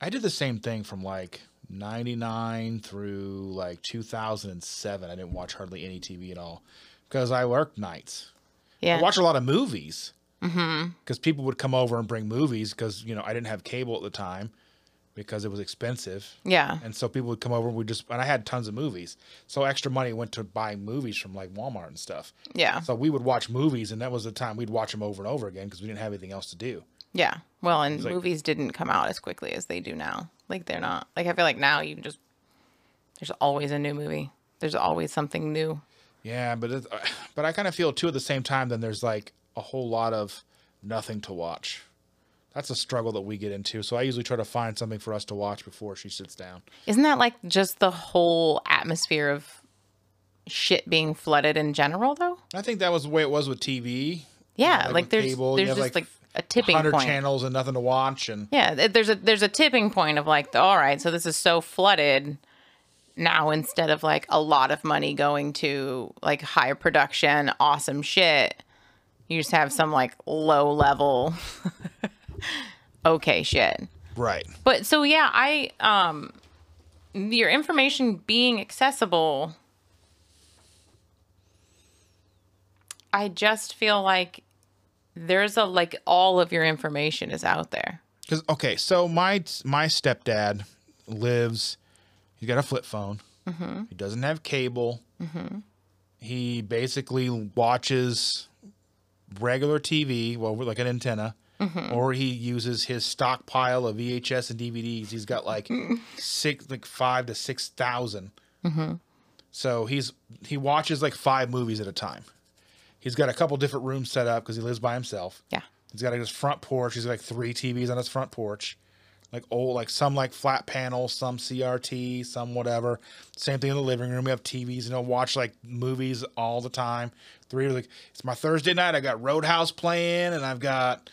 I did the same thing from like '99 through like 2007. I didn't watch hardly any TV at all because I worked nights. Yeah, I watched a lot of movies mm-hmm. because people would come over and bring movies because you know I didn't have cable at the time because it was expensive. yeah, And so people would come over and we just and I had tons of movies. So extra money went to buy movies from like Walmart and stuff. yeah, So we would watch movies and that was the time we'd watch them over and over again because we didn't have anything else to do. yeah. Well, and like- movies didn't come out as quickly as they do now. Like they're not. Like I feel like now you can just. There's always a new movie. There's always something new. Yeah, but but I kind of feel too at the same time then there's like a whole lot of nothing to watch. That's a struggle that we get into. So I usually try to find something for us to watch before she sits down. Isn't that like just the whole atmosphere of shit being flooded in general, though? I think that was the way it was with TV. Yeah, like like, with there's cable, you there's just like, like, a tipping Hundred point. channels and nothing to watch and Yeah, there's a there's a tipping point of like, all right, so this is so flooded now instead of like a lot of money going to like high production, awesome shit, you just have some like low level okay shit. right. But so yeah, I um your information being accessible I just feel like there's a like all of your information is out there. Because okay, so my my stepdad lives. He's got a flip phone. He doesn't have cable. He basically watches regular TV, well, like an antenna, Mm-hmm. or he uses his stockpile of VHS and DVDs. He's got like six, like five to six mm-hmm. So he's he watches like five movies at a time. He's got a couple different rooms set up because he lives by himself. Yeah. He's got like his front porch. He's got like three TVs on his front porch, like old, like some like flat panel, some CRT, some whatever. Same thing in the living room. We have TVs. You know, watch like movies all the time. Three like it's my Thursday night. I got Roadhouse playing, and I've got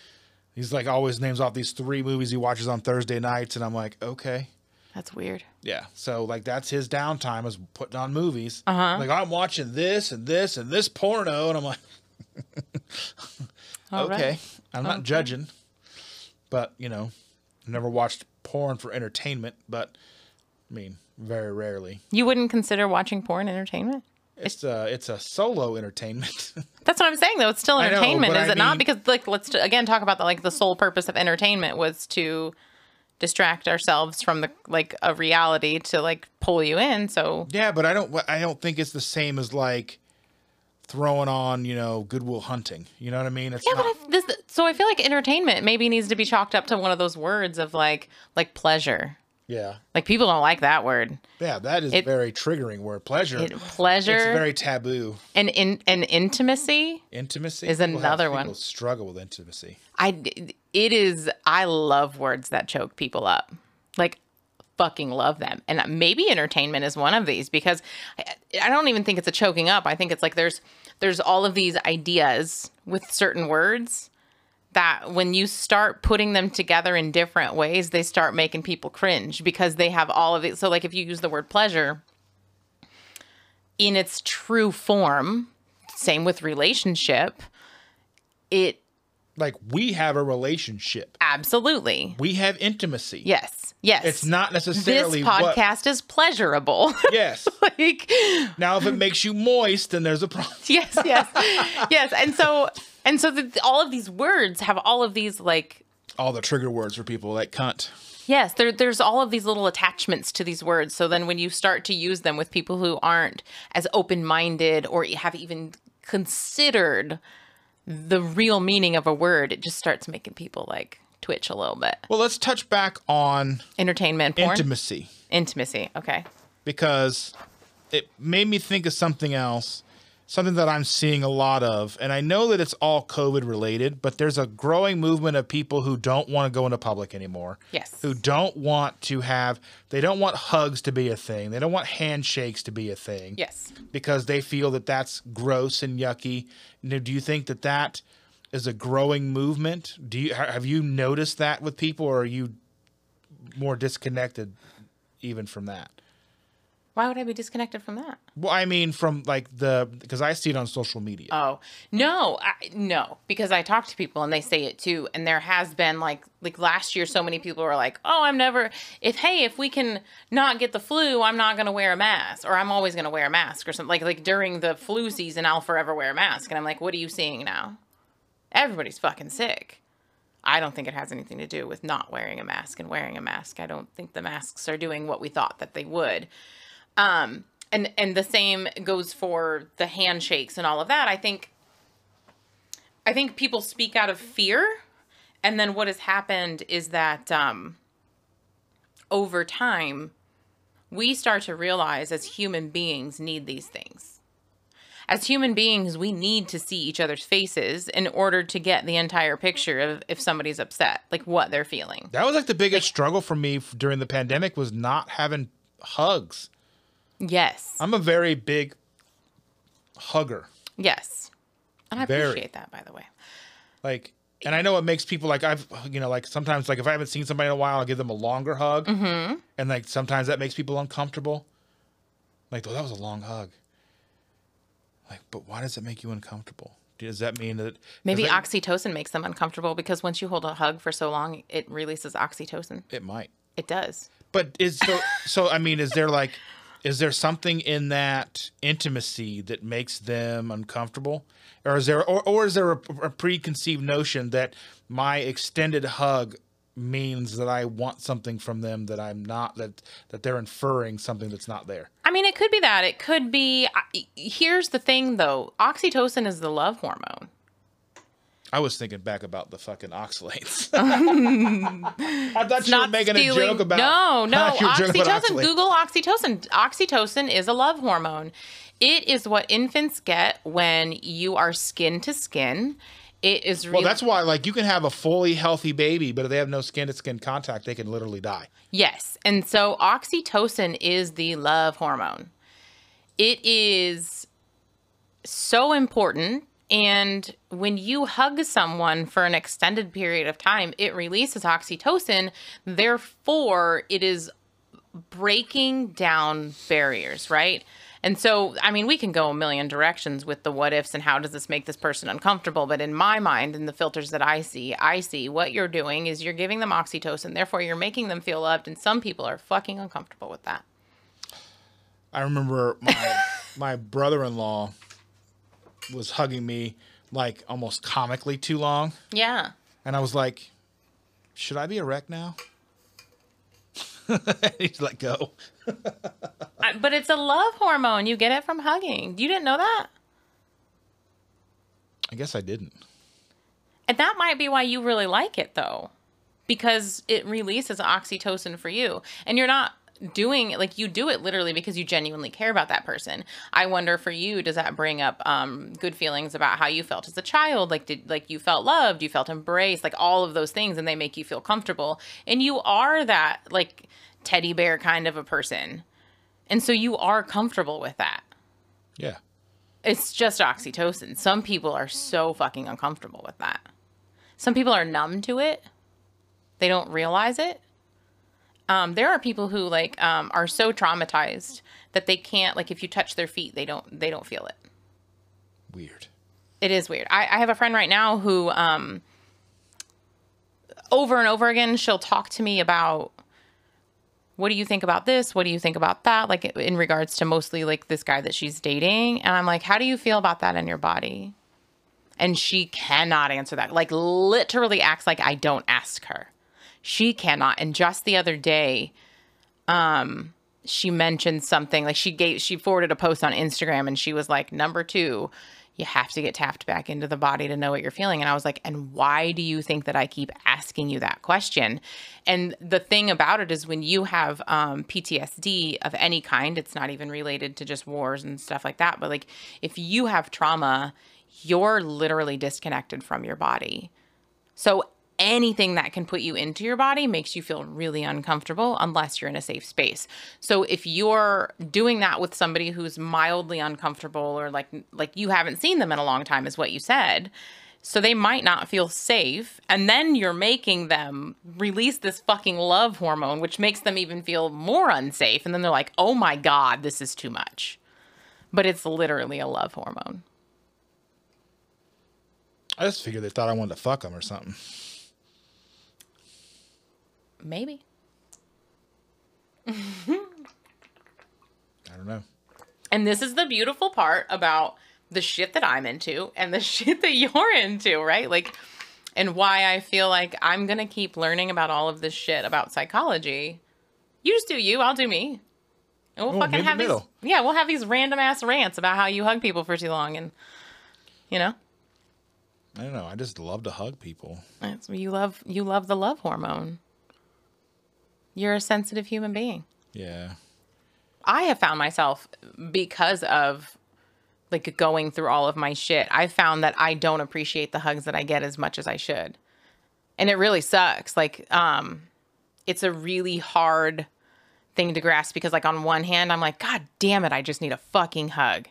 He's like always names off these three movies he watches on Thursday nights, and I'm like, okay. That's weird. Yeah. So like that's his downtime is putting on movies. Uh-huh. Like I'm watching this and this and this porno, and I'm like, okay, right. I'm not judging, but you know, never watched porn for entertainment, but I mean, very rarely. You wouldn't consider watching porn entertainment? It's a it's a solo entertainment. That's what I'm saying, though. It's still I know, entertainment, is I it not? Because, like, let's t- again talk about the like the sole purpose of entertainment was to distract ourselves from the like a reality to like pull you in. So yeah, but I don't I don't think it's the same as like throwing on you know Good Will Hunting. You know what I mean? It's yeah, not. but I, this so I feel like entertainment maybe needs to be chalked up to one of those words of like like pleasure. Yeah, Like people don't like that word. yeah, that is It- very triggering. Word pleasure. It, pleasure It's very taboo. and in and intimacy. Intimacy Is People have- another one. People struggle with intimacy. I it is I love words that choke people up. Like fucking love them. And maybe entertainment is one of these because I, I don't even think it's a choking up. I think it's like there's there's all of these ideas with certain words that when you start putting them together in different ways, they start making people cringe because they have all of it. So like if you use the word pleasure in its true form, same with relationship, it Like we have a relationship. absolutely We have intimacy. Yes. Yes. It's not necessarily what. podcast is pleasurable. Yes. like Now, if it makes you moist, then there's a problem. yes, yes. yes. And so and so the, all of these words have all of these like All the trigger words for people like cunt. yes, there there's all of these little attachments to these words. So then when you start to use them with people who aren't as open-minded or have even considered the real meaning of a word, it just starts making people like twitch a little bit. Well, let's touch back on Entertainment porn. intimacy Intimacy. Okay. because it made me think of something else, something that I'm seeing a lot of. And I know that it's all COVID related, but there's a growing movement of people who don't want to go into public anymore. Yes. Who don't want to have, they don't want hugs to be a thing. They don't want handshakes to be a thing. Yes. because they feel that that's gross and yucky. Now, Do you think that that is a growing movement? Do you have you noticed that with people, or are you more disconnected even from that? Why would I be disconnected from that? Well, I mean, from like the because I see it on social media. Oh no, I, no, because I talk to people and they say it too. And there has been like like last year, so many people were like, "Oh, I'm never if hey if we can not get the flu, I'm not gonna wear a mask, or I'm always gonna wear a mask or something." Like like during the flu season, I'll forever wear a mask. And I'm like, "What are you seeing now? Everybody's fucking sick." I don't think it has anything to do with not wearing a mask and wearing a mask. I don't think the masks are doing what we thought that they would. Um, and and the same goes for the handshakes and all of that. I think I think people speak out of fear, and then what has happened is that um, over time, we start to realize as human beings need these things. As human beings, we need to see each other's faces in order to get the entire picture of if somebody's upset, like what they're feeling. That was like the biggest struggle for me during the pandemic was not having hugs. Yes. I'm a very big hugger. Yes. And I Very. appreciate that, by the way. Like, and I know it makes people like I've you know like sometimes like if I haven't seen somebody in a while, I'll give them a longer hug, mm-hmm. and like sometimes that makes people uncomfortable. Like, oh, that was a long hug. Like, but why does it make you uncomfortable? Does that mean that Maybe that- oxytocin makes them uncomfortable because once you hold a hug for so long, it releases oxytocin. it might? It does. But is so so? I mean, is there like, is there something in that intimacy that makes them uncomfortable, or is there, or, or is there a, a preconceived notion that my extended hug means that I want something from them that I'm not that that they're inferring something that's not there? I mean, it could be that. It could be. Here's the thing, though oxytocin is the love hormone. I was thinking back about the fucking oxalates. I thought you were making stealing- a joke about No, no. Oxytocin. Google oxytocin. Oxytocin is a love hormone. It is what infants get when you are skin to skin. It is really Well, that's why, like, you can have a fully healthy baby, but if they have no skin to skin contact, they can literally die. Yes. And so oxytocin is the love hormone. It is so important And when you hug someone for an extended period of time, it releases oxytocin. Therefore, it is breaking down barriers, right? And so, I mean, we can go a million directions with the what ifs and how does this make this person uncomfortable. But in my mind, in the filters that I see, I see what you're doing is you're giving them oxytocin. Therefore, you're making them feel loved. And some people are fucking uncomfortable with that. I remember my my brother-in-law was hugging me like almost comically too long, Yeah. and I was like, "Should I be a wreck now?" He's let go. But it's a love hormone. You get it from hugging. You didn't know that? I guess I didn't. And that might be why you really like it, though, because it releases oxytocin for you. And you're not doing like you do it literally because you genuinely care about that person. I wonder for you, does that bring up um, good feelings about how you felt as a child? Like, did like you felt loved, you felt embraced, like all of those things, and they make you feel comfortable. And you are that like teddy bear kind of a person. And so you are comfortable with that. Yeah. It's just oxytocin. Some people are so fucking uncomfortable with that. Some people are numb to it. They don't realize it. Um, there are people who like um, are so traumatized that they can't like if you touch their feet, they don't they don't feel it. Weird. It is weird. I, I have a friend right now who um, over and over again she'll talk to me about what do you think about this? What do you think about that? Like in regards to mostly like this guy that she's dating. And I'm like, how do you feel about that in your body? And she cannot answer that. Like literally acts like I don't ask her. She cannot. And just the other day, um, she mentioned something like she gave she forwarded a post on Instagram and she was like, number two, you have to get tapped back into the body to know what you're feeling. And I was like, and why do you think that I keep asking you that question? And the thing about it is when you have um, PTSD of any kind, it's not even related to just wars and stuff like that. But like if you have trauma, you're literally disconnected from your body. So anything that can put you into your body makes you feel really uncomfortable unless you're in a safe space. So if you're doing that with somebody who's mildly uncomfortable or like like you haven't seen them in a long time is what you said, so they might not feel safe and then you're making them release this fucking love hormone which makes them even feel more unsafe and then they're like, "Oh my god, this is too much." But it's literally a love hormone. I just figured they thought I wanted to fuck them or something. Maybe. I don't know. And this is the beautiful part about the shit that I'm into and the shit that you're into, right? Like, and why I feel like I'm going to keep learning about all of this shit about psychology. You just do you, I'll do me. And we'll Oh, fucking have the these. middle. Yeah, we'll have these random ass rants about how you hug people for too long and, you know? I don't know. I just love to hug people. That's you love you love the love hormone. You're a sensitive human being. Yeah. I have found myself because of like going through all of my shit. I found that I don't appreciate the hugs that I get as much as I should. And it really sucks. Like um it's a really hard thing to grasp because like on one hand I'm like god damn it, I just need a fucking hug.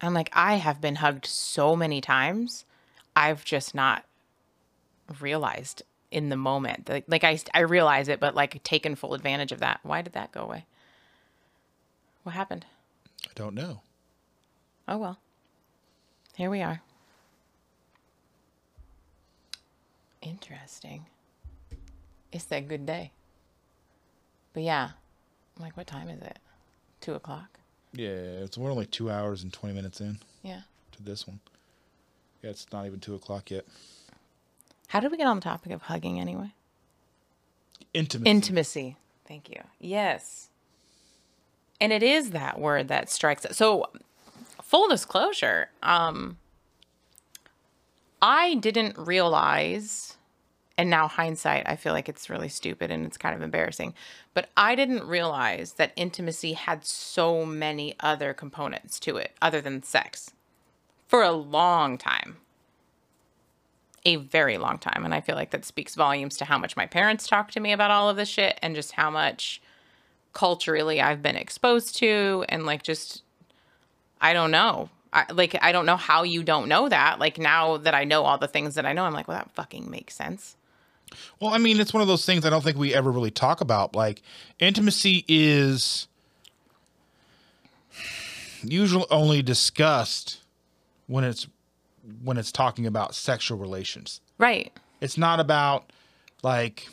And I'm like I have been hugged so many times. I've just not realized in the moment. Like, like I I realize it but like taken full advantage of that. Why did that go away? What happened? I don't know. Oh well. Here we are. Interesting. It's that good day. But yeah. I'm like, what time is it? Two o'clock? Yeah, it's we're only two hours and twenty minutes in Yeah. to this one. Yeah, it's not even two o'clock yet. How did we get on the topic of hugging anyway? Intimacy. Intimacy. Thank you. Yes. And it is that word that strikes us. So, full disclosure, um, I didn't realize, and now hindsight, I feel like it's really stupid and it's kind of embarrassing, but I didn't realize that intimacy had so many other components to it other than sex for a long time a very long time. And I feel like that speaks volumes to how much my parents talk to me about all of this shit and just how much culturally I've been exposed to. And like, just, I don't know. I, like I don't know how you don't know that. Like now that I know all the things that I know, I'm like, well, that fucking makes sense. Well, I mean, it's one of those things I don't think we ever really talk about. Like, intimacy is usually only discussed when it's when it's talking about sexual relations. Right. It's not about like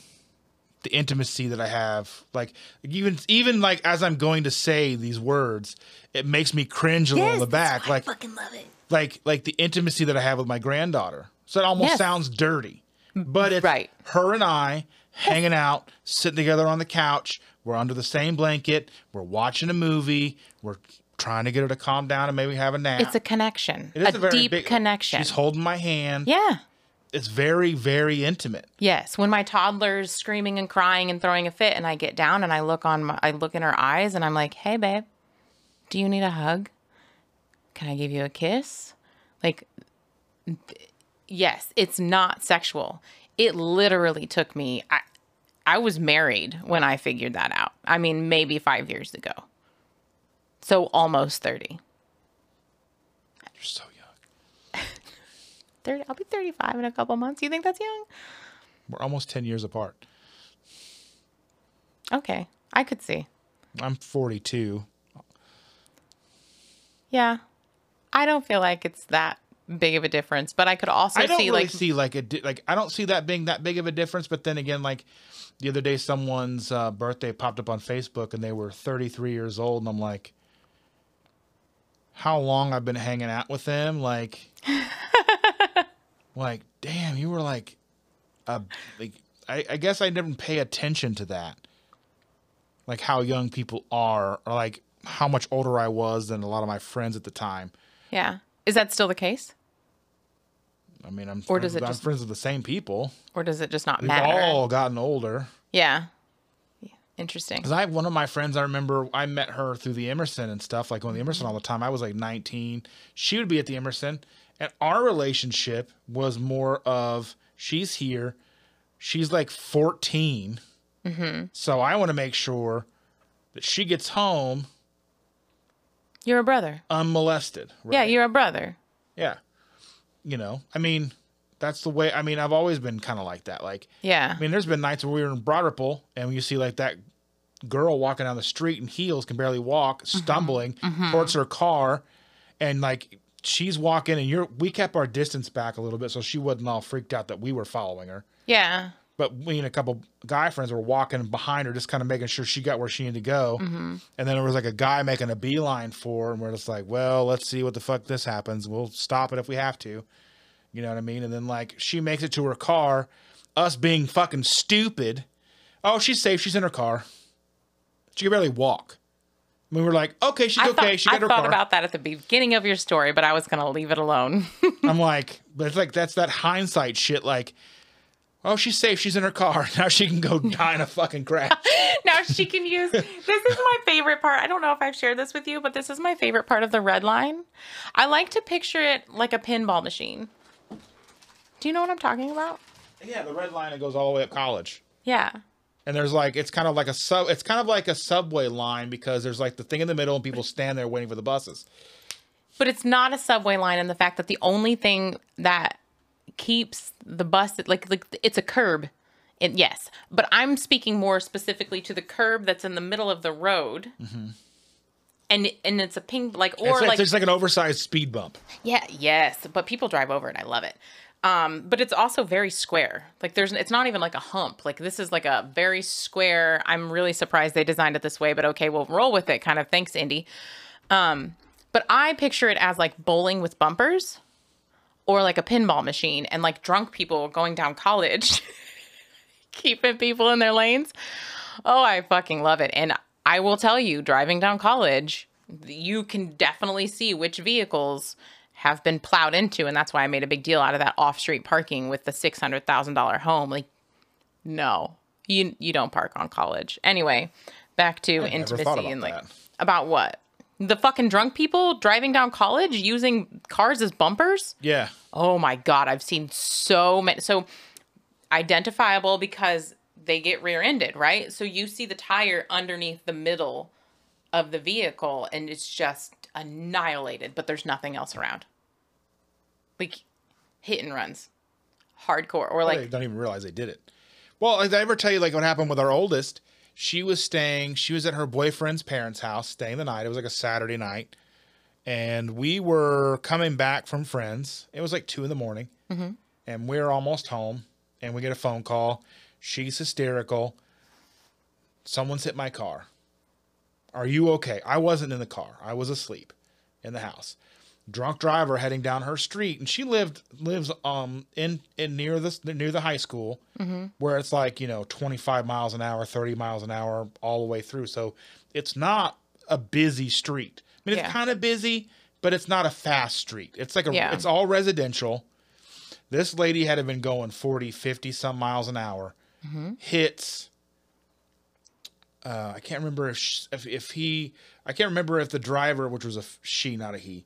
the intimacy that I have. Like even even like as I'm going to say these words, it makes me cringe a little in the back. Like fucking love it. like like the intimacy that I have with my granddaughter. So it almost Yes. sounds dirty. But it's Right. her and I hanging out, sitting together on the couch. We're under the same blanket. We're watching a movie. We're trying to get her to calm down and maybe have a nap. It's a connection. It is a, very deep big- connection. She's holding my hand. yeah. It's very, very intimate. Yes, when my toddler's screaming and crying and throwing a fit, and I get down and I look on my, I look in her eyes, and I'm like, "Hey, babe, do you need a hug? Can I give you a kiss?" Like, yes, it's not sexual. It literally took me. I, I was married when I figured that out. I mean, maybe five years ago. So almost thirty. You're so young. 30 I'll be 35 in a couple months. You think that's young? We're almost 10 years apart. Okay, I could see. I'm 42. Yeah. I don't feel like it's that big of a difference, but I could also I don't see really like see like a di- like I don't see that being that big of a difference. But then again, like the other day, someone's uh, birthday popped up on Facebook and they were 33 years old, and I'm like, how long I've been hanging out with them? Like, like damn, you were like, a like I, I guess I didn't pay attention to that, like how young people are, or like how much older I was than a lot of my friends at the time. yeah. Is that still the case? I mean, I'm Or friends does it I'm just- friends with the same people. Or does it just not We've matter? all gotten older. Yeah. Interesting. Because I have one of my friends, I remember I met her through the Emerson and stuff, like on the Emerson all the time. I was like 19. She would be at the Emerson. And our relationship was more of she's here, she's like 14. Mm-hmm. So I want to make sure that she gets home You're a brother. unmolested. Yeah, you're a brother. Yeah. You know, I mean, that's the way, I mean, I've always been kind of like that. Like, Yeah. I mean, there's been nights where we were in Broad Ripple and you see like that girl walking down the street in heels, can barely walk, stumbling towards her car, and like she's walking, and you're. We kept our distance back a little bit so she wasn't all freaked out that we were following her. yeah. But me and a couple guy friends were walking behind her, just kind of making sure she got where she needed to go. Mm-hmm. And then there was like a guy making a beeline for her, and we're just like, well, let's see what the fuck this happens. We'll stop it if we have to. You know what I mean? And then like she makes it to her car, us being fucking stupid. Oh, she's safe. She's in her car. She could barely walk. I mean, we were like, okay, she's I okay. thought, she I got her. I thought car. about that at the beginning of your story, but I was going to leave it alone. I'm like, but it's like that's that hindsight shit. Like, oh, she's safe. She's in her car. Now she can go die in a fucking crash. now she can use this is my favorite part. I don't know if I've shared this with you, but this is my favorite part of the red line. I like to picture it like a pinball machine. Do you know what I'm talking about? yeah, the red line that goes all the way up college. Yeah. And there's like it's kind of like a sub. It's kind of like a subway line because there's like the thing in the middle and people stand there waiting for the buses. But it's not a subway line in the fact that the only thing that keeps the bus like like it's a curb. It, yes, but I'm speaking more specifically to the curb that's in the middle of the road. And, and it's a ping like or Mm-hmm. it's like, like there's like an oversized speed bump. Yeah, yes, but people drive over it. I love it. Um, but it's also very square. Like there's it's not even like a hump. Like this is like a very square. I'm really surprised they designed it this way, but okay, we'll roll with it kind of. Thanks, Indy. Um, but I picture it as like bowling with bumpers or like a pinball machine and like drunk people going down college keeping people in their lanes. Oh, I fucking love it. And I will tell you, driving down college, you can definitely see which vehicles have been plowed into. And that's why I made a big deal out of that off street parking with the $600,000 home. Like, no, you, you don't park on college. Anyway, back to never intimacy and like, that. about what? The fucking drunk people driving down college using cars as bumpers? Yeah, Oh my god, I've seen so many. So identifiable because they get rear-ended, right? So you see the tire underneath the middle of the vehicle and it's just annihilated, but there's nothing else around. Like hit and runs. Hardcore. Or they like don't even realize they did it. Well, did I ever tell you like what happened with our oldest? She was staying. She was at her boyfriend's parents' house, staying the night. It was like a Saturday night, and we were coming back from friends. It was like two in the morning, mm-hmm. and we're almost home. And we get a phone call. She's hysterical. Someone's hit my car. Are you okay? I wasn't in the car. I was asleep in the house. Drunk driver heading down her street, and she lived lives um in in near this near the high school, where it's like you know twenty five miles an hour, thirty miles an hour all the way through. So it's not a busy street. I mean, it's Yeah. kind of busy, but it's not a fast street. It's like a Yeah. it's all residential. This lady had been going 40, 50 some miles an hour. Hits uh, I can't remember if, sh if if he I can't remember if the driver, which was a she, not a he,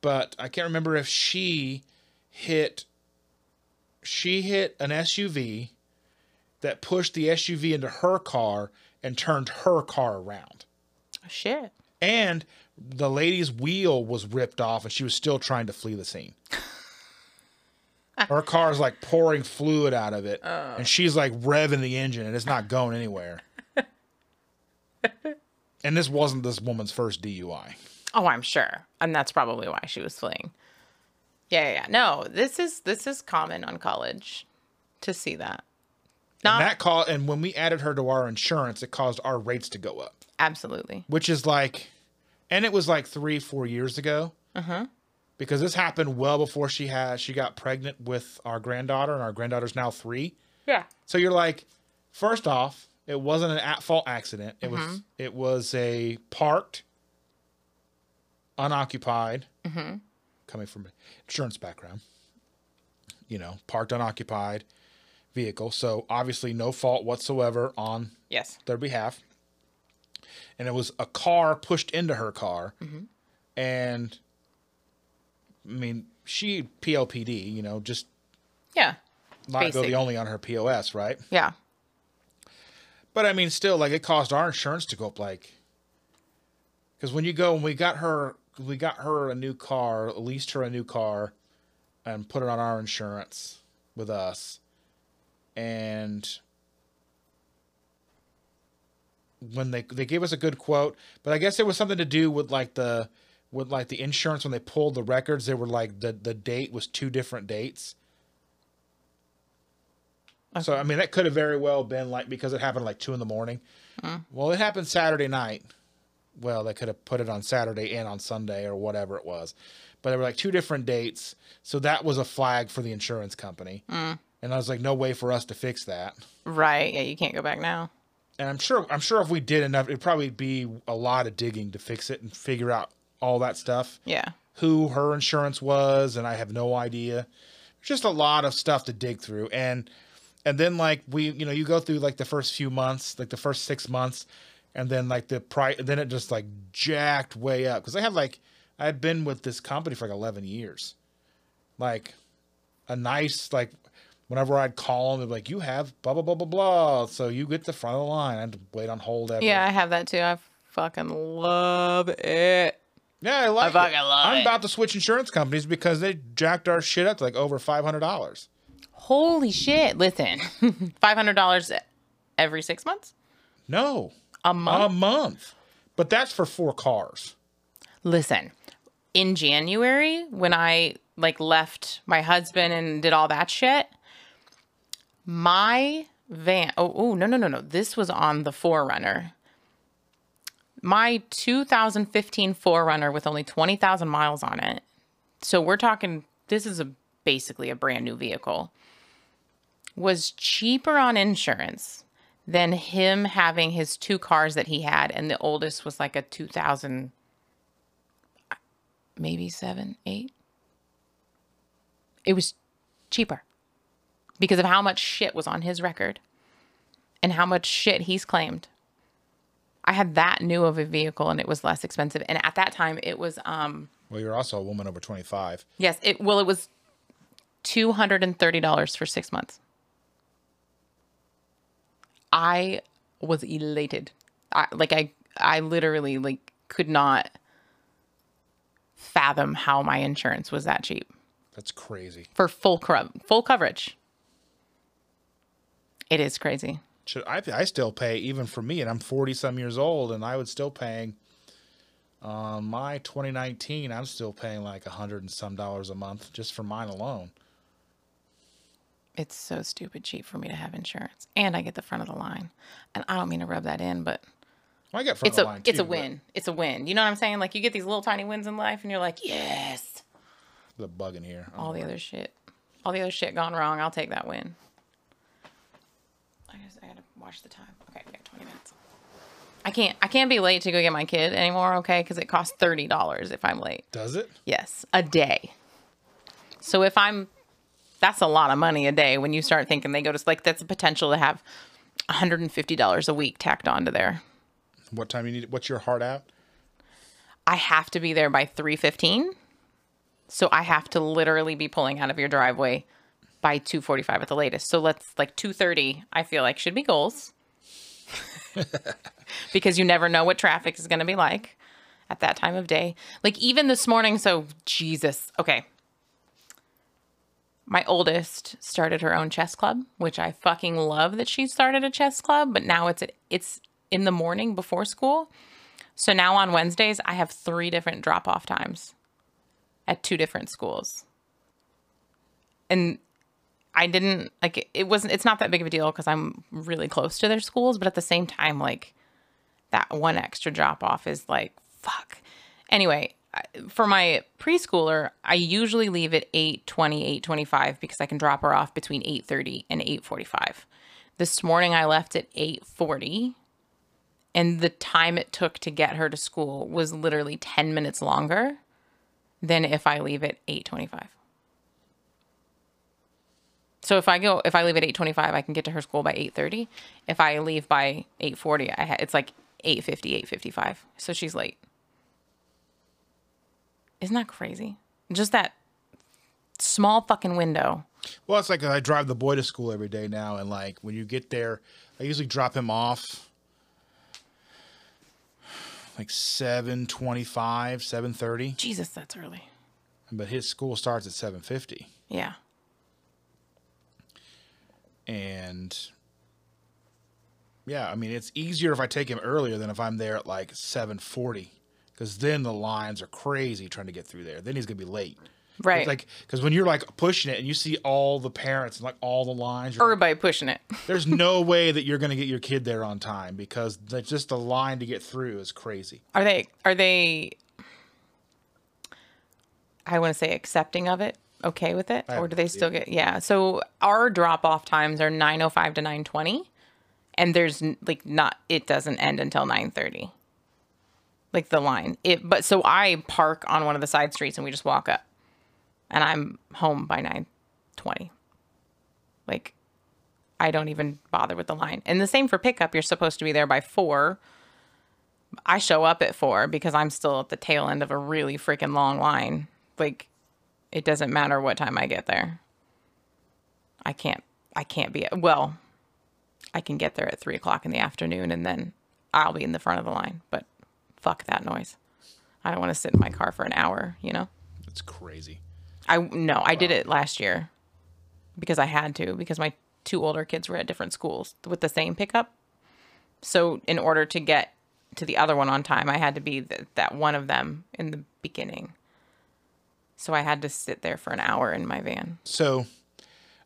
but I can't remember if she hit she hit an SUV that pushed the SUV into her car and turned her car around. shit. And the lady's wheel was ripped off and she was still trying to flee the scene. Her car's like pouring fluid out of it and she's like revving the engine and it's not going anywhere. and this wasn't this woman's first DUI. Oh, I'm sure. And that's probably why she was fleeing. Yeah, yeah, yeah. No, this is this is common on college to see that. Not And that call and when we added her to our insurance, it caused our rates to go up. absolutely. which is like, and it was like three, four years ago. Uh-huh. Because this happened well before she had she got pregnant with our granddaughter, and our granddaughter's now three. Yeah. So you're like, first off, it wasn't an at fault accident. It was mm-hmm. it was a parked, unoccupied, mm-hmm. coming from an insurance background. You know, parked unoccupied vehicle. So obviously no fault whatsoever on Yes. their behalf. And it was a car pushed into her car. Mm-hmm. And I mean, she PLPD, you know, just Yeah. not go the only on her POS, right? Yeah. But I mean, still, like it caused our insurance to go up, like, because when you go and we got her, we got her a new car, leased her a new car, and put it on our insurance with us, and when they they gave us a good quote, but I guess it was something to do with like the with like the insurance when they pulled the records, they were like the the date was two different dates. So I mean that could have very well been like because it happened like two in the morning. Well, it happened Saturday night. Well, they could have put it on Saturday and on Sunday or whatever it was, but there were like two different dates. So that was a flag for the insurance company. Hmm. And I was like, no way for us to fix that. Right. Yeah, you can't go back now. And I'm sure I'm sure if we did enough, it'd probably be a lot of digging to fix it and figure out all that stuff. Yeah. Who her insurance was, and I have no idea. Just a lot of stuff to dig through. And and then like we you know, you go through like the first few months, like the first six months, and then like the price then it just like jacked way up. Because I have like I've been with this company for like eleven years. Like a nice like whenever I'd call them, they'd be like, You have blah blah blah blah blah. So you get the front of the line. I had to wait on hold ever. Yeah, I have that too. I fucking love it. Yeah, I like fucking it. love I'm it. about to switch insurance companies because they jacked our shit up to like over five hundred dollars. Holy shit. Listen, $500 every six months? No, A month? a month. But that's for four cars. Listen, in January, when I like left my husband and did all that shit, my van, oh, oh no, no, no, no. This was on the 4Runner. My 2015 4Runner with only 20,000 miles on it. So we're talking, this is a basically a brand new vehicle. Was cheaper on insurance than him having his two cars that he had. And the oldest was like a 2000 maybe seven, eight. It was cheaper because of how much shit was on his record and how much shit he's claimed. I had that new of a vehicle and it was less expensive. And at that time, it was um Well, you're also a woman over twenty five. yes, it well it was two hundred and thirty dollars for six months. I was elated. I, like I I literally like could not fathom how my insurance was that cheap That's crazy. for full co- full coverage. It is crazy. Should I? I still pay even for me, and I'm 40 some years old, and I would still paying. On uh, my 2019, I'm still paying like a hundred and some dollars a month just for mine alone. It's so stupid cheap for me to have insurance, and I get the front of the line. And I don't mean to rub that in, but Well, I get front it's of the a line it's a too, win. It's a win. You know what I'm saying? Like you get these little tiny wins in life, and you're like, yes. The bug in here. Oh, all the other shit, all the other shit gone wrong. I'll take that win. I just I gotta watch the time. Okay, we got 20 minutes. I can't I can't be late to go get my kid anymore. Okay, because it costs thirty dollars if I'm late. Does it? Yes, a day. So if I'm, that's a lot of money a day when you start thinking they go to like that's a potential to have $150 a week tacked onto there. What time you need? What's your heart out? I have to be there by 3:15. So I have to literally be pulling out of your driveway by 2:45 at the latest. So let's like 2:30 I feel like should be goals. because you never know what traffic is going to be like at that time of day. Like even this morning, so Jesus. Okay. My oldest started her own chess club, which I fucking love that she started a chess club, but now it's it's in the morning before school. So now on Wednesdays, I have three different drop off times at two different schools. And I didn't like it, wasn't it's not that big of a deal because I'm really close to their schools, but at the same time, like that one extra drop off is like fuck. Anyway, for my preschooler, I usually leave at 8:20, 8:25 because I can drop her off between 8:30 and 8:45. This morning I left at 8:40 and the time it took to get her to school was literally 10 minutes longer than if I leave at 8:25. So if I go if I leave at 8:25, I can get to her school by 8:30. If I leave by 8:40, I ha- it's like 8:50, 8:55. So she's late. Isn't that crazy? Just that small fucking window. Well, it's like I drive the boy to school every day now, and like when you get there, I usually drop him off like seven twenty-five, seven thirty, Jesus, that's early. but his school starts at seven fifty, Yeah. and yeah, I mean it's easier if I take him earlier than if I'm there at like seven forty, because then the lines are crazy trying to get through there. Then he's gonna be late. Right. It's like because when you're like pushing it and you see all the parents and like all the lines, you're like, Everybody pushing it. There's no way that you're going to get your kid there on time because just the line to get through is crazy. Are they are they I want to say accepting of it, okay with it? Or do they idea. still get Yeah. So our drop off times are 9:05 to 9:20 and there's like not it doesn't end until 9:30. Like the line. It but so I park on one of the side streets and we just walk up. And I'm home by 9:20. Like I don't even bother with the line. And the same for pickup. You're supposed to be there by 4. I show up at four because I'm still at the tail end of a really freaking long line. Like, it doesn't matter what time I get there. I can't. I can't be. Well, I can get there at three o'clock in the afternoon, and then I'll be in the front of the line. But fuck that noise. I don't want to sit in my car for an hour. You know. It's crazy. I no. I did it last year because I had to because my two older kids were at different schools with the same pickup. So in order to get to the other one on time, I had to be th- that one of them in the beginning. So I had to sit there for an hour in my van. So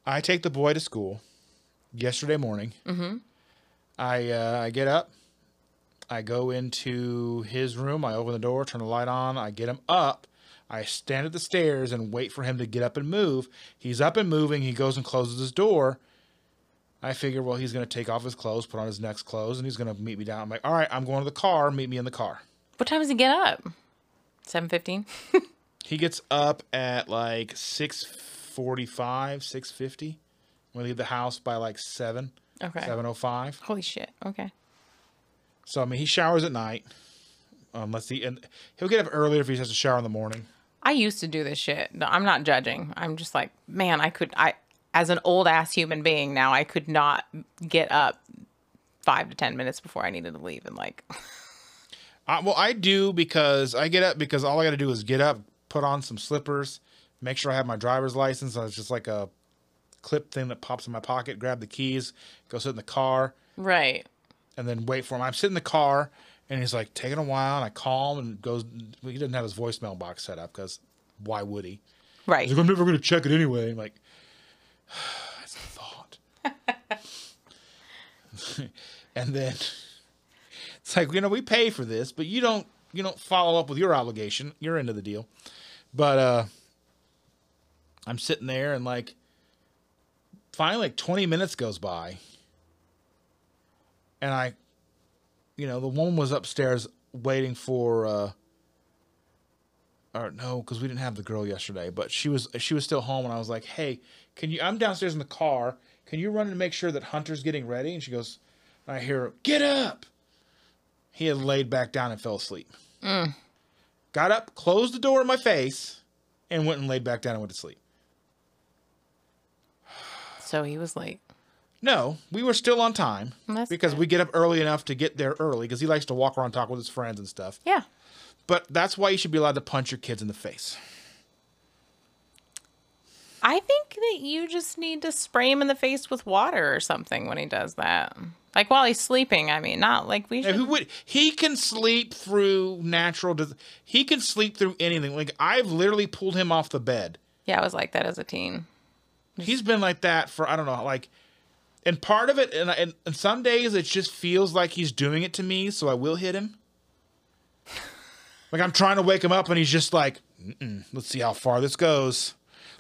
I take the boy to school yesterday morning. Mm-hmm. I uh, I get up. I go into his room. I open the door, turn the light on. I get him up. I stand at the stairs and wait for him to get up and move. He's up and moving. He goes and closes his door. I figure, well, he's going to take off his clothes, put on his next clothes, and he's going to meet me down. I'm like, all right, I'm going to the car. Meet me in the car. What time does he get up? Seven fifteen. He gets up at like 6:45, 6:50. We leave the house by like 7, Okay. 7:05. Holy shit. Okay. So I mean, he showers at night. unless let's and he'll get up earlier if he has to shower in the morning. I used to do this shit. No, I'm not judging. I'm just like, man, I could. I as an old ass human being now, I could not get up five to ten minutes before I needed to leave, and like, I, well, I do because I get up because all I got to do is get up, put on some slippers, make sure I have my driver's license. So it's just like a clip thing that pops in my pocket. Grab the keys, go sit in the car, Right. And then wait for him. I'm sitting in the car, and he's like taking a while, and I call him and goes. He doesn't have his voicemail box set up because why would he? Right. He's like, I'm never going to check it anyway. I'm like, that's a thought. and then it's like, you know, we pay for this, but you don't, you don't follow up with your obligation. You're into the deal. But uh I'm sitting there and like finally like 20 minutes goes by. And I you know, the woman was upstairs waiting for uh or no, because we didn't have the girl yesterday, but she was she was still home, and I was like, "Hey, can you? I'm downstairs in the car. Can you run and make sure that Hunter's getting ready?" And she goes, and I hear her, "Get up!" He had laid back down and fell asleep. Mm. Got up, closed the door in my face, and went and laid back down and went to sleep. So he was late. No, we were still on time That's because good. we get up early enough to get there early because he likes to walk around talk with his friends and stuff. Yeah. But that's why you should be allowed to punch your kids in the face. I think that you just need to spray him in the face with water or something when he does that. Like while he's sleeping, I mean, not like we should. who would he can sleep through natural he can sleep through anything like i've literally pulled him off the bed Yeah, I was like that as a teen. he's been like that for i don't know like and part of it and, and, and some days it just feels like he's doing it to me so i will hit him. Like i'm trying to wake him up and he's just like let's see how far this goes.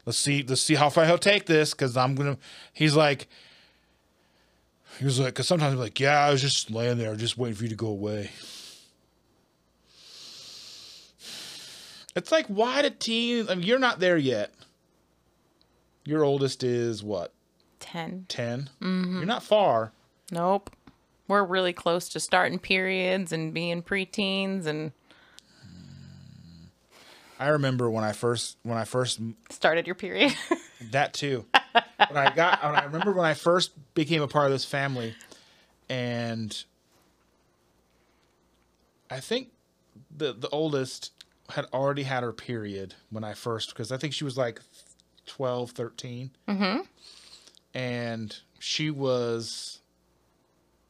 Let's see let's see how far he'll take this because i'm gonna he's like he was like because sometimes i'm like yeah i was just laying there just waiting for you to go away it's like why do teens i mean you're not there yet. Your oldest is what 10. 10 you're not far Nope. We're really close to starting periods and being preteens and i remember when i first when i first started your period. That too. when I got, when I remember when I first became a part of this family, and I think the the oldest had already had her period when I first, because I think she was like 12, 13. Mm-hmm. And she was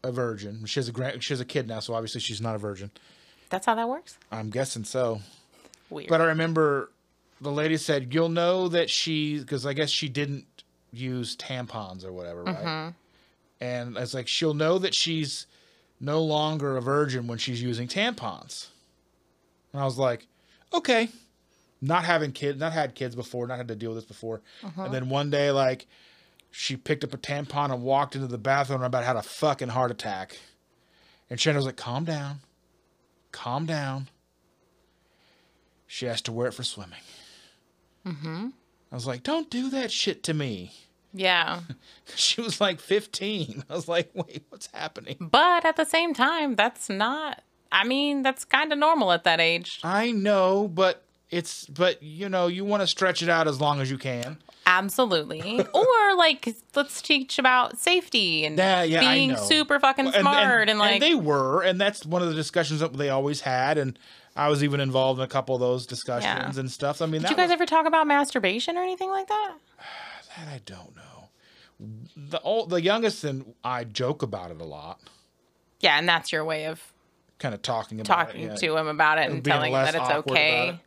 a virgin. She has a grand, she has a kid now, so obviously she's not a virgin. That's how that works? I'm guessing so. Weird. But I remember the lady said, "You'll know that she because I guess she didn't use tampons or whatever, right?" Mm-hmm. And it's like she'll know that she's no longer a virgin when she's using tampons. And I was like, "Okay." Not having kids, not had kids before, not had to deal with this before. Mm-hmm. And then one day, like, she picked up a tampon and walked into the bathroom and about had a fucking heart attack. And Shannon was like, "Calm down, calm down." She has to wear it for swimming. Mm-hmm. I was like, don't do that shit to me. yeah. She was like 15. I was like, wait, what's happening? But at the same time, that's not I mean, that's kind of normal at that age. I know, but it's, but you know, you want to stretch it out as long as you can. Absolutely. or like let's teach about safety and Yeah, yeah, being super fucking And- smart and, like they were, and that's one of the discussions that they always had. And I was even involved in a couple of those discussions Yeah. and stuff. I mean, Did you guys was, ever talk about masturbation or anything like that? that I don't know. The old, the youngest and I joke about it a lot, Yeah, and that's your way of kind of talking about talking it. yeah. to him about it and being telling him that it's okay.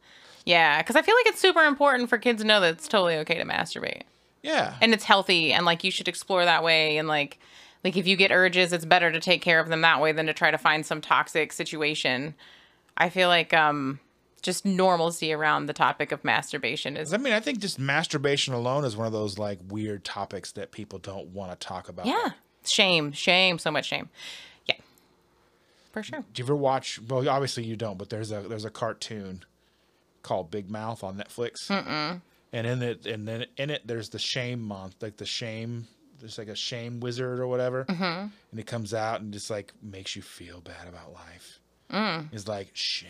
Yeah, because I feel like it's super important for kids to know that it's totally okay to masturbate Yeah. and it's healthy and like you should explore that way and like like if you get urges, it's better to take care of them that way than to try to find some toxic situation. I feel like um just normalcy around the topic of masturbation is I mean, I think just masturbation alone is one of those like weird topics that people don't want to talk about. yeah shame shame so much shame yeah for sure Do you ever watch? Well, obviously you don't, but there's a there's a cartoon called Big Mouth on Netflix. Mm-mm. And in it, and then in it, there's the shame month, like the shame. There's like a shame wizard or whatever, mm-hmm. and it comes out and just like makes you feel bad about life. Mm. It's like shame,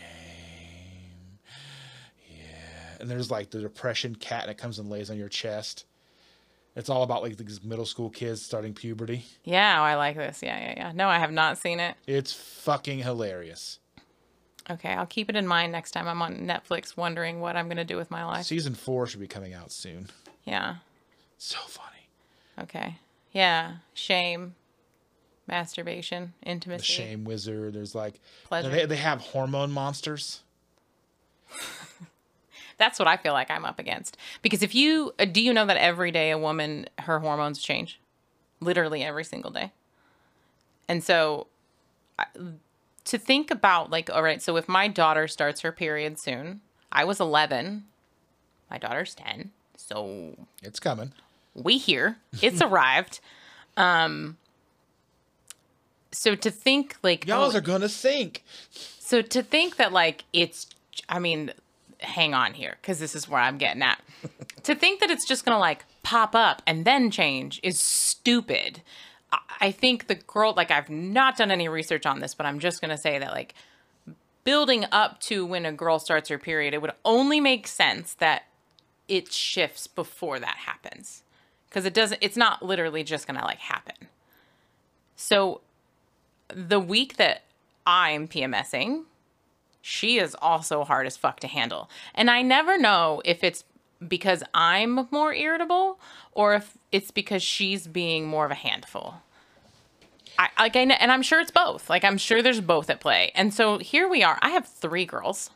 yeah. And there's like the depression cat, and it comes and lays on your chest. It's all about like these middle school kids starting puberty. yeah oh, i like this yeah yeah yeah no i have not seen it It's fucking hilarious. Okay, I'll keep it in mind next time I'm on Netflix wondering what I'm going to do with my life. Season four should be coming out soon. Yeah. So funny. Okay. Yeah. Shame, masturbation, The intimacy. Shame Wizard. There's like Pleasure. They, they have hormone monsters. That's what I feel like I'm up against. Because if you uh, do you know that every day a woman her hormones change? Literally every single day. And so I- to think about like all right, so if my daughter starts her period soon, I was 11, my daughter's 10. So It's coming. we here it's arrived um so to think like Y'all oh, are gonna sink. so to think that like it's i mean hang on here because this is where i'm getting at to think that it's just gonna like pop up and then change is stupid I- think the girl like i've not done any research on this but i'm just gonna say that like building up to when a girl starts her period it would only make sense that it shifts before that happens. Because it doesn't it's not literally just gonna like happen. So the week that i'm pmsing she is also hard as fuck to handle. And i never know if it's because i'm more irritable or if it's because she's being more of a handful I, like I know, and I'm sure it's both. Like I'm sure there's both at play. And so here we are. I have three girls.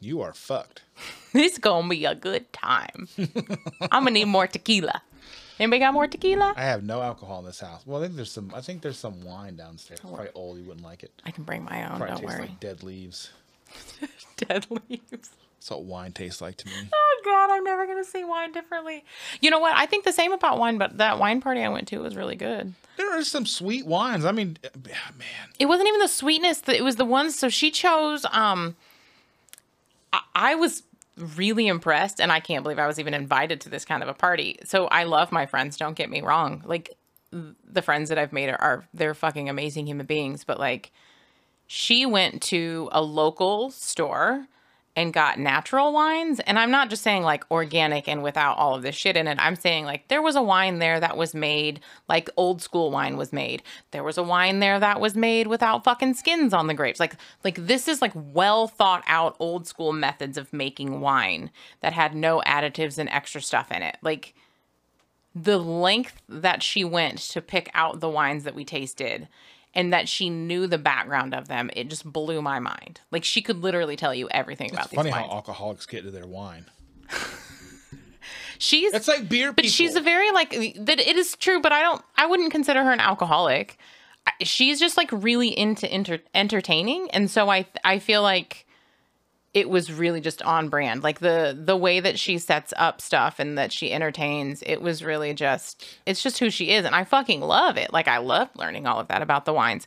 You are fucked. This is gonna be a good time. I'm gonna need more tequila. Anybody got more tequila? I have no alcohol in this house. Well, I think there's some. I think there's some wine downstairs. It's probably old. You wouldn't like it. I can bring my own. Probably don't tastes worry. like dead leaves. Dead leaves. That's what wine tastes like to me. Oh God, I'm never gonna see wine differently. You know what? I think the same about wine, but that wine party I went to was really good. There are some sweet wines. I mean, uh, man, It wasn't even the sweetness. that- It was the ones. So she chose. Um, I, I was really impressed, and I can't believe I was even invited to this kind of a party. So I love my friends. Don't get me wrong. Like the friends that I've made are, are they're fucking amazing human beings. But like, she went to a local store and got natural wines. And I'm not just saying like organic and without all of this shit in it. I'm saying like there was a wine there that was made like old school wine was made. There was a wine there that was made without fucking skins on the grapes. Like like this is like well thought out old school methods of making wine that had no additives and extra stuff in it. Like the length that she went to pick out the wines that we tasted and that she knew the background of them, it just blew my mind. Like she could literally tell you everything about it's these funny how alcoholics get to their wine. she's It's like beer. but she's a very like that it is true, but I don't I wouldn't consider her an alcoholic. She's just like really into enter- entertaining and so I I feel like it was really just on brand. Like the the way that she sets up stuff and that she entertains, it was really just it's just who she is and I fucking love it. Like I love learning all of that about the wines.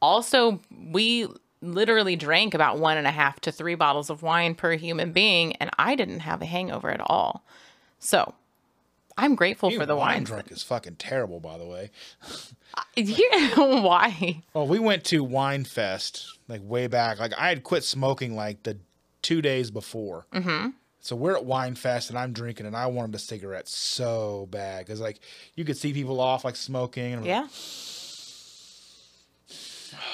Also, we literally drank about one and a half to three bottles of wine per human being, and I didn't have a hangover at all. So I'm grateful Being for the wine wines. drunk is fucking terrible, by the way. Yeah, why? Well, we went to Wine Fest like way back. Like I had quit smoking like the two days before. Mm-hmm. So we're at Wine Fest and I'm drinking and I wanted a cigarette so bad because like you could see people off like smoking. And I'm like, Yeah.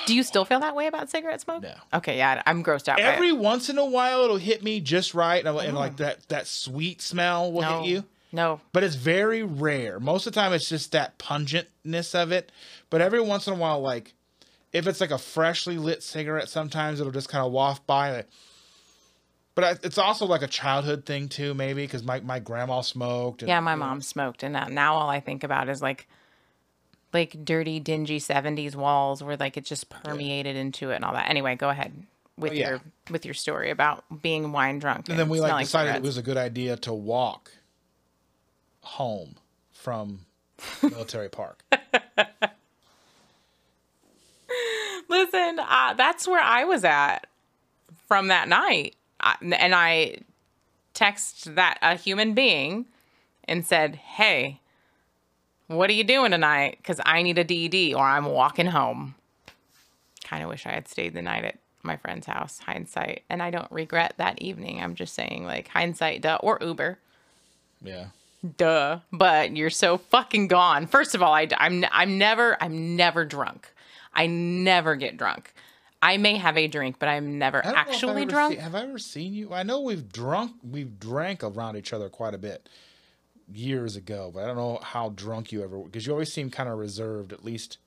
Do you still feel that way about cigarette smoke? No. Okay, yeah, I'm grossed out. by it. Every once in a while it'll hit me just right and, and like that that sweet smell will Oh. no, hit you. No, But it's very rare. Most of the time it's just that pungentness of it. But every once in a while, like if it's like a freshly lit cigarette, sometimes it'll just kind of waft by. Like, but I, it's also like a childhood thing too, maybe because my, my grandma smoked. And, yeah, my mom smoked, and now- all I think about is like, like dirty, dingy '70s walls where like it just permeated into it and all that. Anyway, go ahead with Oh, yeah. your with your story about being wine drunk. And then we like decided it was a good idea to walk home from Military Park. Listen, uh, that's where I was at from that night. And I text that a human being and said, "Hey, what are you doing tonight? Because I need a DD or I'm walking home." Kind of wish I had stayed the night at my friend's house. Hindsight, and I don't regret that evening. I'm just saying, like hindsight, duh, or Uber, Yeah. duh. But you're so fucking gone. First of all, I, I'm I'm never I'm never drunk. I never get drunk. I may have a drink, but I'm never I don't know if I've actually drunk. seen- have I ever seen you? I know we've drunk, we've drank around each other quite a bit years ago, but I don't know how drunk you ever because you always seem kind of reserved, at least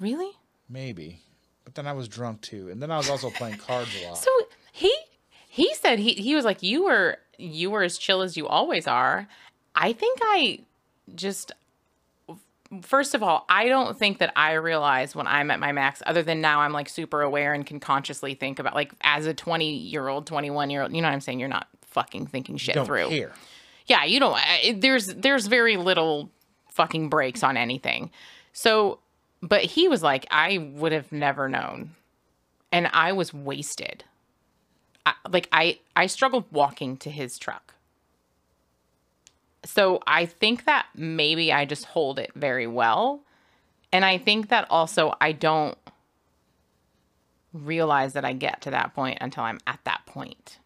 really? maybe. But then I was drunk too, and then I was also playing cards a lot. So he he said he he was like you were you were as chill as you always are. I think I just first of all, I don't think that I realize when I'm at my max other than now I'm like super aware and can consciously think about like as a 20-year-old, 21-year-old, you know what I'm saying, you're not fucking thinking shit don't through. care. Yeah, you don't. I- There's there's very little fucking breaks on anything. So, but he was like, I would have never known, and I was wasted. I, like I I struggled walking to his truck. So I think that maybe I just hold it very well, and I think that also I don't realize that I get to that point until I'm at that point.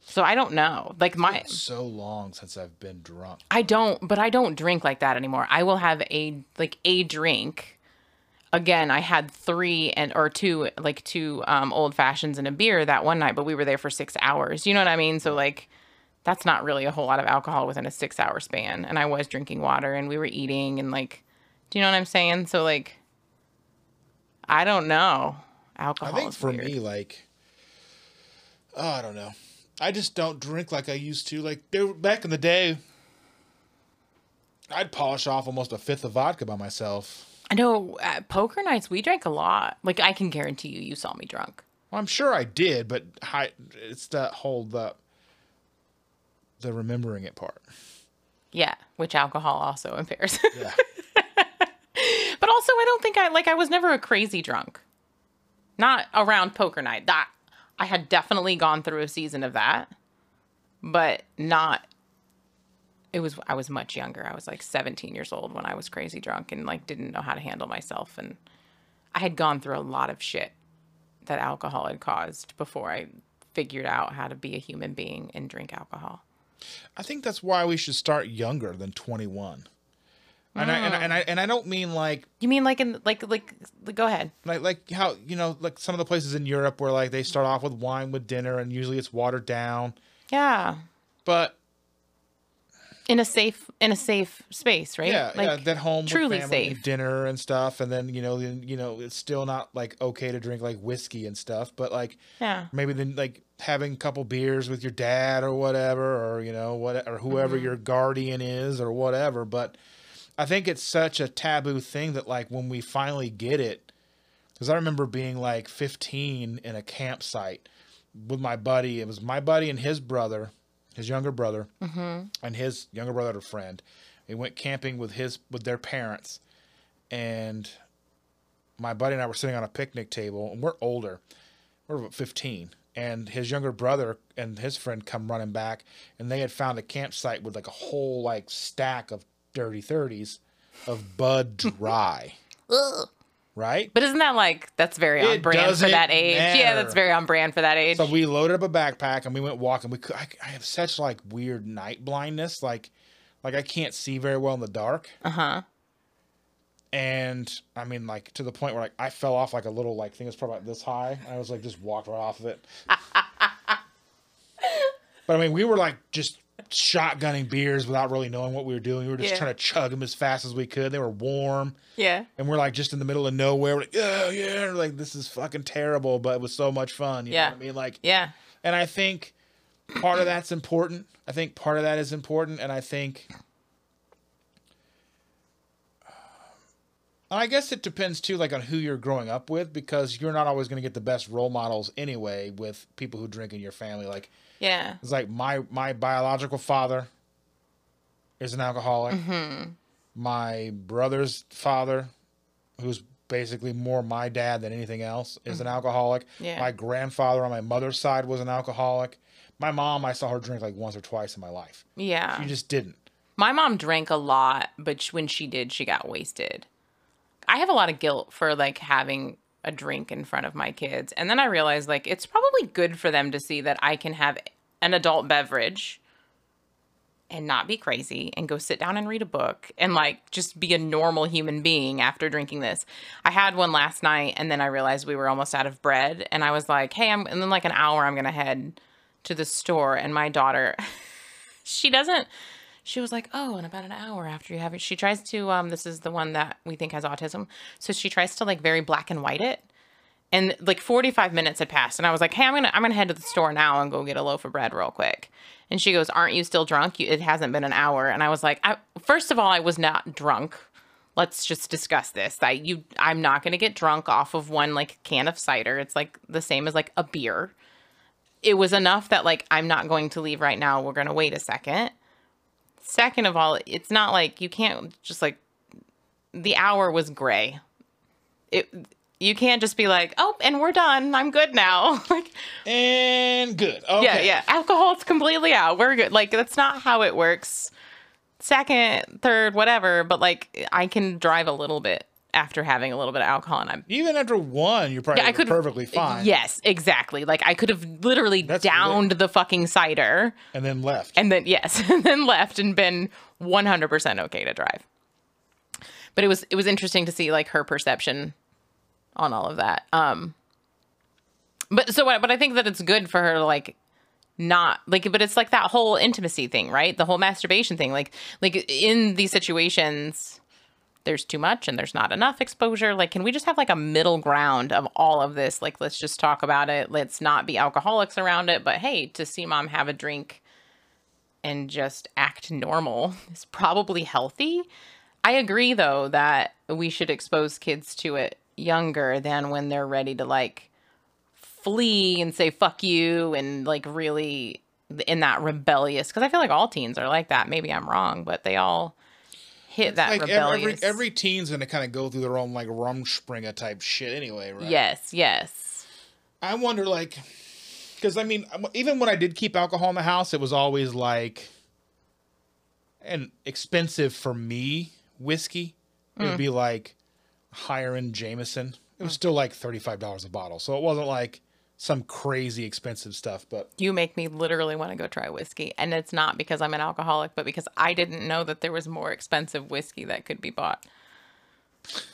So I don't know. Like my So long since I've been drunk. I don't, but I don't drink like that anymore. I will have a like a drink. Again, I had three and or two like two um, old fashions and a beer that one night, but we were there for six hours. You know what I mean? So like, that's not really a whole lot of alcohol within a six hour span. And I was drinking water and we were eating and like, do you know what I'm saying? So like, I don't know. Alcohol. I think is for weird. me, like, oh, I don't know. I just don't drink like I used to. Like there, back in the day, I'd polish off almost a fifth of vodka by myself. I know at poker nights we drank a lot. Like I can guarantee you, you saw me drunk. Well, I'm sure I did, but I, it's that whole the the remembering it part. Yeah, which alcohol also impairs. Yeah. but also, I don't think I like. I was never a crazy drunk. Not around poker night. That I had definitely gone through a season of that, but not. It was I was much younger. I was like 17 years old when I was crazy drunk and like didn't know how to handle myself and I had gone through a lot of shit that alcohol had caused before I figured out how to be a human being and drink alcohol. I think that's why we should start younger than 21. And I, and, I, and I and I don't mean like You mean like in like like go ahead. like like how you know like some of the places in Europe where like they start off with wine with dinner and usually it's watered down. Yeah. But in a safe in a safe space, right? yeah, yeah, that home truly safe. dinner and stuff, and then you know then, you know it's still not like okay to drink like whiskey and stuff, but like Yeah. maybe then like having a couple beers with your dad or whatever, or you know what or whoever Mm-hmm. your guardian is or whatever. But I think it's such a taboo thing that like when we finally get it, because I remember being like 15 in a campsite with my buddy. It was my buddy and his brother, his younger brother, and his younger brother and a friend. We went camping with his with their parents, and my buddy and I were sitting on a picnic table, and we're older. We're about 15. And his younger brother and his friend come running back, and they had found a campsite with like a whole like stack of dirty 30s of Bud Dry. right? But isn't that like that's very on It brand for that age? Yeah, that's very on brand for that age. So we loaded up a backpack and we went walking. We could, I, I have such like weird night blindness, like like I can't see very well in the dark. uh huh. And I mean, like to the point where like I fell off like a little like thing that's probably this high. I was like just walked right off of it. but I mean, we were like just shotgunning beers without really knowing what we were doing. We were just Yeah. trying to chug them as fast as we could. They were warm. Yeah. And we're like just in the middle of nowhere. We're like, oh yeah, We're like this is fucking terrible, but it was so much fun. You Yeah. I mean? Like Yeah. and I think part of that's important. I think part of that is important, and I think. I guess it depends too, like on who you're growing up with, because you're not always going to get the best role models anyway with people who drink in your family. Like Yeah. it's like my my biological father is an alcoholic. Mm-hmm. My brother's father, who's basically more my dad than anything else, is an alcoholic. Mm-hmm. Yeah. My grandfather on my mother's side was an alcoholic. My mom, I saw her drink like once or twice in my life. Yeah. She just didn't. My mom drank a lot, but when she did, she got wasted. I have a lot of guilt for like having a drink in front of my kids. And then I realized like it's probably good for them to see that I can have an adult beverage and not be crazy and go sit down and read a book and like just be a normal human being after drinking this. I had one last night and then I realized we were almost out of bread and I was like, "Hey, I'm and then like an hour I'm going to head to the store and my daughter she doesn't she was like, "Oh, in about an hour after you have it." She tries to um this is the one that we think has autism. So she tries to like very black and white it. And like 45 minutes had passed and I was like, "Hey, I'm going to I'm going to head to the store now and go get a loaf of bread real quick." And she goes, "Aren't you still drunk? You, it hasn't been an hour." And I was like, I, "First of all, I was not drunk. Let's just discuss this. That you I'm not going to get drunk off of one like can of cider. It's like the same as like a beer. It was enough that like I'm not going to leave right now. We're going to wait a second. Second of all, it's not like you can't just like the hour was gray. It you can't just be like, "Oh, and we're done. I'm good now." like And good. Okay. yeah, yeah. Alcohol's completely out. We're good. Like that's not how it works. Second, third, whatever. But like I can drive a little bit after having a little bit of alcohol, and I'm Even after one, you're probably I could perfectly fine. Yes, exactly. Like I could have literally That's downed the fucking cider And then left. and then yes, and then left and been 100% okay to drive. But it was it was interesting to see like her perception on all of that. Um but so what but I think that it's good for her to like not like but it's like that whole intimacy thing, right? The whole masturbation thing. Like like in these situations there's too much and there's not enough exposure. Like, can we just have like a middle ground of all of this? Like, let's just talk about it. Let's not be alcoholics around it. But hey, to see mom have a drink and just act normal is probably healthy. I agree, though, that we should expose kids to it younger than when they're ready to like flee and say fuck you and like really in that rebellious because I feel like all teens are like that. Maybe I'm wrong, but they all hit that like every, rebellious. every every teen's gonna kind of go through their own like Rumspringa type shit anyway, right? yes, yes. I wonder, like, because I mean, um, even when I did keep alcohol in the house, it was always like an expensive for me whiskey. It Mm. would be like higher end Jameson. It was still like thirty five dollars a bottle, so it wasn't like some crazy expensive stuff. But You make me literally want to go try whiskey. And it's not because I'm an alcoholic, but because I didn't know that there was more expensive whiskey that could be bought.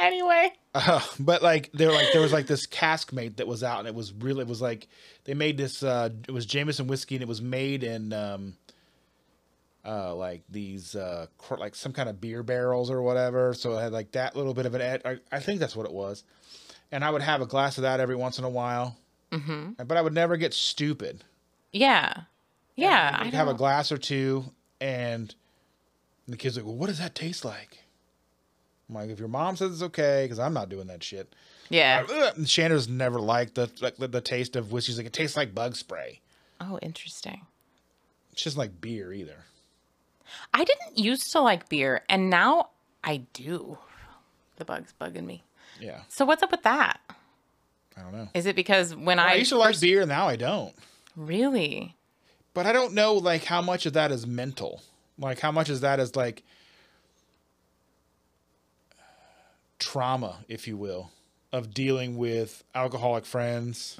anyway. Uh, but like they were like there was like this Caskmate that was out and it was really it was like they made this uh it was Jameson whiskey and it was made in um uh like these uh like some kind of beer barrels or whatever so it had like that little bit of an I, I think that's what it was and I would have a glass of that every once in a while mm-hmm. but I would never get stupid Yeah. Yeah. I'd have a glass or two and the kids like well what does that taste like I'm like if your mom says it's okay because I'm not doing that shit yeah. And Shanna's never liked the like the, the taste of whiskey. She's like, it tastes like bug spray. Oh, interesting. It's just like beer either. I didn't used to like beer, and now I do. The bug's bugging me. Yeah, So what's up with that? I don't know. Is it because when I, I, used to like beer, now I don't. really? But I don't know like how much of that is mental. Like how much is that is like trauma, if you will, of dealing with alcoholic friends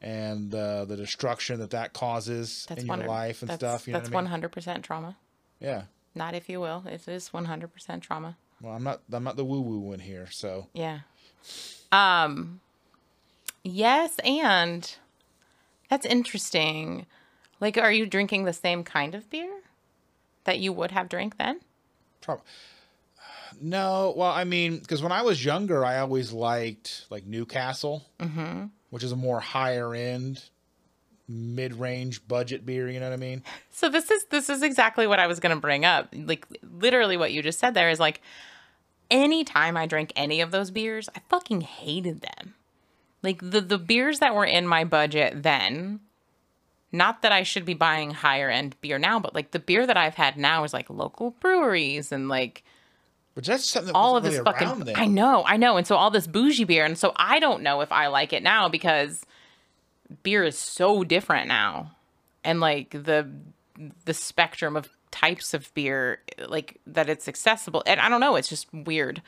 and uh, the destruction that that causes That's in your life and that's, stuff. You know that's what I mean? one hundred percent trauma. Yeah. Not if you will. It is one hundred percent trauma. Well, I'm not. I'm not the woo woo one here. So Yeah. Um yes, and that's interesting. Like are you drinking the same kind of beer that you would have drank then? Prob- No, well, I mean, because when I was younger, I always liked like Newcastle, which is a more higher end, mid range budget beer. You know what I mean? So this is this is exactly what I was going to bring up. Like literally what you just said there is like anytime I drank any of those beers, I fucking hated them. Like the the beers that were in my budget then, not that I should be buying higher end beer now, but like the beer that I've had now is like local breweries and like But that's something that all of wasn't this really fucking then. I know, I know. And so all this bougie beer and so I don't know if I like it now because beer is so different now. And like the the spectrum of types of beer like that it's accessible and I don't know, it's just weird.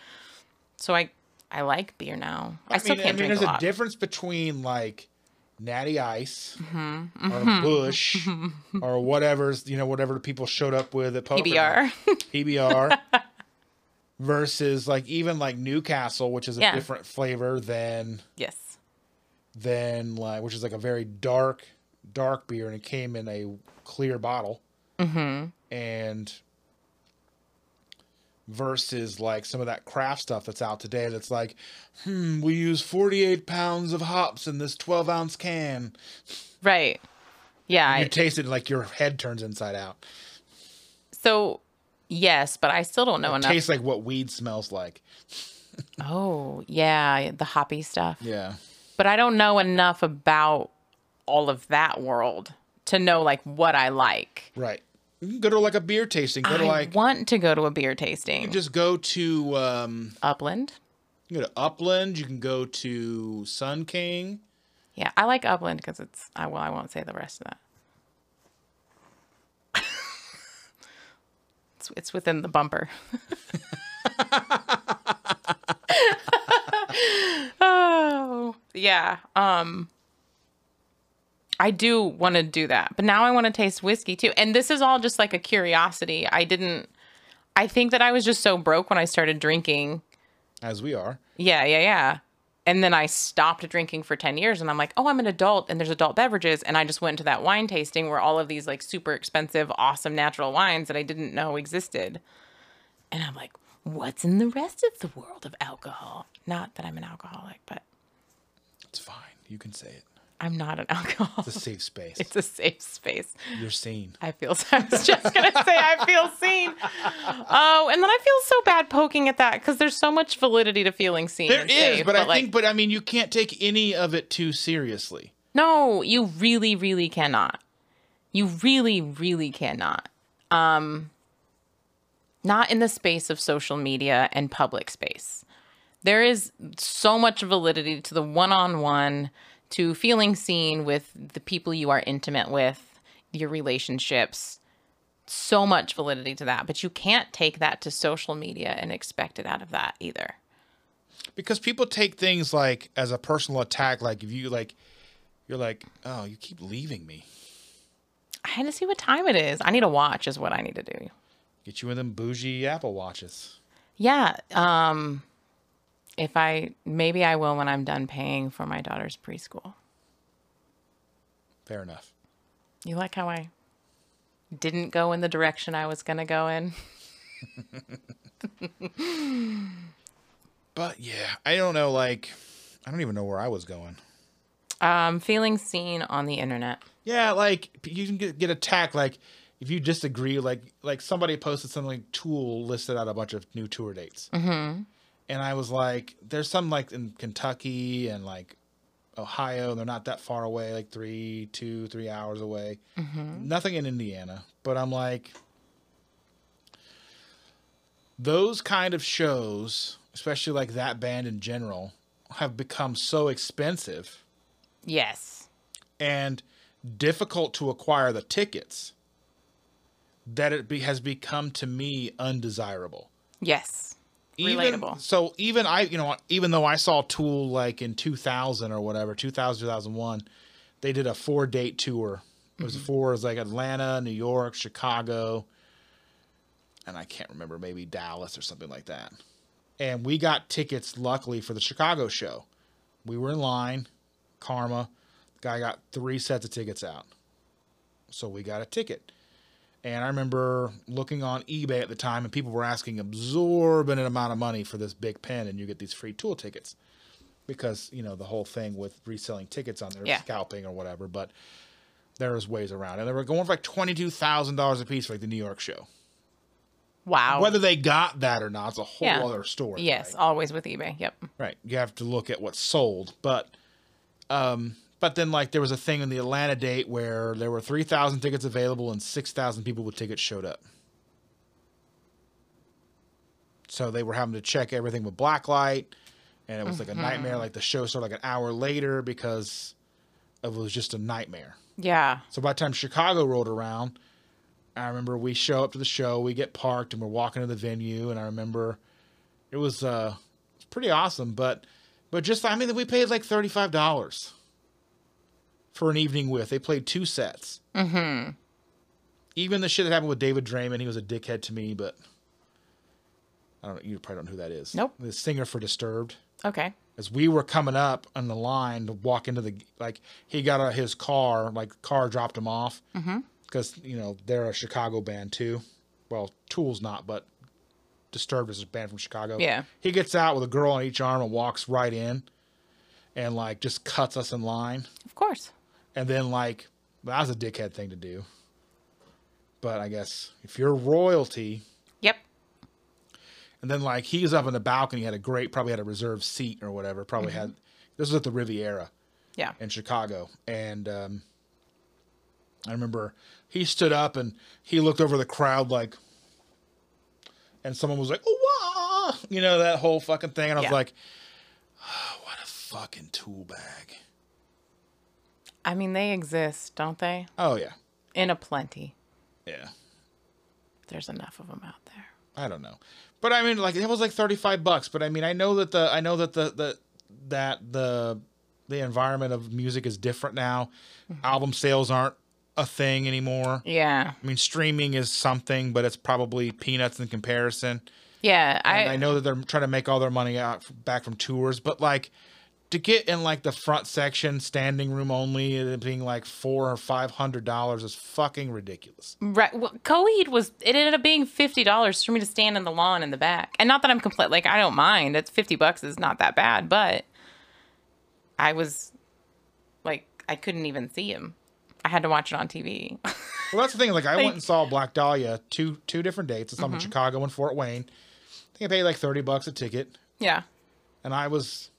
So I I like beer now. I, still mean, can't I mean, drink there's a a, difference between like Natty Ice Mm-hmm. or Busch or whatever's you know whatever people showed up with at poker PBR. PBR versus like even like Newcastle, which is a Yeah. different flavor than yes. Than like which is like a very dark dark beer and it came in a clear bottle. Mm-hmm. And versus like some of that craft stuff that's out today that's like, hmm, we use 48 pounds of hops in this 12 ounce can. Right. Yeah. You I, taste it like your head turns inside out. so yes, but I still don't know enough. Tastes like what weed smells like. oh, yeah, the hoppy stuff. Yeah. But I don't know enough about all of that world to know like what I like. Right. You can go to like a beer tasting. Go to I like want to go to a beer tasting. just go to um Upland. you can go to Upland, you can go to Sun King. Yeah, I like Upland because it's I well I won't say the rest of that. it's it's within the bumper. oh yeah. Um I do want to do that. But now I want to taste whiskey too. And this is all just like a curiosity. I didn't I think that I was just so broke when I started drinking As we are. yeah, yeah, yeah. And then I stopped drinking for 10 years and I'm like, oh, I'm an adult and there's adult beverages. And I just went to that wine tasting where all of these like super expensive, awesome natural wines that I didn't know existed. And I'm like, what's in the rest of the world of alcohol? Not that I'm an alcoholic, but It's fine. You can say it. I'm not an alcoholic. It's a safe space. It's a safe space. You're seen. I feel. I was just gonna say I feel seen. Oh, and then I feel so bad poking at that because there's so much validity to feeling seen. There is, safe, but I like, think but I mean you can't take any of it too seriously. No, you really, really cannot. You really, really cannot. Um, not in the space of social media and public space. There is so much validity to the one on one, to feeling seen with the people you are intimate with, your relationships. So much validity to that. But you can't take that to social media and expect it out of that either. Because people take things like as a personal attack, like if you like you're like, Oh, you keep leaving me. I had to see what time it is. I need a watch, is what I need to do. Get you one of them bougie Apple watches. Yeah. Um if I maybe I will when I'm done paying for my daughter's preschool. Fair enough. You like how I didn't go in the direction I was gonna go in? But yeah, I don't know, like I don't even know where I was going. Um feeling seen on the internet. Yeah, like you can get, get attacked like if you disagree, like like somebody posted something like Tool listed out a bunch of new tour dates, mm-hmm. and I was like, there's some like in Kentucky and like Ohio, they're not that far away, like three, two, three hours away. Nothing in Indiana, but I'm like, those kind of shows, especially like that band in general, have become so expensive Yes. and difficult to acquire the tickets that it be, has become to me undesirable. Yes. Even, Relatable. So even I, you know, even though I saw Tool like in 2000 or whatever, 2000, 2001, they did a four date tour. It was mm-hmm. four, it was like Atlanta, New York, Chicago, and I can't remember, maybe Dallas or something like that. And we got tickets, luckily, for the Chicago show. We were in line, Karma. Guy got three sets of tickets out. So we got a ticket. And I remember looking on eBay at the time, and people were asking absorbent amount of money for this big pen, and you get these free tool tickets because you know the whole thing with reselling tickets on there, Yeah. scalping or whatever. But there was ways around, and they were going for like twenty two thousand dollars a piece for like the New York show. Wow. Whether they got that or not it's a whole Yeah. other story. yes, right? always with eBay. Yep. Right. You have to look at what's sold. But um but then like there was a thing in the Atlanta date where there were 3,000 tickets available and 6,000 people with tickets showed up. So they were having to check everything with blacklight and it was like a nightmare like the show started like an hour later because it was just a nightmare. Yeah. So by the time Chicago rolled around, I remember we show up to the show, we get parked, and we're walking to the venue, and I remember it was uh, pretty awesome. But but just I mean, we paid like thirty five dollars for an evening with. They played two sets. Mm-hmm. Even the shit that happened with David Draiman, he was a dickhead to me, but I don't know. You probably don't know who that is. Nope. The singer for Disturbed. Okay. As we were coming up on the line to walk into the like, he got out of his car. Like, car dropped him off because you know they're a Chicago band too. Well, Tool's not, but Disturbed is a band from Chicago. Yeah. He gets out with a girl on each arm and walks right in, and like just cuts us in line. Of course. And then like that was a dickhead thing to do. But I guess if you're royalty, Yep. and then like he was up in the balcony, had a great, probably had a reserved seat or whatever. Probably had. This was at the Riviera Yeah. in Chicago, and um, I remember he stood up and he looked over the crowd like, and someone was like, "Oh, wow," you know that whole fucking thing, and I was Yeah. like, "Oh, "What a fucking tool bag." I mean, they exist, don't they? Oh yeah, In a plenty. yeah. There's enough of them out there. I don't know, but I mean, like it was like thirty five bucks. But I mean, I know that the I know that the the that the the environment of music is different now. Mm-hmm. Album sales aren't a thing anymore. Yeah. I mean, streaming is something, but it's probably peanuts in comparison. Yeah. I, And I know that they're trying to make all their money out back from tours, but like to get in like the front section, standing room only, it being like four or five hundred dollars is fucking ridiculous. Right. Well, Coheed was. It ended up being fifty dollars for me to stand in the lawn in the back, and not that I'm complete. Like I don't mind. That's fifty bucks is not that bad, but I was like I couldn't even see him. I had to watch it on TV. Well, that's the thing. Like, I went and saw Black Dahlia two two different dates. It's Mm-hmm. in Chicago and Fort Wayne. I think I paid like thirty bucks a ticket, yeah. and I was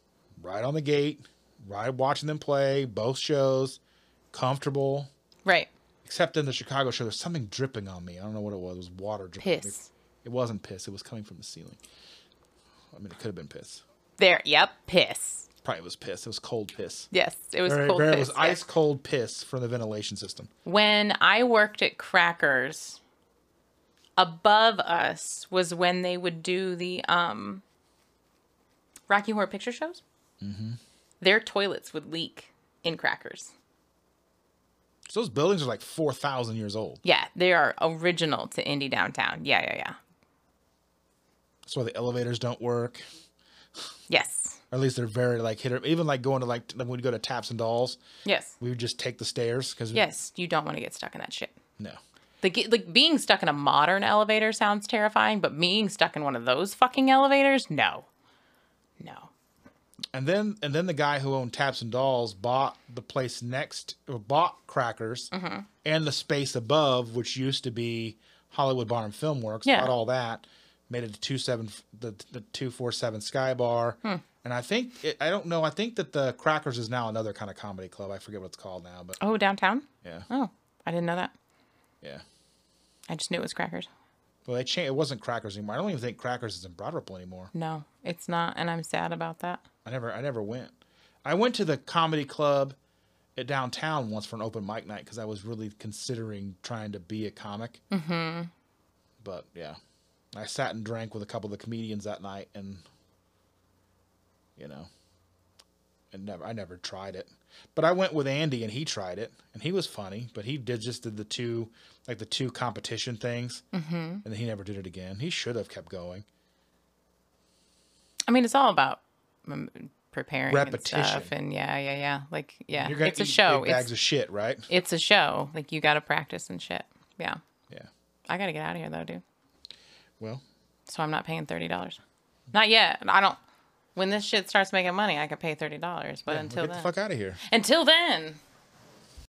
right on the gate, right watching them play both shows, comfortable. Right. Except in the Chicago show, there's something dripping on me. I don't know what it was. It was water dripping. Piss. It wasn't piss. It was coming from the ceiling. I mean, it could have been piss. There. Yep. Piss. Probably was piss. It was cold piss. Yes. It was Very- cold very- piss. it was yeah. ice cold piss from the ventilation system. when I worked at Crackers, above us was when they would do the um, Rocky Horror Picture Shows. Mm-hmm. Their toilets would leak in Crackers. So those buildings are like four thousand years old. Yeah, they are original to Indy Downtown. Yeah, yeah, yeah. That's why the elevators don't work. Yes, Or at least they're very like hit or even like going to like like when we go to Taps and Dolls, yes, we would just take the stairs because yes. You don't want to get stuck in that shit. no. Like, like being stuck in a modern elevator sounds terrifying, but being stuck in one of those fucking elevators, no, no. And then and then the guy who owned Taps and Dolls bought the place next or bought Crackers Mm-hmm. and the space above, which used to be Hollywood Bar and Film Works. Yeah. Bought all that, made it to two seven the the two four seven Sky Bar. Hmm. And I think it, I don't know. I think that the Crackers is now another kind of comedy club. I forget what it's called now, but Oh, downtown. yeah, Oh, I didn't know that. yeah. I just knew it was Crackers. Well, they changed. It wasn't Crackers anymore. I don't even think Crackers is in Broad Ripple anymore. No, it's not, and I'm sad about that. I never, I never went. I went to the comedy club at downtown once for an open mic night because I was really considering trying to be a comic. Mm-hmm. But yeah, I sat and drank with a couple of the comedians that night, and you know, and never, I never tried it. But I went with Andy, and he tried it, and he was funny. But he did just did the two, like the two competition things, mm-hmm. and he never did it again. He should have kept going. I mean, it's all about preparing and Repetition. stuff, and yeah, yeah, yeah. Like, yeah, You're gonna it's a show. bags It's of shit, right? it's a show. Like, you got to practice and shit. Yeah, Yeah. I got to get out of here though, dude. Well, So I'm not paying thirty dollars. Not yet. I don't. When this shit starts making money, I can pay thirty dollars. But yeah, until get then, the fuck out of here. until then,